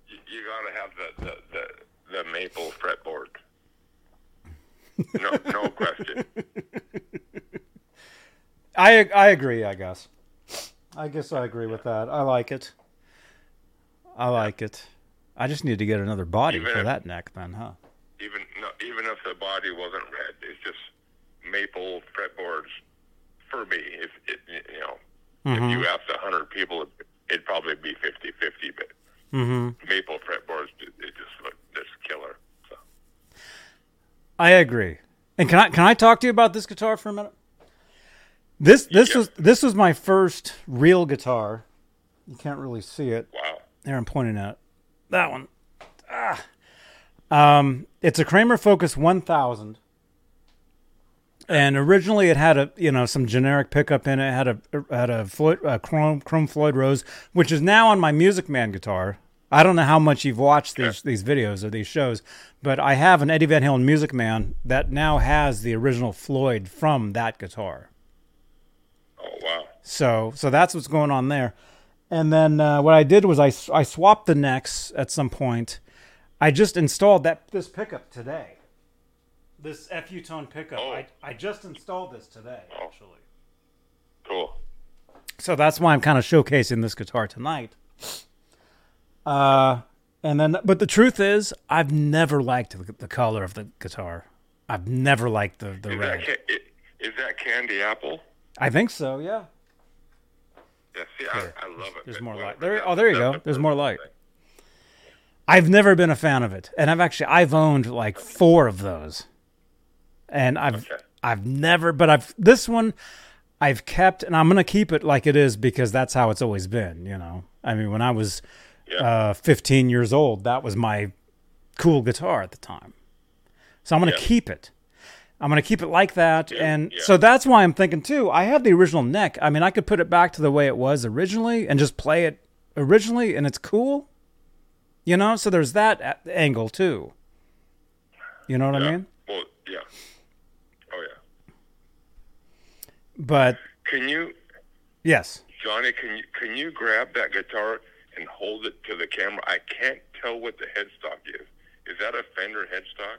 you, you got to have the, the the the maple fretboard. No, no question. I I agree. I guess. I guess I agree with that. I like it. I like it. I just need to get another body Even for if- that neck, then, huh? Even no, even if the body wasn't red, it's just maple fretboards for me. If it, you know, if you asked a hundred people, it'd probably be 50-50, But Mm-hmm. maple fretboards, it, it just look just killer. I agree. And can I can I talk to you about this guitar for a minute? This this Yeah. was this was my first real guitar. You can't really see it. Wow. There, I'm pointing at that one. Ah. Um, it's a Kramer Focus 1000, and originally it had a you know some generic pickup in it. it had a had a Floyd, a Chrome Chrome Floyd Rose, which is now on my Music Man guitar. I don't know how much you've watched these these videos or these shows, but I have an Eddie Van Halen Music Man that now has the original Floyd from that guitar. Oh wow. So so that's what's going on there. And then uh, what I did was I I swapped the necks at some point. I just installed that this pickup today. This FU-Tone pickup. Oh. I, I just installed this today Oh. actually. Cool. So that's why I'm kind of showcasing this guitar tonight. Uh and then but the truth is I've never liked the, the color of the guitar. I've never liked the the Is red. that, ca- i- is that candy apple? I think so. Yeah. Yeah, see, I, I love it. There's more light. There- oh, there you go. There's more light. I've never been a fan of it, and I've actually I've owned like four of those, and I've Okay. I've never, but I've this one I've kept, and I'm gonna keep it like it is because that's how it's always been. You know, I mean, when I was Yeah. uh, 15 years old, that was my cool guitar at the time, so I'm gonna Yeah. keep it. I'm gonna keep it like that, Yeah, and yeah. so that's why I'm thinking too. I have the original neck. I mean, I could put it back to the way it was originally and just play it originally, and it's cool. You know, so there's that a- angle too. You know what I mean? Well, yeah. Oh yeah. But Can you, yes, Johnny? Can you can you grab that guitar and hold it to the camera? I can't tell what the headstock is. Is that a Fender headstock?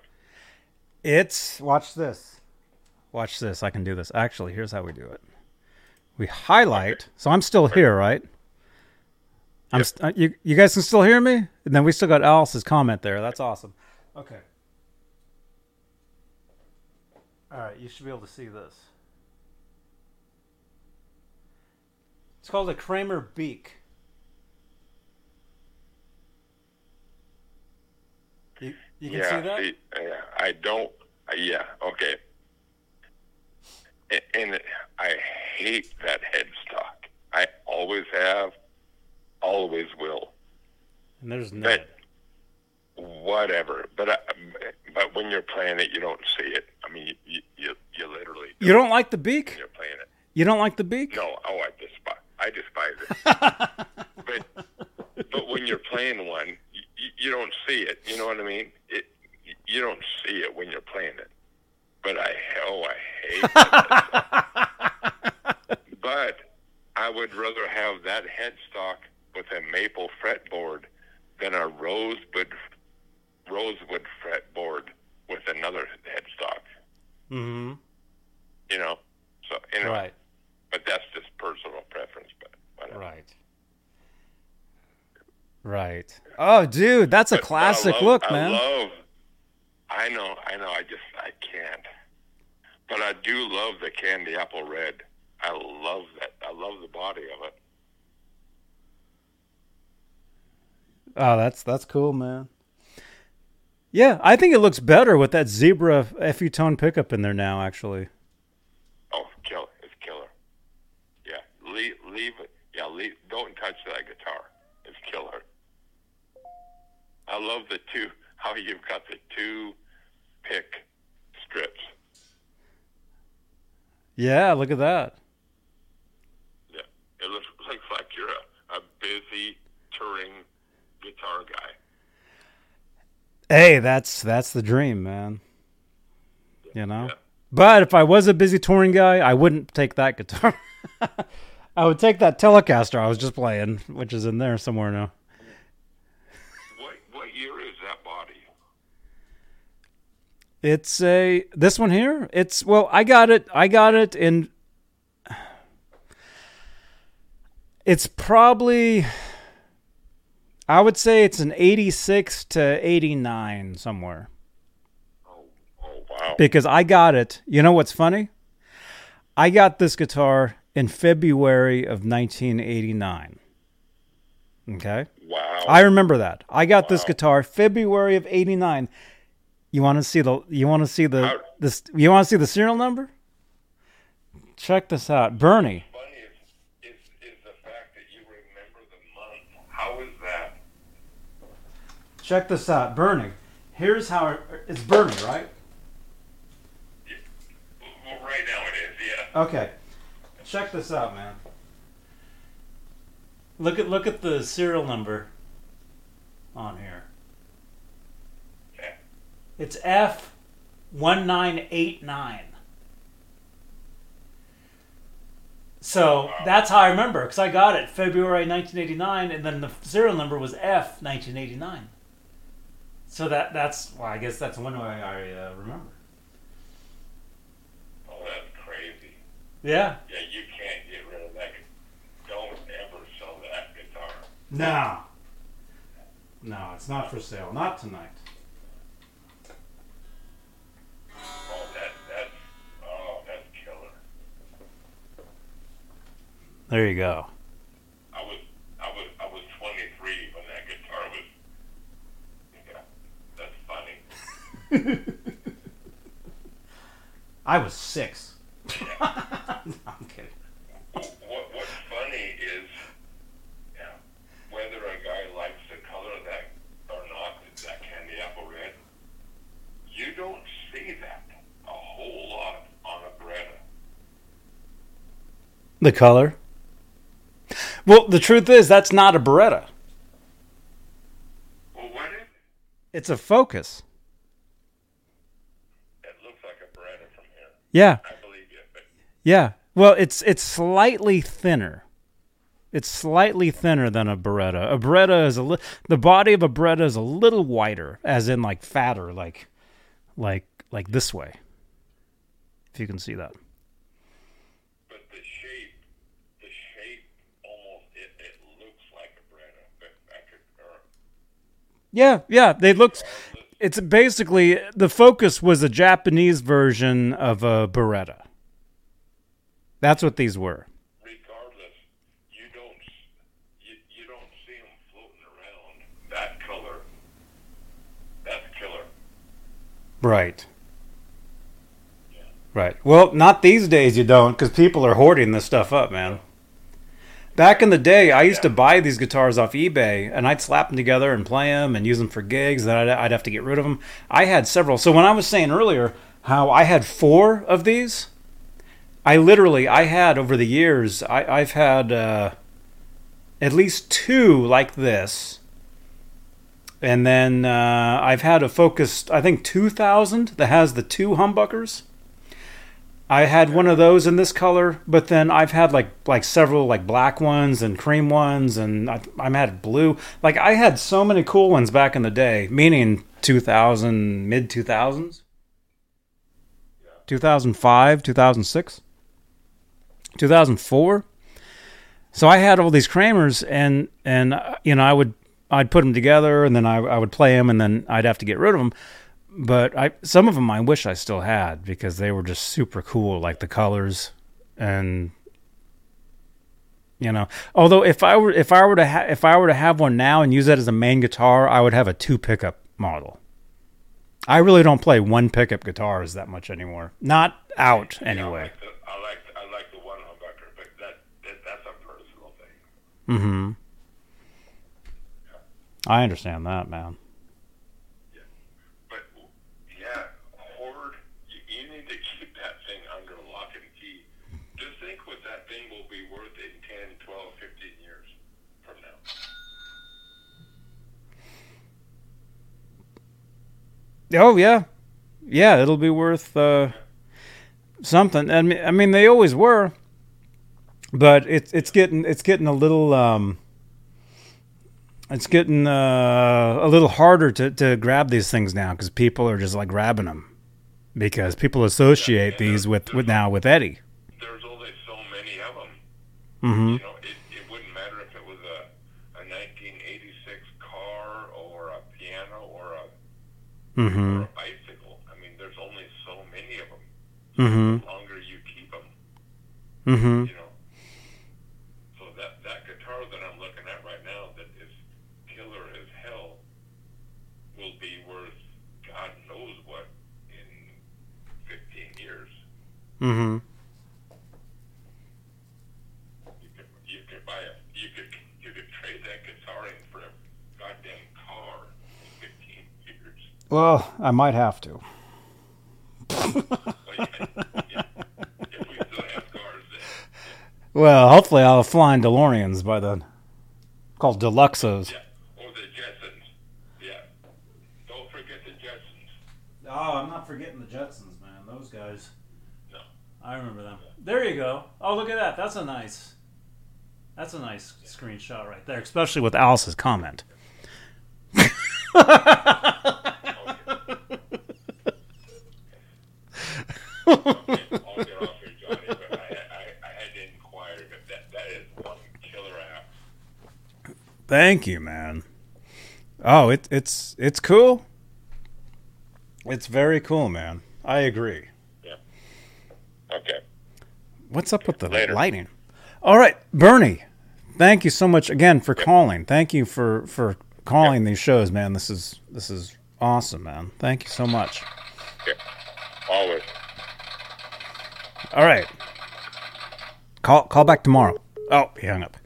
it's watch this. Watch this. I can do this. Actually, here's how we do it. We highlight. So I'm still here, right? I'm st- uh, you. You guys can still hear me, and then we still got Alice's comment there. That's awesome. Okay. All right, you should be able to see this. It's called a Kramer Beak. You, you can yeah. see that? yeah, I don't. yeah. Okay. A- And I hate that headstock. I always have, always will. And there's no. But whatever. But I, but when you're playing it, you don't see it. I mean, you you, you literally You don't like the beak? you're playing it. You don't like the beak? No, oh, I despise. I despise it. [LAUGHS] but but when you're playing one, you, you don't see it. You know what I mean? It you don't see it when you're playing it. But I oh I hate [LAUGHS] but I would rather have that headstock with a maple fretboard than a rosewood rosewood fretboard with another headstock. Mm-hmm. You know. So anyway, Right. but that's just personal preference. But whatever. Right. Right. Oh, dude, that's a But- but classic love- look, man. I love. I know, I know. I just I can't. But I do love the candy apple red. I love that. I love the body of it. oh, that's that's cool, man. Yeah, I think it looks better with that zebra FU-Tone pickup in there now. Actually, Oh, kill! It's killer. Yeah, leave, leave it. Yeah, leave. Don't touch that guitar. I love the two. How you've got the two pick strips. yeah. Look at that. Yeah, it looks looks like you're a, a busy touring guitar guy. Hey, that's that's the dream, man. You know. Yeah. But if I was a busy touring guy, I wouldn't take that guitar. [LAUGHS] I would take that Telecaster I was just playing, which is in there somewhere now. What what year is that body? It's a this one here. It's well, I got it. I got it in. It's probably. I would say it's an eighty-six to eighty-nine somewhere Oh, oh wow. because I got it. You know what's funny? I got this guitar in February of nineteen eighty-nine. Okay. Wow. I remember that. I got this guitar February of '89. You want to see the? You want to see the? How- This? You want to see the serial number? Check this out, Bernie. funny is, is is the fact that you remember the month. How is that? Check this out, Bernie. Here's how it, it's Bernie, right? Well, right now it is, yeah. Okay. Check this out, man. Look at look at the serial number on here. It's F one nine eight nine. So that's how I remember because I got it February 1989, and then the serial number was F 1989. So that that's well, I guess that's one way I uh, remember. Oh, that's crazy. Yeah. Yeah, you can't get rid of that. Don't ever sell that guitar. No. No, it's not for sale. Not tonight. There you go. I was I was I was 23 when that guitar was. Yeah, that's funny. [LAUGHS] I was six. [LAUGHS] I'm kidding. What what's funny is, yeah, whether a guy likes the color of that or not, that candy apple red. You don't see that a whole lot on a Baretta. The color? Well, the truth is, that's not a Baretta. Well, what is? It's a Focus. It looks like a Baretta from here. Yeah, I believe you, but yeah. Well, it's it's slightly thinner. It's slightly thinner than a Baretta. A Baretta is a li- the body of a Baretta is a little wider, as in like fatter, like like like this way. If you can see that. but the shape, the shape almost it, it looks like a Baretta, but I could. Or, Yeah, yeah. They looked. It's basically the Focus was a Japanese version of a Baretta. That's what these were. regardless, you don't you, you don't see them floating around that color. That's killer. Right. Right. Well, not these days you don't because people are hoarding this stuff up, man. Back in the day, I used to buy these guitars off eBay and I'd slap them together and play them and use them for gigs. Then I'd, I'd have to get rid of them. I had several. So when I was saying earlier how I had four of these, I literally I had over the years I, I've had uh, at least two like this, and then uh, I've had a focused I think 2000 that has the two humbuckers. I had one of those in this color, but then I've had like like several like black ones and cream ones, and I, I've had blue. Like I had so many cool ones back in the day, meaning 2000 mid 2000s, 2005, 2006, 2004. So I had all these Kramers, and and uh, you know I would I'd put them together, and then I I would play them, and then I'd have to get rid of them but I some of them I wish I still had because they were just super cool, like the colors and you know. Although if I were if I were to ha- if I were to have one now and use that as a main guitar, I would have a two pickup model. I really don't play one pickup guitars that much anymore. Not out Yeah, I anyway. like the, I like I like the one humbucker, but that, that that's a personal thing. Mm-hmm. I understand that, man. But yeah, hoard. You, you need to keep that thing under lock and key. Just think what that thing will be worth in 10, 12, 15 years from now. Oh yeah, yeah. It'll be worth uh, something. I mean, I mean, they always were, but it's it's getting it's getting a little um, it's getting uh, a little harder to to grab these things now because people are just like grabbing them because people associate these with with now with Eddie. There's only so many of them. Mm-hmm. You know, it, it wouldn't matter if it was a, a 1986 car or a piano or a, hmm or a bicycle. I mean, there's only so many of them. hmm The longer you keep them, hmm you know. So that that guitar that I'm looking at right now that is killer as hell will be worth God knows what in 15 years. hmm You could you could buy a you could you could trade that guitar in for a goddamn car in 15 years. Well, I might have to. But yeah, yeah, if we still have cars, then Well, hopefully I'll have flying DeLoreans by then. Called Deluxos. yeah, or the Jetsons. Yeah, don't forget the Jetsons. Oh, I'm not forgetting the Jetsons, man. Those guys. No. I remember them. There you go. Oh, look at that. That's a nice. That's a nice screenshot right there, especially with Alice's comment. [LAUGHS] I'll get off here, Johnny, but I, I, I had to inquire that, that that is one killer app. [LAUGHS] Thank you, man. Oh, it, it's it's cool. It's very cool, man. I agree. Okay. What's up with the Later. lighting? All right, Bernie. Thank you so much again for calling. Thank you for for calling these shows, man. This is this is awesome, man. Thank you so much. Yeah. Always. All right. Call call back tomorrow. Oh, he hung up.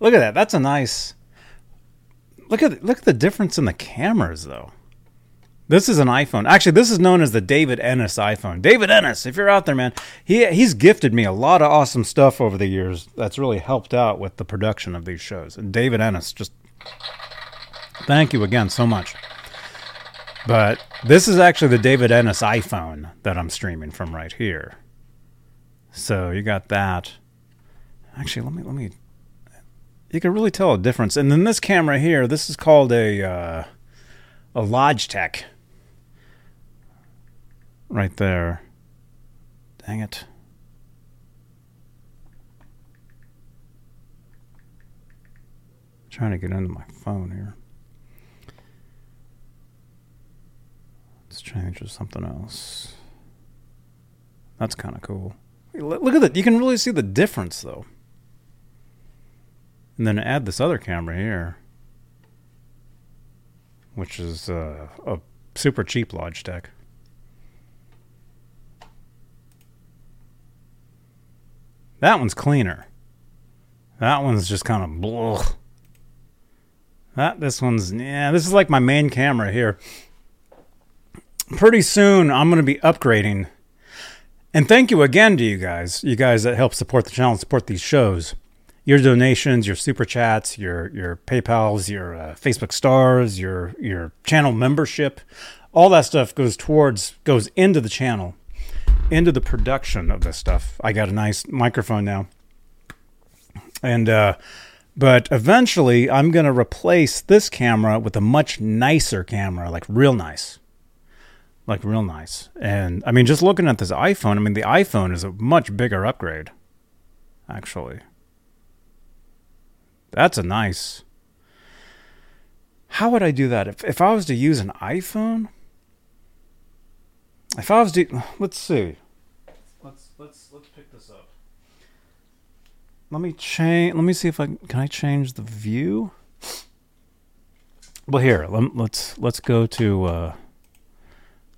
look at that. That's a nice. Look at look at the difference in the cameras, though. This is an iPhone. Actually, this is known as the David Ennis iPhone. David Ennis, if you're out there, man, he he's gifted me a lot of awesome stuff over the years. That's really helped out with the production of these shows. And David Ennis, just thank you again so much. But this is actually the David Ennis iPhone that I'm streaming from right here. So you got that. Actually, let me let me. You can really tell a difference. And then this camera here, this is called a uh, a Logitech. Right there. Dang it. trying to get into my phone here. Change to something else. That's kind of cool. Look at that. You can really see the difference, though. And then add this other camera here, which is uh, a super cheap Logitech. That one's cleaner. That one's just kind of blah. That this one's yeah. This is like my main camera here. Pretty soon, I'm going to be upgrading. And thank you again to you guys, you guys that help support the channel support these shows. Your donations, your super chats, your your PayPal's, your uh, Facebook stars, your your channel membership, all that stuff goes towards goes into the channel, into the production of this stuff. I got a nice microphone now, and uh, but eventually I'm gonna replace this camera with a much nicer camera, like real nice like real nice. And I mean, just looking at this iPhone, I mean, the iPhone is a much bigger upgrade, actually. That's a nice. How would I do that if if I was to use an iPhone? If I was to, let's see. Let's let's let's pick this up. Let me change. Let me see if I can I change the view. Well, here let, let's let's go to. Uh,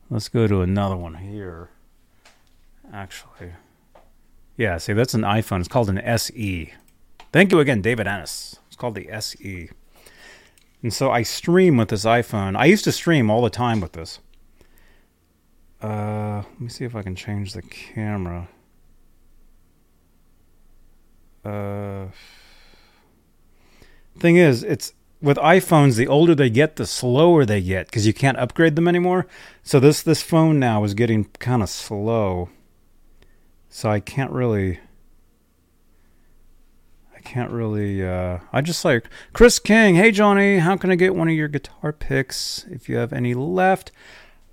Let's go to another one here. Actually, yeah, see, that's an iPhone. It's called an SE. Thank you again, David Ennis. It's called the SE. And so I stream with this iPhone. I used to stream all the time with this. Uh, let me see if I can change the camera. Uh, thing is, it's with iPhones, the older they get, the slower they get because you can't upgrade them anymore. So this this phone now is getting kind of slow. So I can't really I can't really uh I just like Chris King, "Hey Johnny, how can I get one of your guitar picks if you have any left?"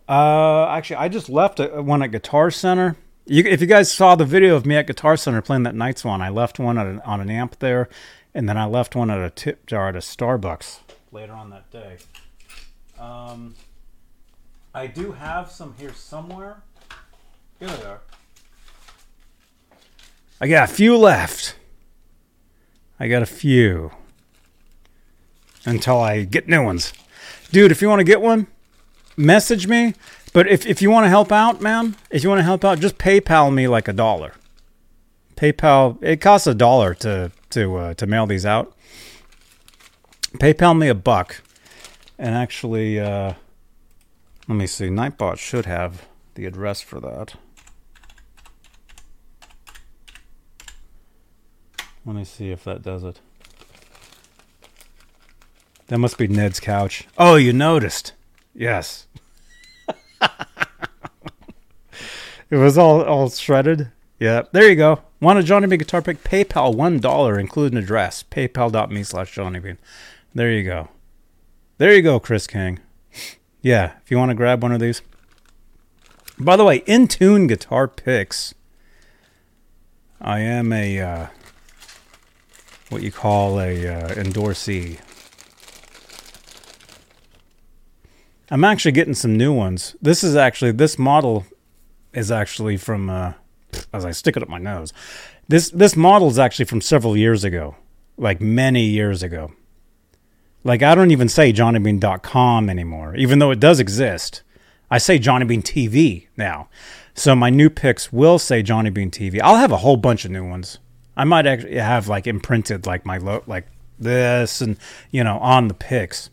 Uh actually, I just left a, one at Guitar Center. You, if you guys saw the video of me at Guitar Center playing that Nights one, I left one an, on an amp there and then I left one at a tip jar at a Starbucks later on that day. Um, I do have some here somewhere. Here they are. I got a few left. I got a few. Until I get new ones. Dude, if you want to get one, message me. But if, if you want to help out, man, if you want to help out, just PayPal me like a dollar. PayPal, it costs a dollar to to uh, to mail these out. PayPal me a buck, and actually, uh, let me see. Nightbot should have the address for that. Let me see if that does it. That must be Ned's couch. Oh, you noticed? Yes. [LAUGHS] it was all all shredded. Yeah, there you go. Want a Johnny Bean guitar pick? PayPal one dollar, include an address. PayPal.me slash Johnny Bean. There you go. There you go, Chris King. Yeah, if you want to grab one of these. By the way, Intune guitar picks. I am a uh, what you call a uh, endorsee. I'm actually getting some new ones. This is actually this model is actually from uh, as I stick it up my nose. This this model is actually from several years ago, like many years ago. Like I don't even say johnnybean.com anymore, even though it does exist. I say Johnny Bean TV now. So my new picks will say Johnny Bean TV. I'll have a whole bunch of new ones. I might actually have like imprinted like my lo- like this and you know on the picks.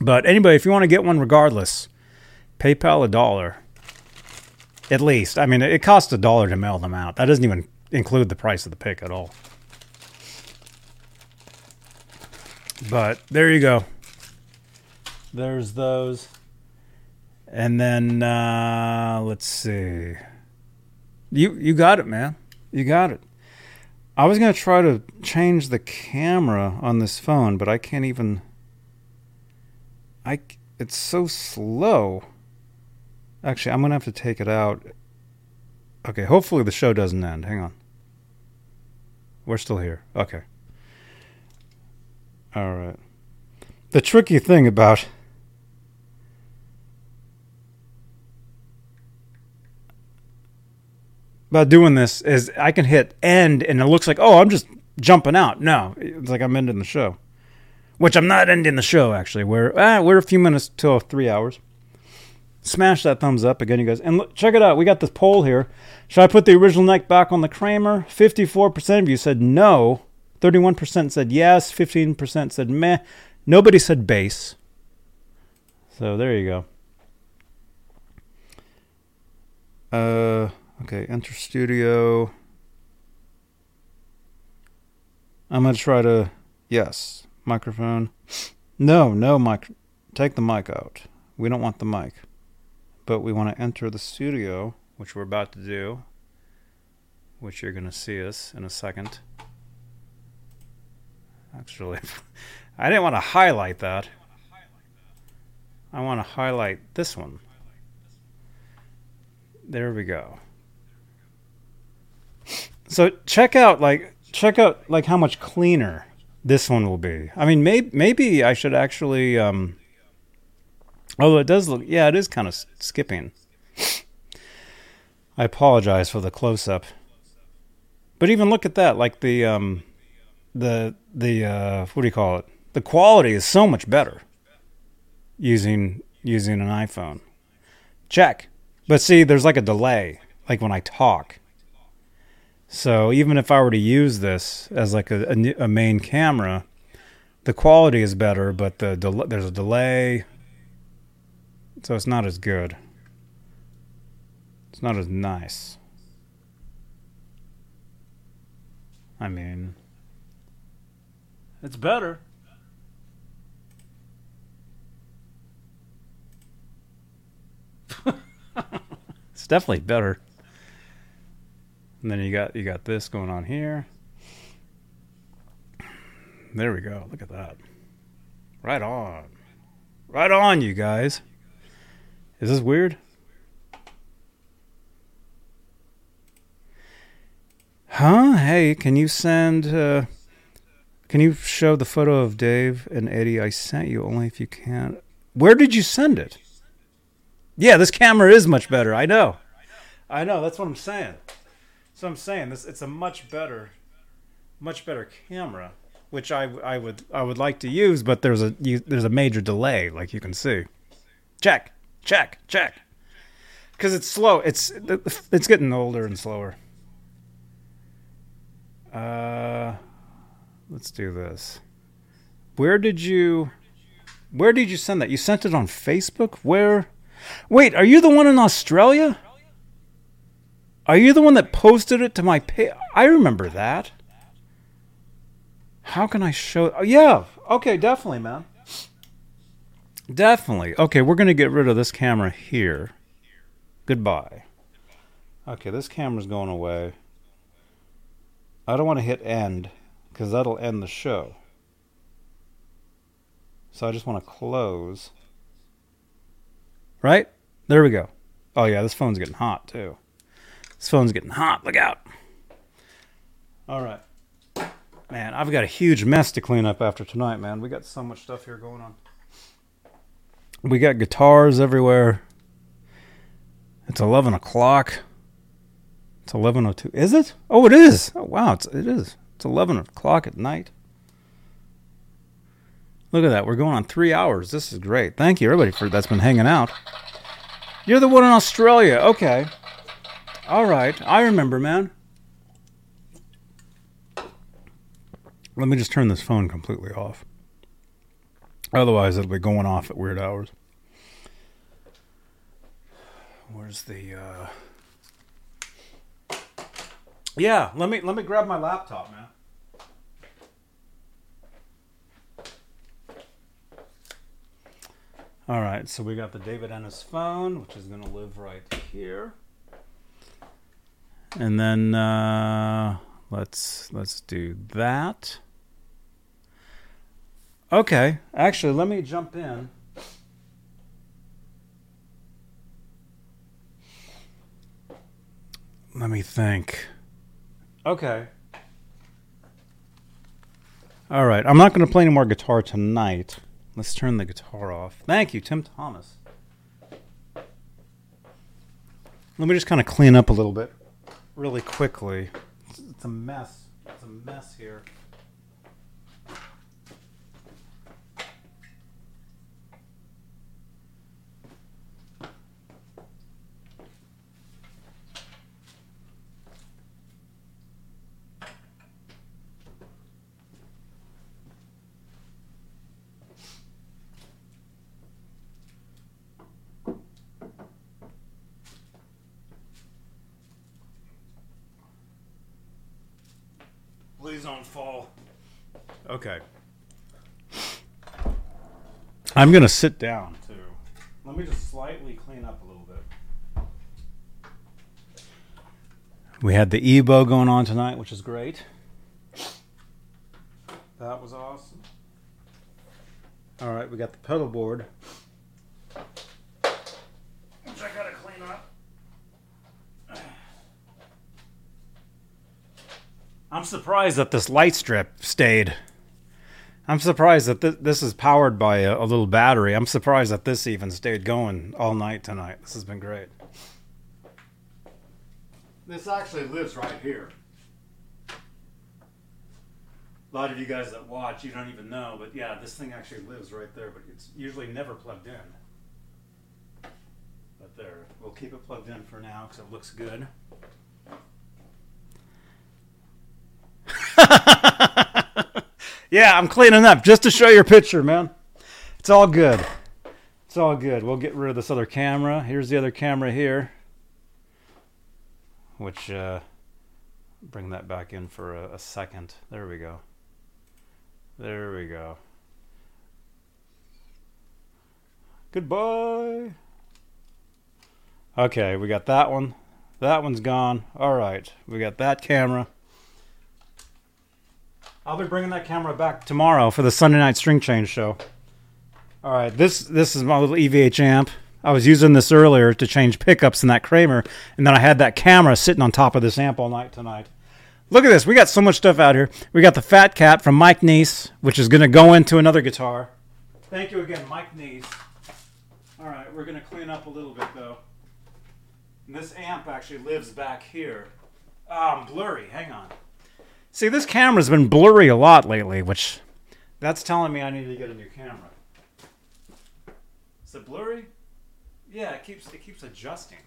But anybody, if you want to get one, regardless, PayPal a dollar, at least. I mean, it costs a dollar to mail them out. That doesn't even include the price of the pick at all. But there you go. There's those. And then uh, let's see. You you got it, man. You got it. I was gonna try to change the camera on this phone, but I can't even. I it's so slow. Actually, I'm gonna have to take it out. Okay, hopefully the show doesn't end. Hang on. We're still here. Okay. All right. The tricky thing about about doing this is I can hit end and it looks like oh I'm just jumping out. No, it's like I'm ending the show, which I'm not ending the show actually. We're ah, we're a few minutes till three hours. Smash that thumbs up again, you guys, and look, check it out. We got this poll here. Should I put the original neck back on the Kramer? Fifty-four percent of you said no. Thirty-one percent said yes. Fifteen percent said meh. Nobody said bass. So there you go. Uh. Okay, enter studio. I'm going to try to. Yes, microphone. No, no mic. Take the mic out. We don't want the mic. But we want to enter the studio, which we're about to do, which you're going to see us in a second. Actually, [LAUGHS] I didn't want to highlight that. I want to highlight this one. There we go. So check out like check out like how much cleaner this one will be. I mean, maybe maybe I should actually. Um, although it does look, yeah, it is kind of skipping. I apologize for the close up. But even look at that, like the um, the the uh, what do you call it? The quality is so much better using using an iPhone. Check. But see, there's like a delay, like when I talk. So even if I were to use this as like a, a, a main camera, the quality is better, but the del- there's a delay, so it's not as good. It's not as nice. I mean, it's better. [LAUGHS] it's definitely better. And then you got you got this going on here. There we go. Look at that. Right on. Right on, you guys. Is this weird? Huh? Hey, can you send uh can you show the photo of Dave and Eddie I sent you only if you can? Where did you send it? Yeah, this camera is much better. I know. I know, that's what I'm saying. So I'm saying this it's a much better much better camera which I, I would I would like to use but there's a you, there's a major delay like you can see. Check. Check. Check. Cuz it's slow. It's it's getting older and slower. Uh let's do this. Where did you Where did you send that? You sent it on Facebook? Where Wait, are you the one in Australia? Are you the one that posted it to my page? I remember that. How can I show? Oh, yeah. Okay, definitely, man. Definitely. Okay, we're going to get rid of this camera here. Goodbye. Okay, this camera's going away. I don't want to hit end because that'll end the show. So I just want to close. Right? There we go. Oh, yeah, this phone's getting hot too. This phone's getting hot. Look out. All right. Man, I've got a huge mess to clean up after tonight, man. We got so much stuff here going on. We got guitars everywhere. It's 11 o'clock. It's 11:02. Is it? Oh, it is. Oh, wow, it's it is. It's 11 o'clock at night. Look at that. We're going on 3 hours. This is great. Thank you everybody for that's been hanging out. You're the one in Australia. Okay. All right. I remember, man. Let me just turn this phone completely off. Otherwise, it'll be going off at weird hours. Where's the uh Yeah, let me let me grab my laptop, man. All right, so we got the David Ennis phone, which is going to live right here. And then uh let's let's do that. Okay, actually, let me jump in. Let me think. Okay. All right, I'm not going to play any more guitar tonight. Let's turn the guitar off. Thank you, Tim Thomas. Let me just kind of clean up a little bit really quickly. It's, a mess. It's a mess here. Please don't fall. Okay. I'm to sit down too. Let me just slightly clean up a little bit. We had the EBow going on tonight, which is great. That was awesome. All right, we got the pedal board. Which I got to clean up. I'm surprised that this light strip stayed. I'm surprised that th- this is powered by a, a little battery. I'm surprised that this even stayed going all night tonight. This has been great. This actually lives right here. A lot of you guys that watch, you don't even know, but yeah, this thing actually lives right there, but it's usually never plugged in. But there, we'll keep it plugged in for now because it looks good. [LAUGHS] yeah, I'm cleaning up just to show your picture, man. It's all good. It's all good. We'll get rid of this other camera. Here's the other camera here, which uh, bring that back in for a, a second. There we go. There we go. Goodbye. Okay, we got that one. That one's gone. All right, we got that camera. I'll be bringing that camera back tomorrow for the Sunday night string change show. All right, this this is my little EVH amp. I was using this earlier to change pickups in that Kramer, and then I had that camera sitting on top of this amp all night tonight. Look at this. We got so much stuff out here. We got the Fat Cat from Mike Neese, which is going to go into another guitar. Thank you again, Mike Neese. All right, we're going to clean up a little bit, though. And this amp actually lives back here. Ah, I'm blurry. Hang on. See, this camera's been blurry a lot lately, which that's telling me I need to get a new camera. Is it blurry? Yeah, it keeps it keeps adjusting.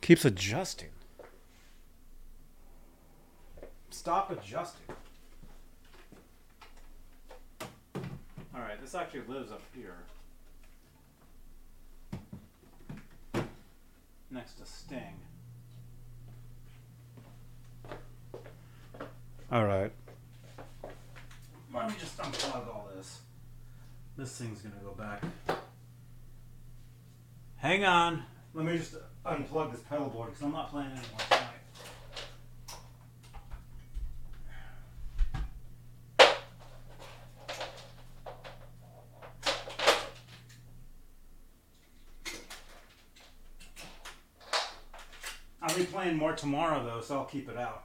Keeps adjusting. Stop adjusting. All right, this actually lives up here. Next to Sting. All right. Let me just unplug all this. This thing's gonna go back. Hang on. Let me just unplug this pedal board because I'm not playing anymore tonight. I'll be playing more tomorrow though, so I'll keep it out.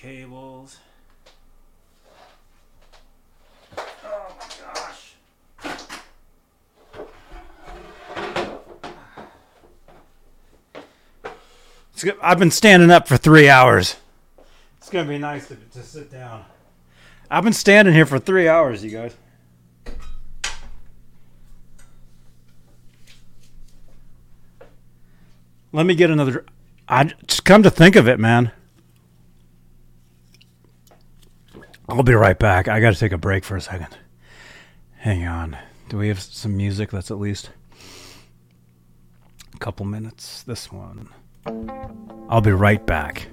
cables. Oh my gosh. I've been standing up for three hours. It's going to be nice to, to sit down. I've been standing here for three hours, you guys. Let me get another. I just come to think of it, man. I'll be right back. I got to take a break for a second. Hang on. Do we have some music that's at least a couple minutes? This one. I'll be right back.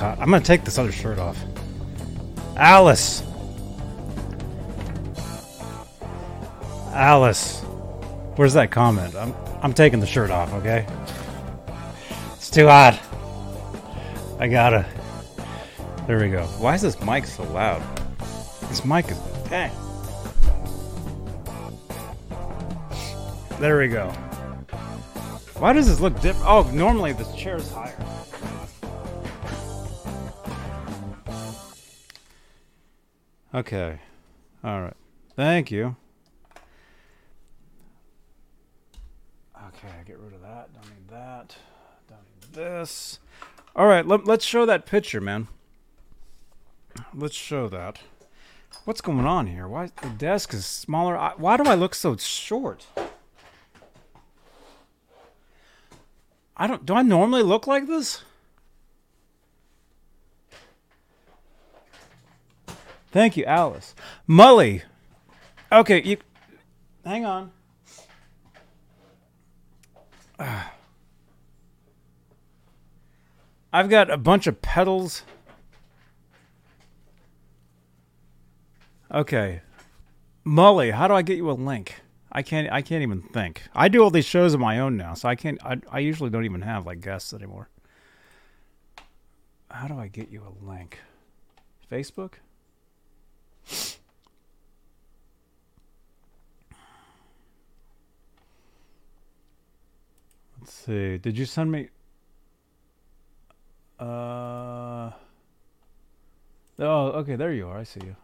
Hot. I'm gonna take this other shirt off. Alice. Alice. Where's that comment? I'm I'm taking the shirt off, okay? It's too hot. I gotta. There we go. Why is this mic so loud? This mic is dang. There we go. Why does this look different? Oh, normally this chair is higher. Okay. All right. Thank you. Okay, get rid of that. Don't need that. Don't need this. All right, let, let's show that picture, man. Let's show that. What's going on here? Why the desk is smaller? I, why do I look so short? I don't. Do I normally look like this? Thank you, Alice. Mully. Okay, you. Hang on. Ah. I've got a bunch of pedals. Okay. Mully, how do I get you a link? I can't I can't even think. I do all these shows on my own now, so I can't I I usually don't even have like guests anymore. How do I get you a link? Facebook? Let's see. Did you send me uh Oh, okay, there you are. I see you.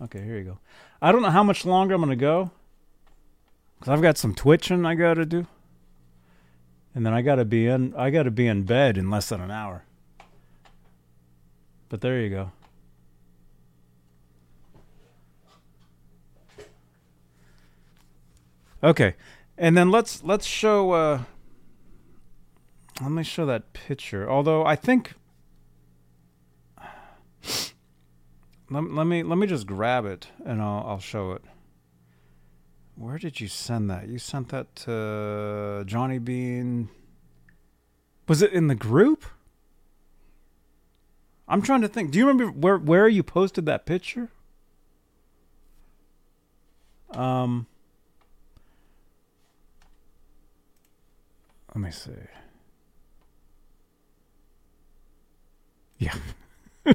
Okay, here you go. I don't know how much longer I'm to go. Cuz I've got some twitching I got to do. And then I got to be in I got to be in bed in less than an hour. But there you go. Okay. And then let's let's show uh let me show that picture. Although I think [SIGHS] let, let me let me just grab it and I'll I'll show it. Where did you send that? You sent that to Johnny Bean. Was it in the group? I'm trying to think. Do you remember where where you posted that picture? Um Let me see. Yeah. [LAUGHS]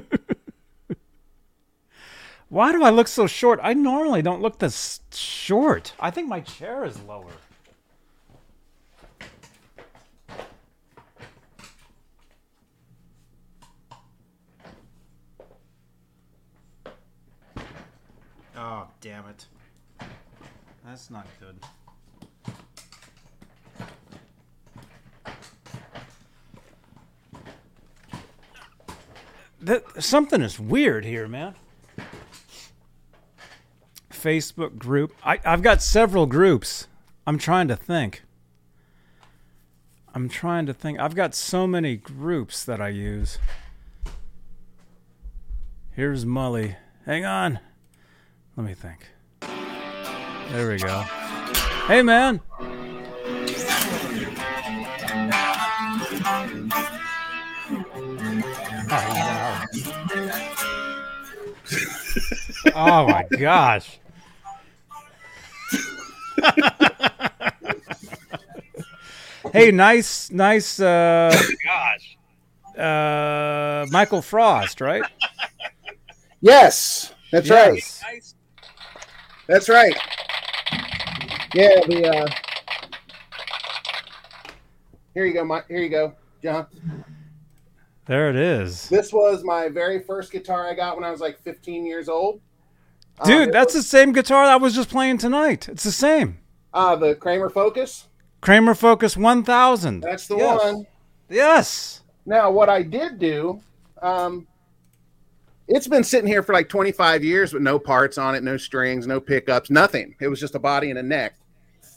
Why do I look so short? I normally don't look this short. I think my chair is lower. Oh, damn it. That's not good. That, something is weird here, man. Facebook group. I, I've got several groups. I'm trying to think. I'm trying to think. I've got so many groups that I use. Here's Mully. Hang on. Let me think. There we go. Hey, man. Oh my gosh. hey, nice, nice. Uh, Gosh. uh, Michael Frost, right? Yes, that's right. Yes. That's right. Yeah, the uh Here you go, Mike. Here you go, John. There it is, This was my very first guitar I got when I was like 15 years old. Um, dude. That's was, the same guitar I was just playing tonight. It's the same. uh the Kramer Focus. Kramer Focus 1000. That's the Yes. one. Yes. Now, what I did do, um, it's been sitting here for like 25 years with no parts on it, no strings, no pickups, nothing. It was just a body and a neck.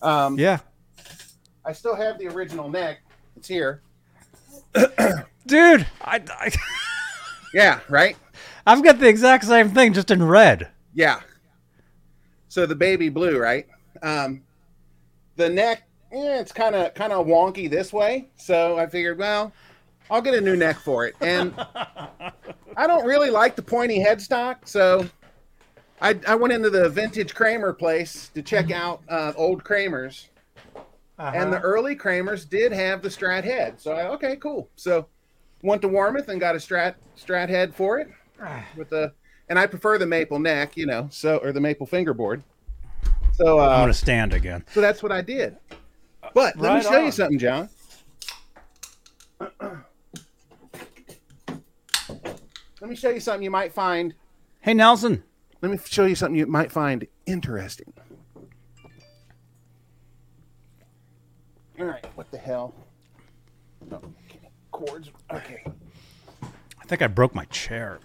Um, Yeah. I still have the original neck. It's here. [COUGHS] Dude, I, I Yeah, right? [LAUGHS] I've got the exact same thing, just in red. Yeah. So the baby blue, right? Um, the neck, eh, it's kind of kind of wonky this way. So I figured, well, I'll get a new neck for it. And [LAUGHS] I don't really like the pointy headstock, so I, I went into the vintage Kramer place to check out uh, old Kramers, and the early Kramers did have the Strat head. So I, okay, cool. So went to Warmoth and got a Strat Strat head for it with the, and I prefer the maple neck, you know, so or the maple fingerboard. So I'm uh, gonna stand again. so that's what I did. But let me Right show you something, John. Let me show you something you might find. Hey, Nelson. Let me show you something you might find interesting. All right, what the hell? Oh, okay. Chords. Okay. I think I broke my chair.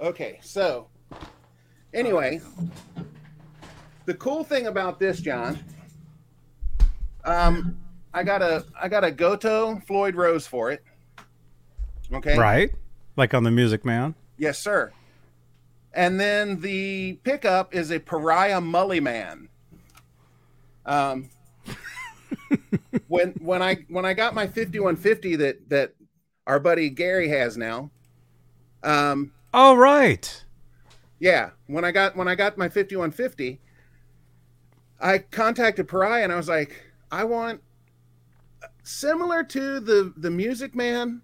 Okay, so anyway, the cool thing about this, John, um, I got a I got a Gotoh Floyd Rose for it. Okay. Right? Like on the Music Man. Yes, sir. And then the pickup is a Pariah Mully Man. Um, [LAUGHS] when when I when I got my 5150 that that our buddy Gary has now, um, Oh, right. yeah, when I got when I got my 5150, I contacted Pariah and I was like, I want similar to the the Music Man,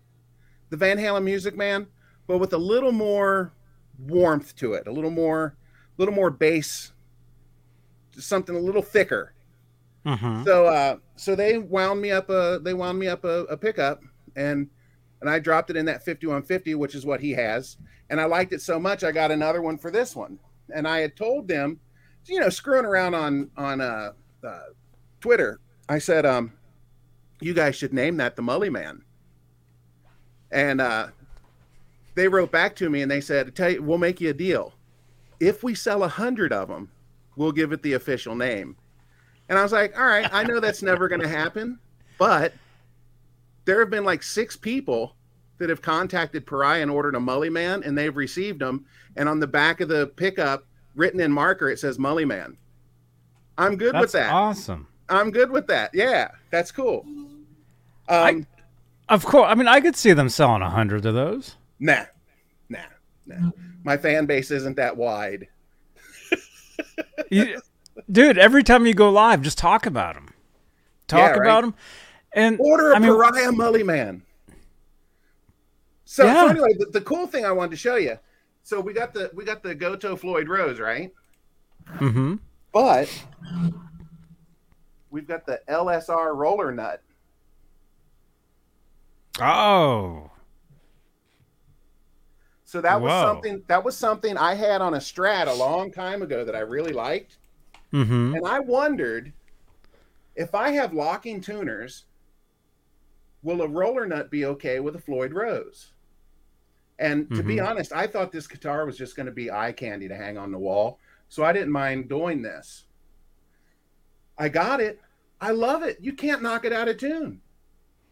the Van Halen Music Man, but with a little more warmth to it, a little more, a little more bass, something a little thicker. Mm-hmm. So uh, so they wound me up a they wound me up a, a pickup and and I dropped it in that 5150, which is what he has. And I liked it so much, I got another one for this one. And I had told them, you know, screwing around on on uh, uh, Twitter, I said, um, you guys should name that the Mully Man. And uh, they wrote back to me and they said, "Tell you, we'll make you a deal. If we sell a hundred of them, we'll give it the official name." And I was like, "All right, I know that's never going to happen, but there have been like six people that have contacted Pariah and ordered a Mully Man, and they've received them. And on the back of the pickup, written in marker, it says Mully Man. I'm good That's with that. awesome. I'm good with that. Yeah, that's cool. Um, I- Of course. I mean, I could see them selling a hundred of those. Nah, nah, nah. My fan base isn't that wide. You, dude. Every time you go live, just talk about them. Talk Yeah, right. about them. And Order a I mean, pariah mully man. So, Yeah. so anyway, the, the cool thing I wanted to show you. So we got the we got the Gotoh Floyd Rose, right? Mm-hmm. But we've got the LSR roller nut. Oh, So that was something that was something I had on a Strat a long time ago that I really liked. Mm-hmm. And I wondered if I have locking tuners, will a roller nut be okay with a Floyd Rose? And to be Mhm. honest, I thought this guitar was just going to be eye candy to hang on the wall. So I didn't mind doing this. I got it. I love it. You can't knock it out of tune.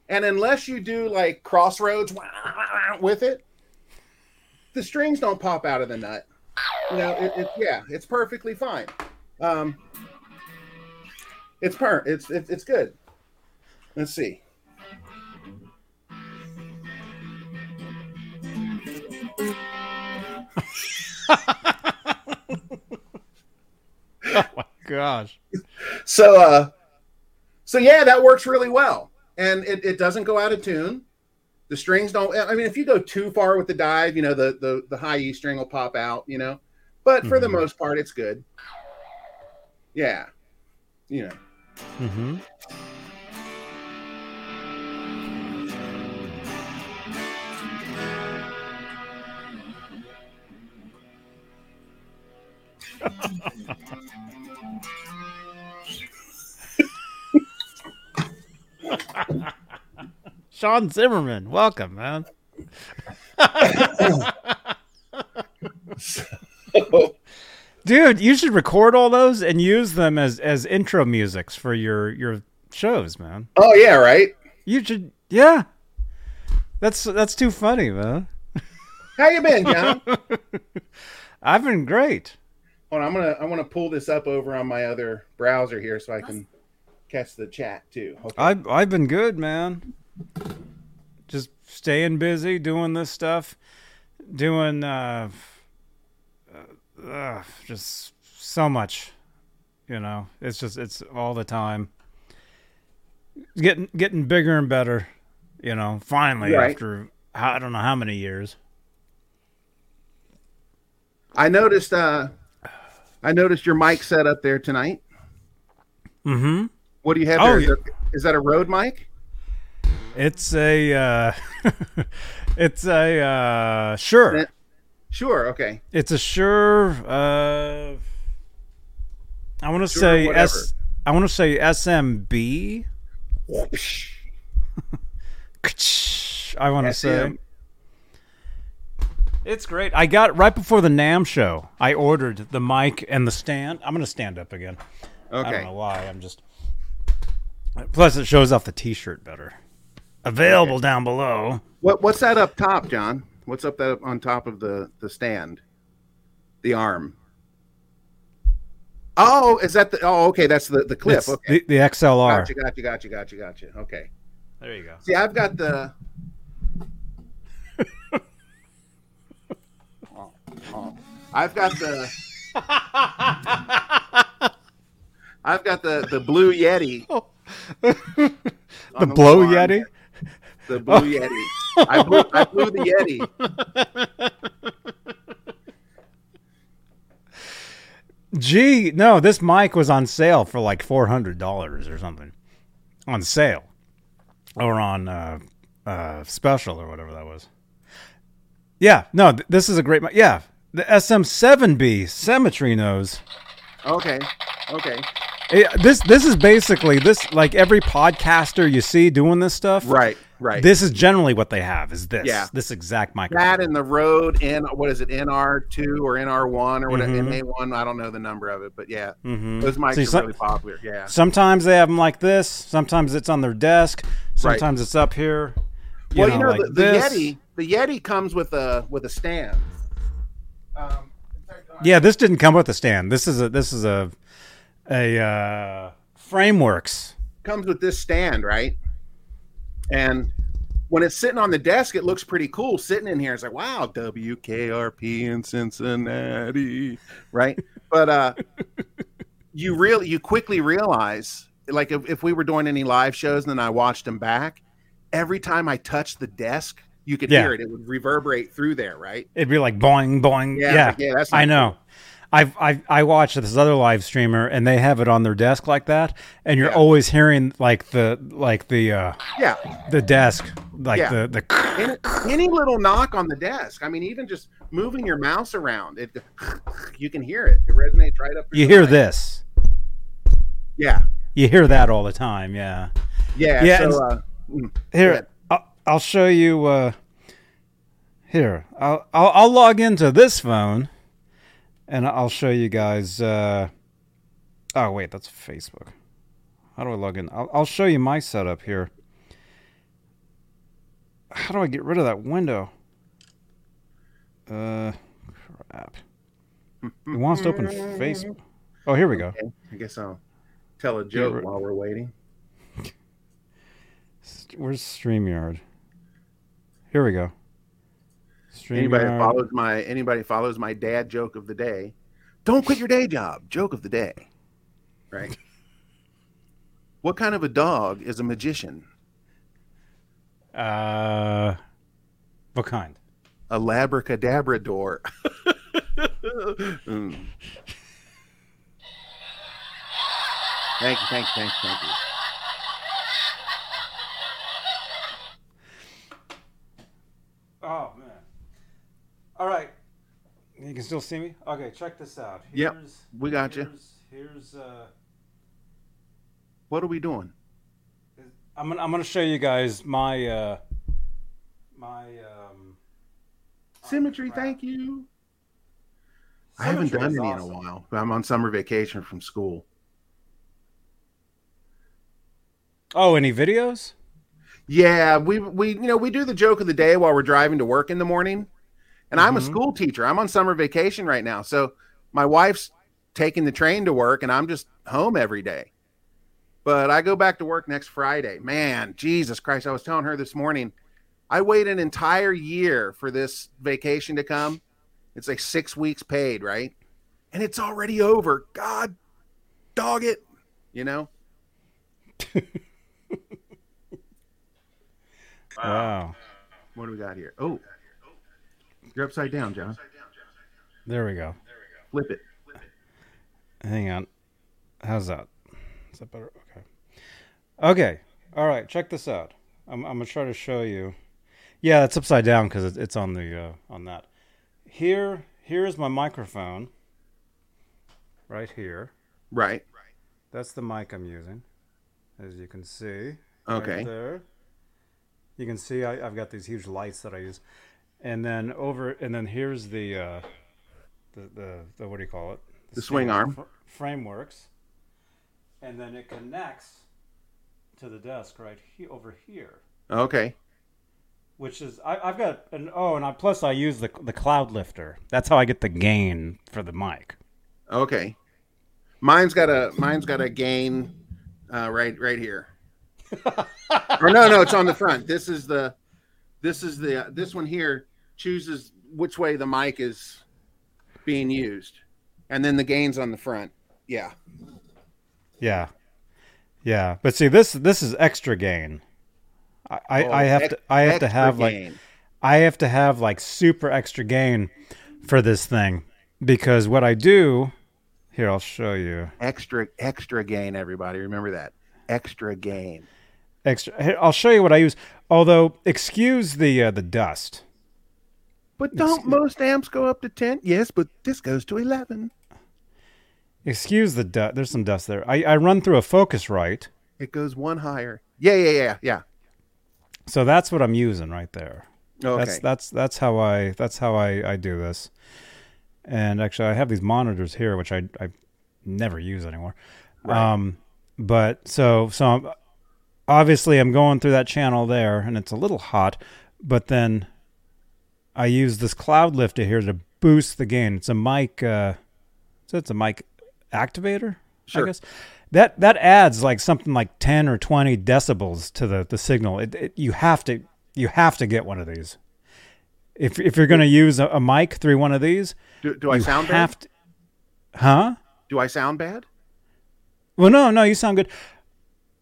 And unless you do like crossroads [LAUGHS] with it, the strings don't pop out of the nut. You know, it, it yeah, it's perfectly fine. Um, it's per it's it's it's good. Let's see. [LAUGHS] oh my gosh. So uh so yeah, that works really well. And it, it doesn't go out of tune. The strings don't I mean if you go too far with the dive, you know, the the, the high E string will pop out, you know. But for the Mhm. most part it's good. Yeah. You know. hmm [LAUGHS] Sean Zimmerman, welcome, man. [LAUGHS] Dude, you should record all those and use them as as intro musics for your your shows, man. oh yeah, right. You should, yeah. That's that's too funny, man. How you been, John? [LAUGHS] I've been great. Hold on, I'm gonna I'm gonna pull this up over on my other browser here so I can catch the chat too. Okay. I've I've been good, man. Just staying busy, doing this stuff, doing uh, uh, uh, just so much. You know, it's just it's all the time. Getting getting bigger and better. You know, finally Right. after I don't know how many years. I noticed uh I noticed your mic set up there tonight. Mm-hmm. What do you have Oh, there? Is, that? is that a Rode mic? It's a uh, [LAUGHS] it's a uh, Shure. Sure, okay. It's a Shure. Uh, I want to Sure, say whatever. S. I want to say SMB. [LAUGHS] I want to say. It's great. I got right before the NAMM show. I ordered the mic and the stand. I'm gonna stand up again. Okay. I don't know why. I'm just. Plus, it shows off the T-shirt better. Available down below. What what's that up top, John? What's up that on top of the the stand? The arm. Oh, is that the oh okay, that's the the clip. Okay. the, the XLR. Gotcha, gotcha, gotcha, gotcha, gotcha. Okay. There you go. See, I've got the Oh, oh. I've got the [LAUGHS] I've got the the blue Yeti. the on blow little arm Yeti. The blue Yeti. I blew, I blew the Yeti. Gee, no, this mic was on sale for like four hundred dollars or something. On sale, or on uh, uh, special or whatever that was. Yeah, no, th- this is a great mic. Yeah, the SM7B Symmetry nose. Okay. Okay. Eh, this this is basically this like every podcaster you see doing this stuff. Right. Right. This is generally what they have. Is this Yeah. this exact microphone? that in the Rode in what is it NR two or NR one or whatever Mhm. MA one I don't know the number of it but yeah Mhm. those mics See, are some- really popular yeah Sometimes they have them like this. Sometimes it's on their desk. Sometimes it's up here. well know, you know like the, the. Yeti the Yeti comes with a with a stand um, in fact, I- Yeah, this didn't come with a stand. This is a this is a a uh, frameworks. comes with this stand right and when it's sitting on the desk it looks pretty cool sitting in here it's like wow WKRP in Cincinnati right but uh [LAUGHS] you really you quickly realize like if, if we were doing any live shows and then I watched them back, every time I touched the desk, you could Yeah. hear it. It would reverberate through there, right? It'd be like boing boing. Yeah, Yeah, like, yeah, that's I know. I've I I watched this other live streamer and they have it on their desk like that, and you're Yeah. always hearing like the like the uh Yeah. the desk like Yeah. the the Any, any little knock on the desk. I mean, even just moving your mouse around, it you can hear it. It resonates right up. you hear mic. this. Yeah. You hear that all the time. Yeah. Yeah. Yeah, So, uh, mm, Here. I'll, I'll show you. Uh, here, I'll, I'll I'll log into this phone, and I'll show you guys. Uh, oh wait, that's Facebook. How do I log in? I'll, I'll show you my setup here. How do I get rid of that window? Uh, crap. It wants to open Facebook. Oh, here we go. okay. I guess I'll tell a joke while we're waiting. [LAUGHS] Where's Streamyard? Here we go. Anybody that StreamYard. follows my anybody follows my dad joke of the day. Don't quit your day job. Joke of the day. Right. [LAUGHS] what kind of a dog is a magician? Uh, what kind? A labracadabrador. Mm. Thank you, thank you, thank you, thank you. Oh. All right. You can still see me. Okay, check this out. Yep, we got you. Here's, here's uh, What are we doing? I'm gonna I'm gonna show you guys my uh, my um. Symmetry, crap. thank you. I haven't done any in a while. I'm on summer vacation from school. Oh, any videos? Yeah, we we you know we do the joke of the day while we're driving to work in the morning. And I'm a Mhm. school teacher. I'm on summer vacation right now. So my wife's taking the train to work and I'm just home every day. But I go back to work next Friday. Man, Jesus Christ, I was telling her this morning, I wait an entire year for this vacation to come. It's like 6 weeks paid, right? And it's already over. God dog it, you know? [LAUGHS] Wow. What do we got here? Oh. You're upside down, John. There we go. Flip it. Hang on. How's that? Is that better? Okay. Okay. All right. Check this out. I'm, I'm gonna try to show you. Yeah, it's upside down because it's, it's on the uh, on that. Here, here is my microphone. Right here. Right. That's the mic I'm using, as you can see. Okay. Right there. You can see I, I've got these huge lights that I use, and then over and then here's the uh, the, the the what do you call it? The swing arm. fr- frameworks, and then it connects to the desk right he, over here, Okay. which is I, I've got an oh, and I plus I use the the cloud lifter. That's how I get the gain for the mic. Okay. Mine's got a mine's got a gain uh, right right here. [LAUGHS] or no, no, it's on the front. This is the this is the this one here chooses which way the mic is being used. And then the gain's on the front. Yeah. Yeah, yeah. But see, this this is extra gain. I, I, Oh, I have ex- to I have to have like. I have to have like super extra gain for this thing because what I do here I'll show you extra extra gain everybody. Remember that. Extra gain. extra here, I'll show you what I use although excuse the uh, the dust But don't most amps go up to 10? Yes, but this goes to 11. excuse the dust there's some dust there I, I run through a Focusrite It goes one higher. Yeah, yeah, yeah, yeah. so that's what I'm using right there Okay. That's that's that's how I that's how I, I do this. And actually, I have these monitors here, which I I never use anymore. Right. Um, but so so I'm, obviously I'm going through that channel there, and it's a little hot. But then I use this cloud lifter here to boost the gain. It's a mic. Uh, so it's a mic activator. I Sure. guess that that adds like something like ten or twenty decibels to the the signal. It, it, you have to you have to get one of these. If if you're going to use a, a mic through one of these, do, do I sound bad? to, huh? Do I sound bad? Well, no, no, you sound good.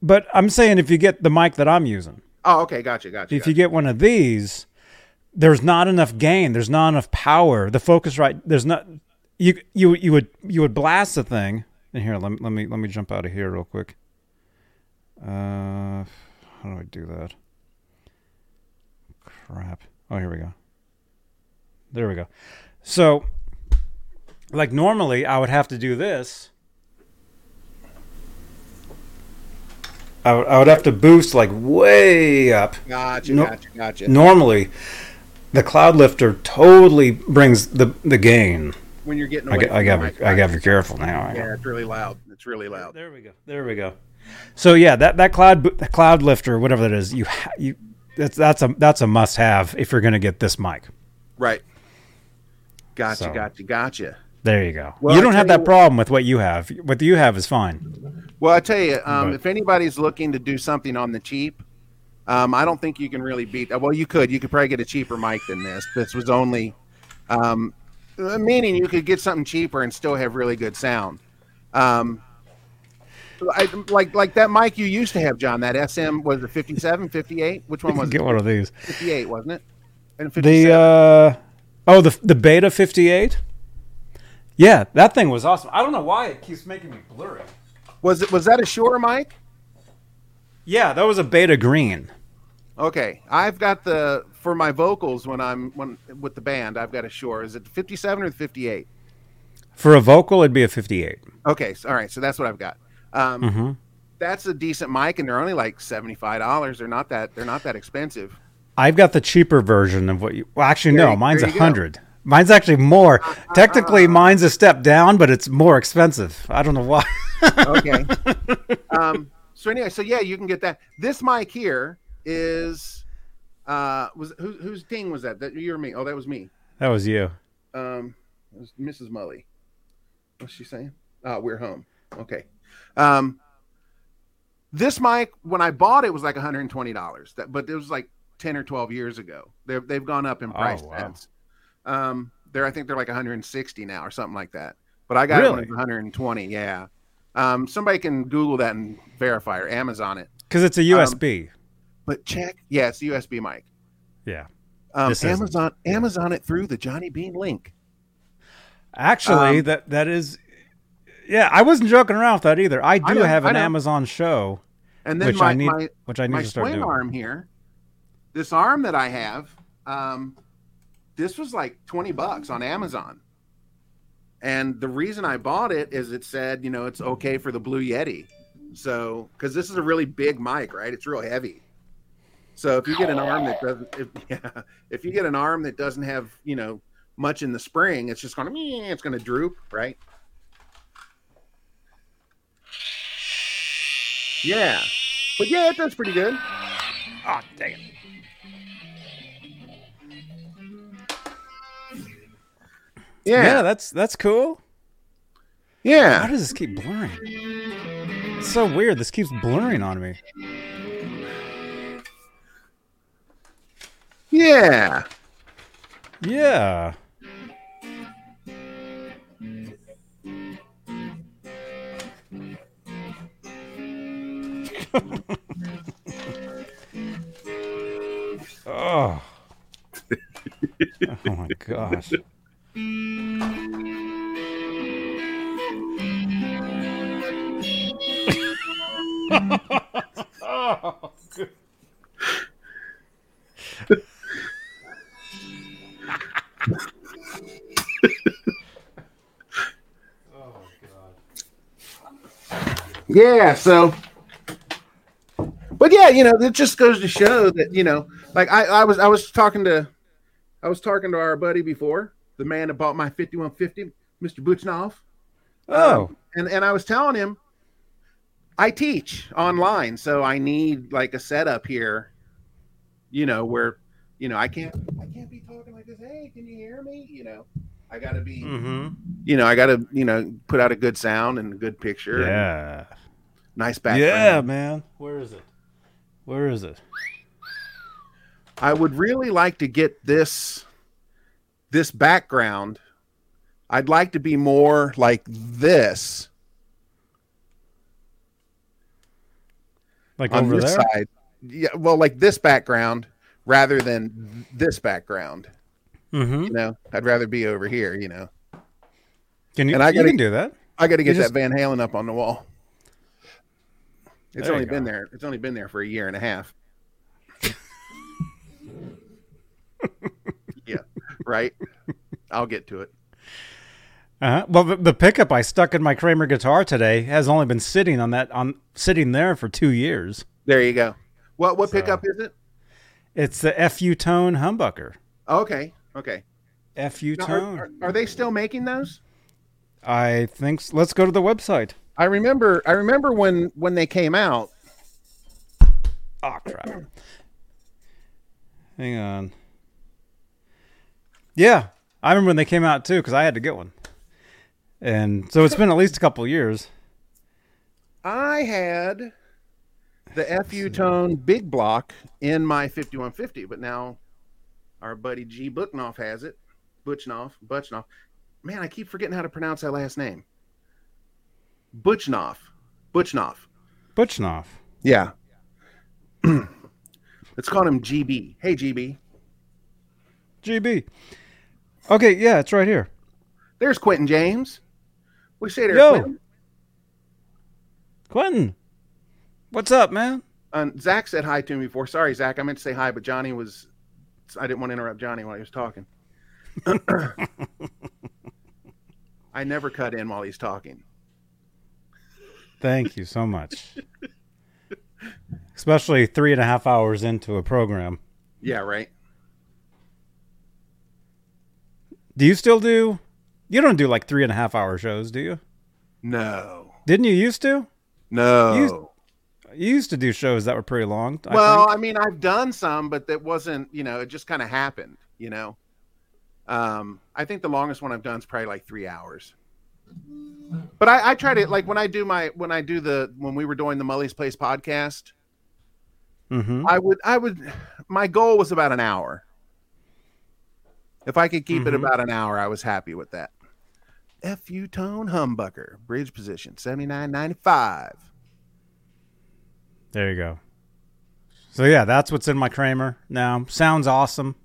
But I'm saying if you get the mic that I'm using, Oh, okay, gotcha, gotcha. if gotcha. you get one of these, there's not enough gain. There's not enough power. The Focusrite there's not you you you would you would blast the thing. And here, let me let me let me jump out of here real quick. Uh, how do I do that? Crap. Oh, here we go. There we go. So, like normally, I would have to do this. I would, I would have to boost like way up. gotcha, No- gotcha, gotcha. Normally, the cloud lifter totally brings the the gain. When you're getting I, away, got- I from the got mic, I got to be careful now. Yeah, it's really loud. It's really loud. There we go. There we go. So yeah, that that cloud bo- the cloud lifter, whatever that is, you you that's that's a that's a must have if you're going to get this mic. Right. Gotcha, So- gotcha, gotcha. There you go. Well, you don't have tell you that problem with what you have. What you have is fine. Well, I tell you, um, if anybody's looking to do something on the cheap, um, I don't think you can really beat. That well, you could. You could probably get a cheaper mic than this. This was only, um, uh, meaning you could get something cheaper and still have really good sound. Um, I, like like that mic you used to have, John. That SM was it 57, 58? Which one was Get it? one of these. 58, wasn't it? And The uh oh the the Beta 58. Yeah, that thing was awesome. I don't know why it keeps making me blurry. was it was that a Shure mic? Yeah, that was a Beta Green. Okay, I've got the for my vocals when I'm when with the band. I've got a Shure. Is it 57 or 58? For a vocal, it'd be a 58. Okay, so, all right, so that's what I've got. Um, Mhm. That's a decent mic, and they're only like seventy five dollars. They're not that they're not that expensive. I've got the cheaper version of what you. Well, actually, There no, you- mine's a hundred. Mine's actually more. Technically, mine's a step down, but it's more expensive. I don't know why. Okay. [LAUGHS] um, so anyway, so yeah, you can get that. This mic here is uh was who, whose ding was that? That you or me? Oh, that was me. that was you. Um, was Mrs. Mully. What's she saying? Oh, we're home. Okay. Um, this mic when I bought it was like $120. That, but it was like 10 or 12 years ago. They've they've gone up in Oh, price wow. since. Um, they're I think they're like 160 now or something like that. But I got it it 120. Yeah. Um, somebody can Google that and verify or Amazon it. Because it's a USB. But check, yeah, it's a USB mic. yeah. Um, This isn't. Amazon Amazon it through the Johnny Bean link. Actually, Um, that that is. Yeah, I wasn't joking around with that either. I do know, have an. Amazon show, And then which my, I need, my which I need my to start doing. arm here, this arm that I have, um, this was like 20 bucks on Amazon. And the reason I bought it is it said, you know, it's okay for the Blue Yeti. So, because this is a really big mic, right? It's real heavy. So if you get an arm that [LAUGHS] doesn't, if, [LAUGHS] yeah, if you get an arm that doesn't have, you know, much in the spring, it's just going to, it's going to droop, right? Yeah, but yeah, it does pretty good. Oh, dang it. Yeah, Yeah, that's that's cool. yeah. How does this keep blurring? It's so weird. This keeps blurring on me. Yeah. Yeah. [LAUGHS] oh. oh my gosh. [LAUGHS] oh. [LAUGHS] [LAUGHS] Yeah, so but yeah, you know, it just goes to show that, you know, like I, I was I was talking to I was talking to our buddy before, the man that bought my 5150, Mr. Buchnoff. Oh. And and I was telling him I teach online, so I need like a setup here, you know, where you know, I can't I can't be this, hey, can you hear me? You know, I gotta be Mm-hmm. you know, I gotta, you know, put out a good sound and a good picture. Yeah. Nice background. Yeah, man. Where is it? Where is it? I would really like to get this this background. I'd like to be more like this. Like on over this there. side. Yeah, well, like this background rather than this background. Mm-hmm. You know, I'd rather be over here. You know, Can you? And I you gotta- can do that. I got to get just- that Van Halen up on the wall. It's There only been go. there. It's only been there for a year and a half. [LAUGHS] yeah, right. I'll get to it. Uh-huh. Well, the, the pickup I stuck in my Kramer guitar today has only been sitting on that on sitting there for two years. There you go. What what So- pickup is it? It's the FU Tone humbucker. Okay, okay. FU Now, are, Tone. are, are they still making those? I think. s let's go to the website. I remember. I remember when when they came out. Oh crap! Hang on. Yeah, I remember when they came out too because I had to get one, and so it's been at least a couple years. I had the FU-Tone Big Block in my 5150, but now our buddy G Buchnoff has it. Butchnoff, Butchnoff. Man, I keep forgetting how to pronounce that last name. Butchnoff, Butchnoff. Butchnoff. Yeah. [CLEARS THROAT] Let's call him GB. Hey, GB. GB. Okay, yeah, it's right here. There's Quentin James. We say there, Yo. Quentin. Quentin, what's up, man? Um, Zach said hi to me before. Sorry, Zach. I meant to say hi, but Johnny was. I didn't want to interrupt Johnny while he was talking. [LAUGHS] I never cut in while he's talking. Thank you so much. Especially three and a half hours into a program. Yeah, right. Do you still do? You don't do like three and a half hour shows, do you? No, Didn't you used to? no. You- You used to do shows that were pretty long. I well, think. I mean, I've done some, but that wasn't. You know, it just kind of happened. You know. Um, I think the longest one I've done is probably like three hours. But I, I try to like when I do my when I do the when we were doing the Mully's Place podcast. Mhm. I would I would my goal was about an hour. If I could keep it Mhm. about an hour, I was happy with that. FU-Tone humbucker, bridge position, seventy nine ninety five. There you go. So yeah, that's what's in my Kramer now. Sounds awesome.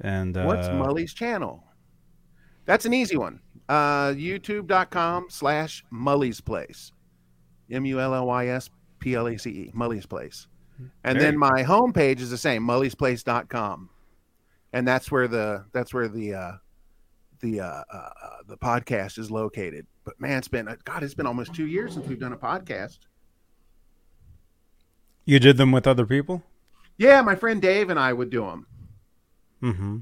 And uh, What's Mully's channel? That's an easy one. Uh youtube.com slash Mully's place. M U L L Y S P L A C E. Mully's place. And There then my homepage is the same, mullysplace.com. And that's where the that's where the uh the uh, uh uh, the podcast is located. But man, it's been God, it's been almost two years since we've done a podcast. you did them with other people? Yeah, my friend Dave and I would do them. Mm-hmm.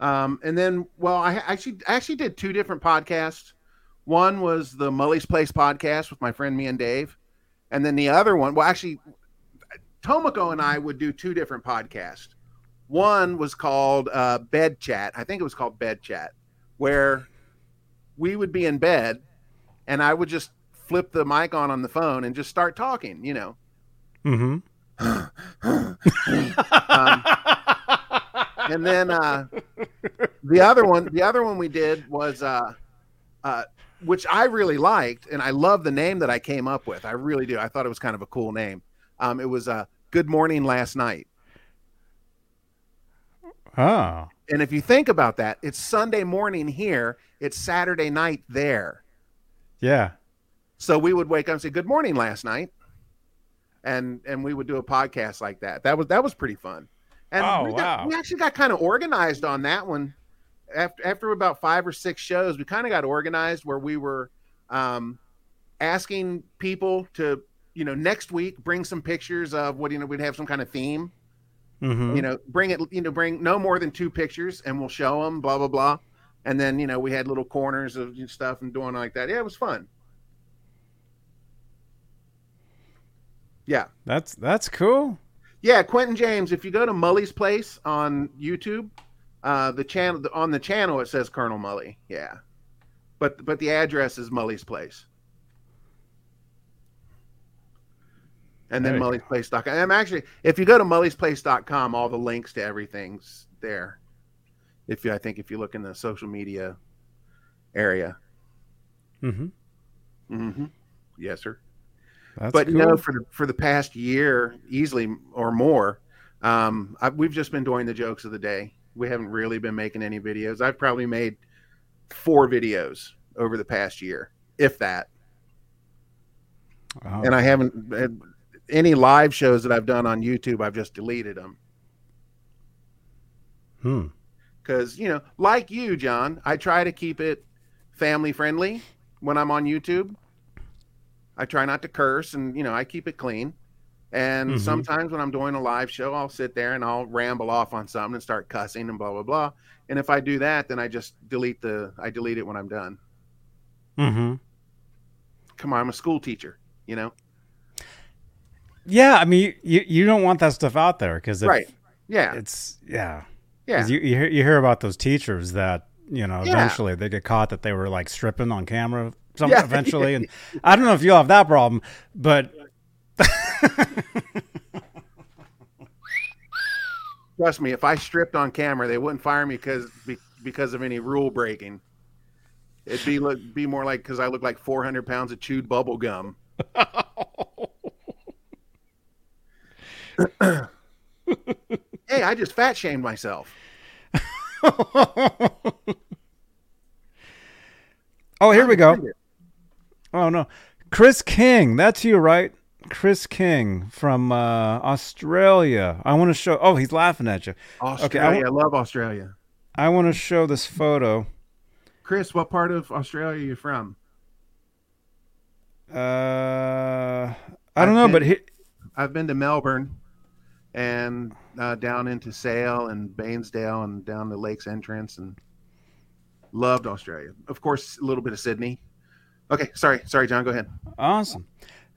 Um, and then, well, I actually I actually did two different podcasts. One was the Mully's Place podcast with my friend me and Dave, and then the other one, well, actually, Tomoko and I would do two different podcasts. One was called uh, Bed Chat. I think it was called Bed Chat, where we would be in bed, and I would just flip the mic on on the phone and just start talking. You know, Mm-hmm. Um, and then uh, the other one, the other one we did was, uh, uh, which I really liked, and I love the name that I came up with. I really do. I thought it was kind of a cool name. Um, it was uh, "Good Morning Last Night," oh. And if you think about that, it's Sunday morning here, it's Saturday night there. Yeah. So we would wake up and say, "Good morning, last night," and and we would do a podcast like that. That was that was pretty fun. And Oh, we, got, wow. we actually got kind of organized on that one. After after about five or six shows, we kind of got organized where we were um, asking people to, you know, next week bring some pictures of what you know we'd have some kind of theme. Mm-hmm. You know, bring it. You know, bring no more than two pictures, and we'll show them. Blah blah blah. And then you know we had little corners of stuff and doing like that. Yeah, it was fun. Yeah. That's that's cool. Yeah, Quentin James. If you go to Mully's Place on YouTube, uh, the channel on the channel it says Colonel Mully. Yeah, but but the address is Mully's Place. And then There you Mully's Place.com. I'm actually, if you go to Mully's Place.com, all the links to everything's there. If you, I think, if you look in the social media area. Mm-hmm. Mm-hmm. Yes, sir. That's but cool. no, for the for the past year, easily or more, um, I, we've just been doing the jokes of the day. We haven't really been making any videos. I've probably made four videos over the past year, if that. And I haven't had any live shows that I've done on YouTube. I've just deleted them hmm. because you know, like you, John, I try to keep it family friendly when I'm on YouTube. I try not to curse, and you know, I keep it clean. And Mhm. sometimes when I'm doing a live show, I'll sit there and I'll ramble off on something and start cussing and blah blah blah. And if I do that, then I just delete the I delete it when I'm done. Mm-hmm. Come on, I'm a school teacher, you know. Yeah, I mean, you, you, don't want that stuff out there because Right. Yeah, it's yeah. yeah. You, you hear you hear about those teachers that you know Yeah. eventually they get caught that they were like stripping on camera. Some Yeah. eventually, and I don't know if you'll have that problem, but [LAUGHS] Trust me, if I stripped on camera, they wouldn't fire me because be, because of any rule breaking. It'd be look be more like because I look like 400 pounds of chewed bubble gum. [LAUGHS] [COUGHS] hey, I just fat shamed myself. [LAUGHS] oh, here we go. Oh no, Chris King, that's you, right? Chris King from uh, Australia. I want to show. Oh, he's laughing at you. Australia, I I love Australia. I want to show this photo. Chris, what part of Australia are you from? Uh, I I've don't know, been- but he, I've been to Melbourne and uh, down into Sale and Bairnsdale and down the Lakes Entrance and loved Australia. Of course, a little bit of Sydney. Okay, sorry, sorry, John. Go ahead. Awesome.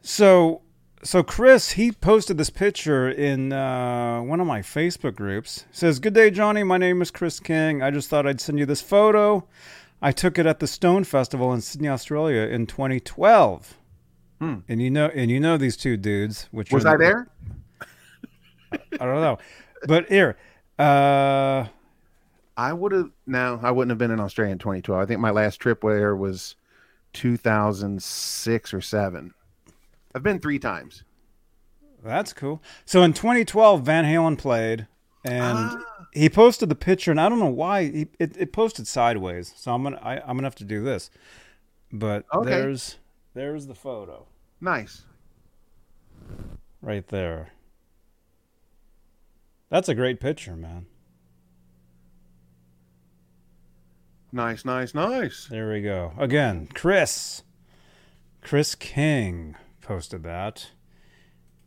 So, so Chris, he posted this picture in uh, one of my Facebook groups. says, "Good day, Johnny. My name is Chris King. I just thought I'd send you this photo. I took it at the Stone Festival in Sydney, Australia, in 2012. Hmm. And you know, and you know these two dudes. Which Was I there? I don't know, but here, uh, I would have. No, I wouldn't have been in Australia in 2012. I think my last trip there was 2006 or seven. I've been three times. That's cool. So in 2012, Van Halen played, and Ah. he posted the picture, and I don't know why he, it, it posted sideways. So I'm gonna I, I'm gonna have to do this. But Okay. there's there's the photo Nice. right there. That's a great picture, man. Nice, nice, nice. There we go. Again, Chris. Chris King posted that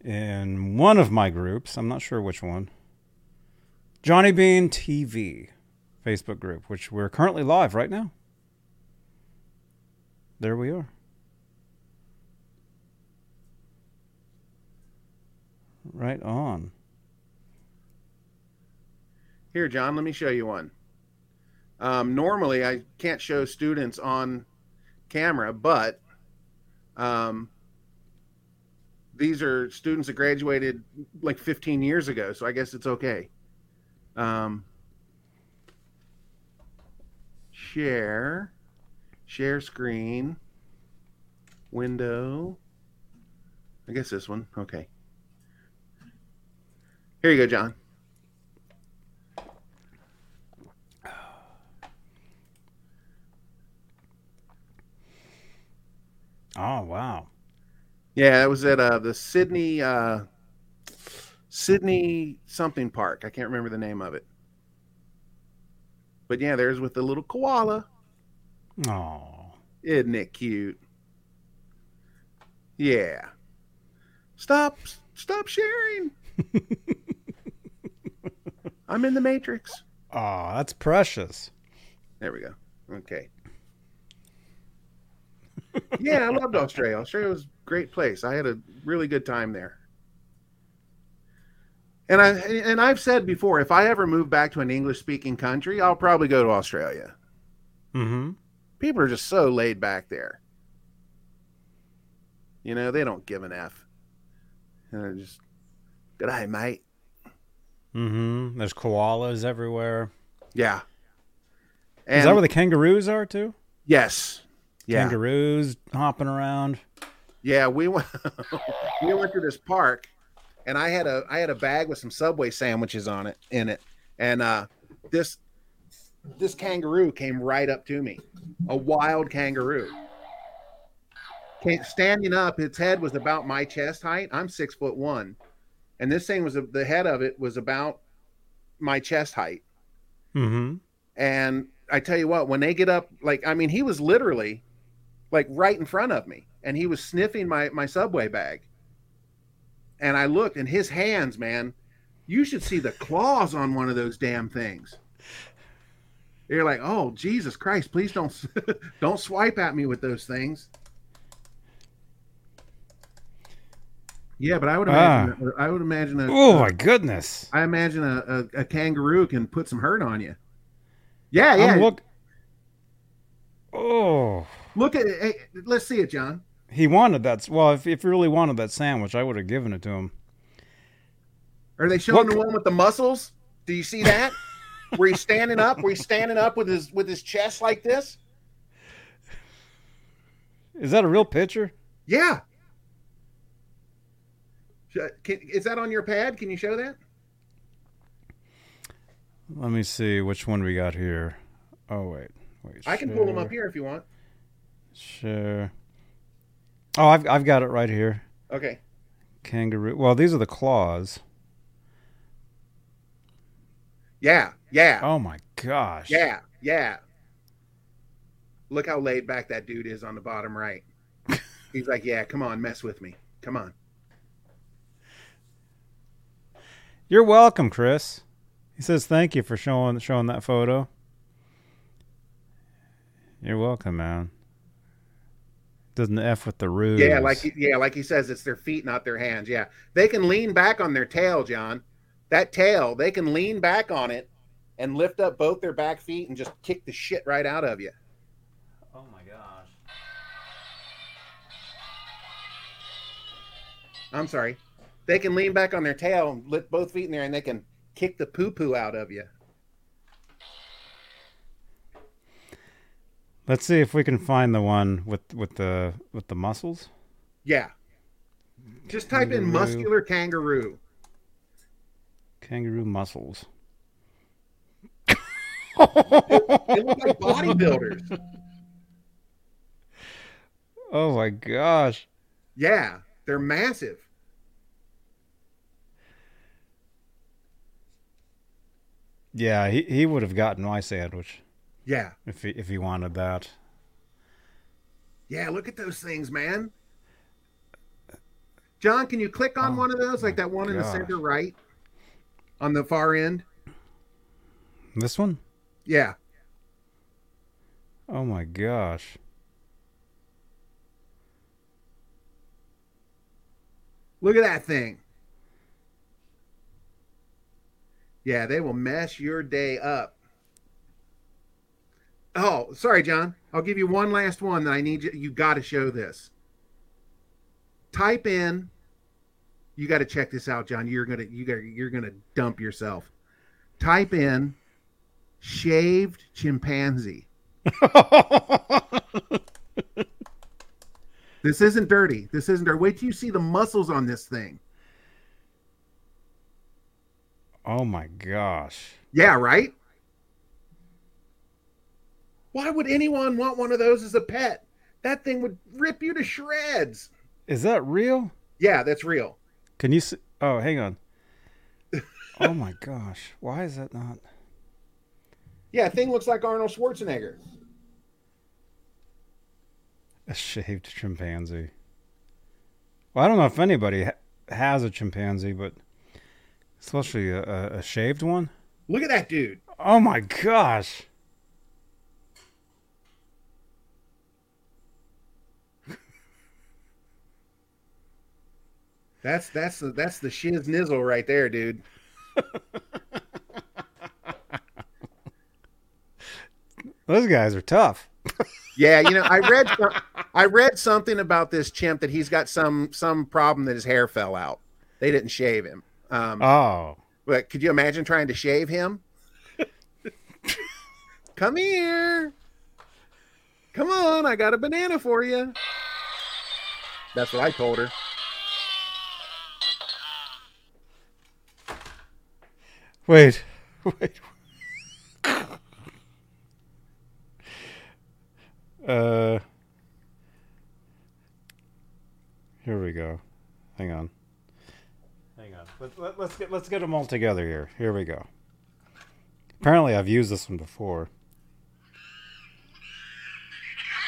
in one of my groups. I'm not sure which one. Johnny Bean TV Facebook group, which we're currently live right now. There we are. Right on. Here, John, let me show you one. Um, normally, I can't show students on camera, but um, these are students that graduated like 15 years ago, so I guess it's okay. Um, share, share screen, window. I guess this one. Okay. Here you go, John. Oh, wow. Yeah, that was at uh, the Sydney uh, Sydney something park. I can't remember the name of it. But yeah, there's with the little koala. Oh. Isn't it cute? Yeah. Stop stop sharing. [LAUGHS] I'm in the matrix. Oh, that's precious. There we go. Okay. Yeah, I loved Australia. Australia was a great place. I had a really good time there. And I and I've said before, if I ever move back to an English speaking country, I'll probably go to Australia. Mm-hmm. People are just so laid back there. You know, they don't give an F. And they're just good day, mate. Mm-hmm. There's koalas everywhere. Yeah. Is that where the kangaroos are too? yes. Yeah. Kangaroos hopping around. Yeah, we went [LAUGHS] we went to this park and I had a I had a bag with some Subway sandwiches on it in it. And uh this this kangaroo came right up to me. A wild kangaroo. Came, standing up, its head was about my chest height. I'm six foot one. And this thing was the head of it was about my chest height. Mm-hmm. And I tell you what, when they get up, like I mean, he was literally like right in front of me, and he was sniffing my my subway bag. And I looked, and his hands, man, you should see the claws on one of those damn things. You're like, oh Jesus Christ! Please don't [LAUGHS] don't swipe at me with those things. Yeah, but I would imagine. Ah. I would imagine. A, oh uh, my goodness! I imagine a, a, a, kangaroo can put some hurt on you. Yeah, yeah. Look. Oh. Look at it. Hey, let's see it, John. He wanted that. Well, if if he really wanted that sandwich, I would have given it to him. Are they showing look. the one with the muscles? Do you see that? where he's standing up? Where he's standing up with his with his chest like this? Is that a real picture? Yeah. Can, is that on your pad? Can you show that? Let me see which one we got here. Oh wait, wait. I can share. pull them up here if you want. Sure. Oh, I've I've got it right here. Okay. Kangaroo. Well, these are the claws. Yeah, yeah. Oh my gosh. Yeah, yeah. Look how laid back that dude is on the bottom right. [LAUGHS] He's like, "Yeah, come on, mess with me. Come on." You're welcome, Chris. He says thank you for showing showing that photo. You're welcome, man. Doesn't f with the ruse. Yeah, like yeah, like he says, it's their feet, not their hands. Yeah, they can lean back on their tail, John. That tail, they can lean back on it and lift up both their back feet and just kick the shit right out of you. Oh my gosh. I'm sorry. They can lean back on their tail and lift both feet in there and they can kick the poo poo out of you. Let's see if we can find the one with with the with the muscles. Yeah. Just type kangaroo. in muscular kangaroo. Kangaroo muscles. they, look like bodybuilders. [LAUGHS] Oh my gosh. Yeah, they're massive. Yeah, he, he would have gotten my sandwich. Yeah. If he if he wanted that. Yeah, look at those things, man. John, can you click on oh, one of those, like that one gosh. in the center right, on the far end? This one? Yeah. Oh my gosh. Look at that thing. Yeah, they will mess your day up. Oh, sorry, John. I'll give you one last one that I need you. You got to show this. Type in. You got to check this out, John. You're gonna you got you're gonna dump yourself. Type in shaved chimpanzee. [LAUGHS] this isn't dirty. This isn't dirty. Wait till you see the muscles on this thing. Oh my gosh. Yeah, right? Why would anyone want one of those as a pet? That thing would rip you to shreds. Is that real? Yeah, that's real. Can you see? Oh, hang on. [LAUGHS] oh my gosh. Why is that not? Yeah, thing looks like Arnold Schwarzenegger. A shaved chimpanzee. Well, I don't know if anybody ha- has a chimpanzee, but especially a, a shaved one. Look at that dude. Oh my gosh. That's that's the that's the shiz nizzle right there, dude. Those guys are tough. yeah, you know, I read I read something about this chimp that he's got some some problem that his hair fell out. They didn't shave him. Um, oh, but could you imagine trying to shave him? Come here. Come on, I got a banana for you. That's what I told her. Wait, wait. [LAUGHS] uh, here we go. Hang on. Hang on. Let, let, let's get let's get them all together here. Here we go. Apparently, I've used this one before. [LAUGHS]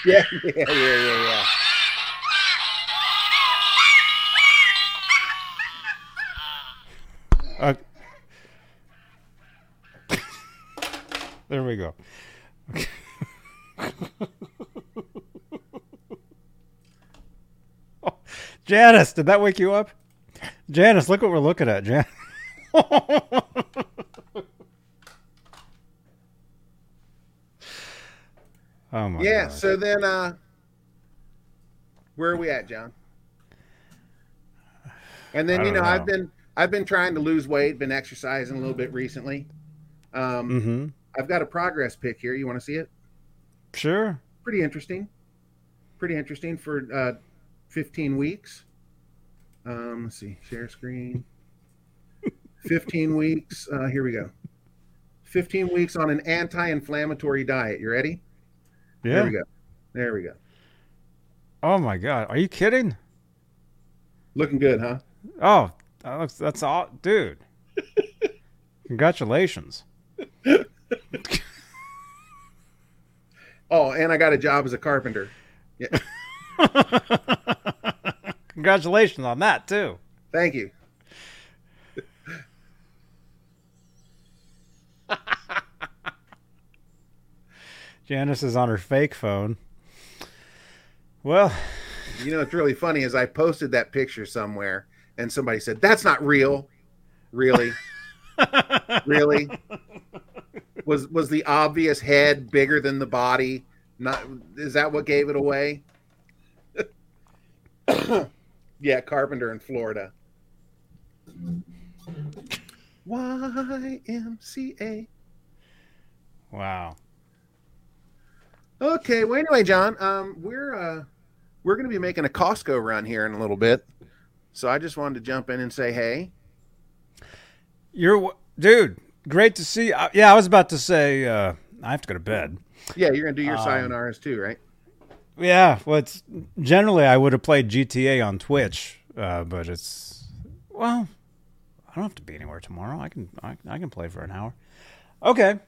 Yeah, yeah, yeah, yeah, yeah. Uh, there we go. Okay. [LAUGHS] Oh, Janice, did that wake you up? Janice, look what we're looking at, Jan. [LAUGHS] oh my Yeah. God. So then, uh, where are we at, John? And then you know, don't I've been I've been trying to lose weight, been exercising a little bit recently. Um, Mm-hmm. I've got a progress pic here. You want to see it? Sure. Pretty interesting. Pretty interesting for uh, 15 weeks. Um, let's see, share screen. [LAUGHS] 15 weeks. Uh, here we go. 15 weeks on an anti-inflammatory diet. You ready? Yeah. There we go. There we go. Oh my God. Are you kidding? Looking good, huh? Oh, that looks, that's all, dude. [LAUGHS] Congratulations. [LAUGHS] [LAUGHS] Oh, and I got a job as a carpenter. [LAUGHS] Congratulations on that too. Thank you. [LAUGHS] Janice is on her fake phone. Well, You know, it's really funny is I posted that picture somewhere and somebody said, That's not real. Really? really? Was was the obvious head bigger than the body? Not is that what gave it away? [COUGHS] yeah, Carpenter in Florida. YMCA. wow. Okay, well anyway, John, um, we're uh we're gonna be making a Costco run here in a little bit. So I just wanted to jump in and say hey. You're dude, great to see. Uh, yeah, I was about to say uh I have to go to bed. Yeah, you're gonna do your Um, sayonara's too, right? Yeah, well, it's generally I would have played GTA on Twitch, uh, but it's well, I don't have to be anywhere tomorrow. I can I, I can play for an hour. Okay.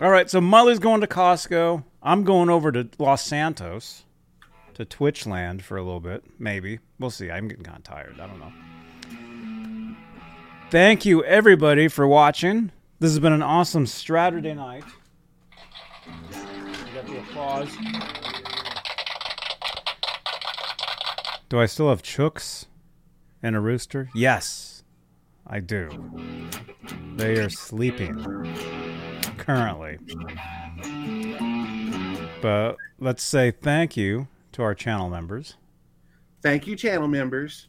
All right, so Mully's going to Costco. I'm going over to Los Santos to Twitchland for a little bit, maybe. We'll see. I'm getting kind of tired. I don't know. Thank you everybody for watching. This has been an awesome Saturday night. You got the applause. Do I still have chooks and a rooster? Yes, I do. They are sleeping currently. But let's say thank you to our channel members. Thank you, channel members.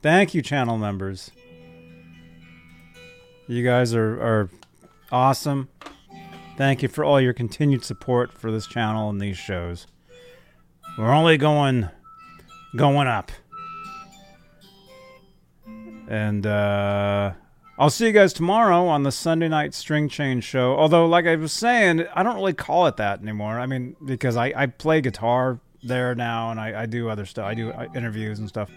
Thank you, channel members. You guys are, are awesome. Thank you for all your continued support for this channel and these shows. We're only going going up. And uh I'll see you guys tomorrow on the Sunday night string chain show. Although, like I was saying, I don't really call it that anymore. I mean, because I, I play guitar there now and I, I do other stuff. I do uh, interviews and stuff.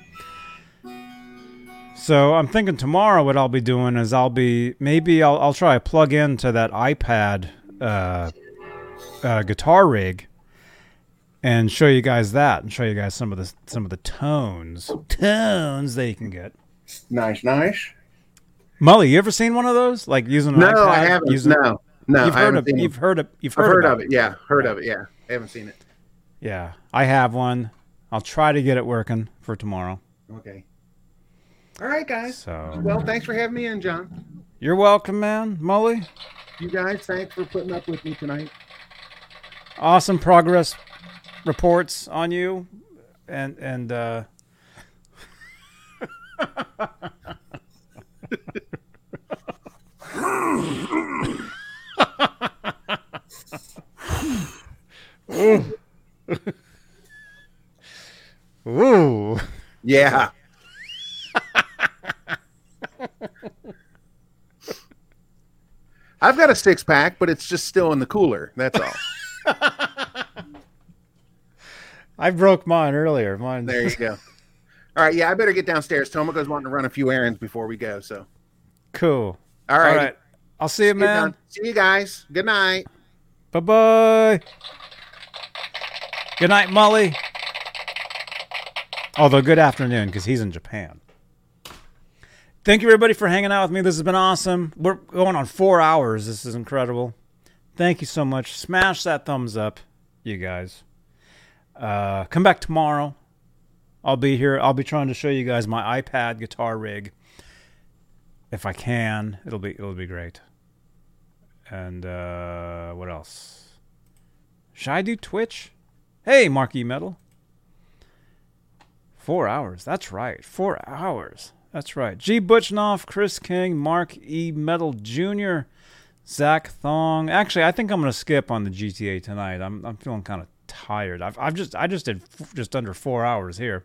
So I'm thinking tomorrow what I'll be doing is I'll be maybe I'll I'll try to plug into that iPad uh, uh, guitar rig and show you guys that and show you guys some of the some of the tones tones that you can get. Nice, nice. Mully, you ever seen one of those? Like using an No, iPad? I haven't. Using, no, no, you've heard of seen you've it. heard of you've heard, heard of it. Yeah, heard of it. Yeah, I haven't seen it. Yeah, I have one. I'll try to get it working for tomorrow. Okay. All right, guys. So Well, thanks for having me in, John. you're welcome, man. Mully, You guys, thanks for putting up with me tonight. awesome progress reports on you, and and uh, Ooh. [LAUGHS] Yeah. I've got a six pack, but it's just still in the cooler. That's all. [LAUGHS] I broke mine earlier. Mine. there you go. All right. Yeah, I better get downstairs. Tomoko's wanting to run a few errands before we go. So, Cool. all right. All right. I'll see you, man. See you guys. Good night. Bye bye. Good night, Mully. Although, good afternoon, because he's in Japan. Thank you, everybody, for hanging out with me. This has been awesome. We're going on four hours. This is incredible. Thank you so much. Smash that thumbs up, you guys. Uh, come back tomorrow. I'll be here. I'll be trying to show you guys my iPad guitar rig. If I can, it'll be it'll be great. And uh, what else? Should I do Twitch? Hey, Mark E. Metal. Four hours. That's right. Four hours. That's right. G. Butchnoff, Chris King, Mark E. Metal Jr., Zach Thong. Actually, I think I'm gonna skip on the GTA tonight. I'm I'm feeling kind of tired. I've I've just I just did f- just under four hours here.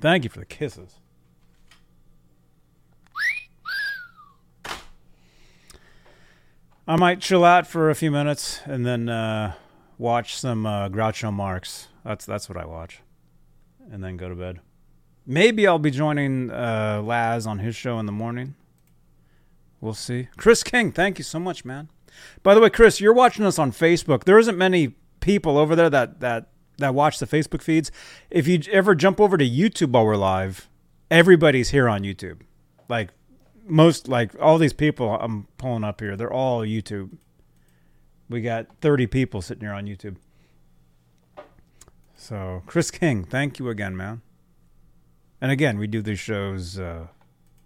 Thank you for the kisses. I might chill out for a few minutes and then uh, watch some uh, Groucho Marx. That's that's what I watch, and then go to bed. Maybe I'll be joining uh, Laz on his show in the morning. We'll see. Chris King, thank you so much, man. By the way, Chris, you're watching us on Facebook. There isn't many people over there that that that watch the Facebook feeds. If you ever jump over to YouTube while we're live, everybody's here on YouTube. Like most like all these people I'm pulling up here, they're all YouTube. We got 30 people sitting here on YouTube. So, Chris King, thank you again, man. And again, we do these shows uh,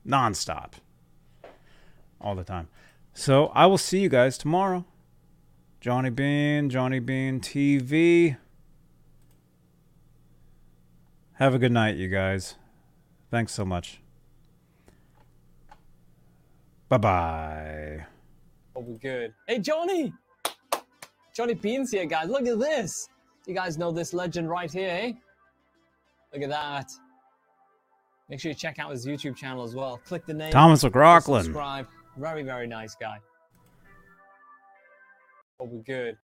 nonstop, all the time. So, I will see you guys tomorrow. Johnny Bean, Johnny Bean TV. Have a good night, you guys. Thanks so much. Bye bye. Oh, we're good. Hey, Johnny! Johnny Beans here, guys. Look at this. You guys know this legend right here, eh? Look at that. Make sure you check out his YouTube channel as well. Click the name. Thomas McLaughlin. Subscribe. Very, very nice guy. Oh, we're good.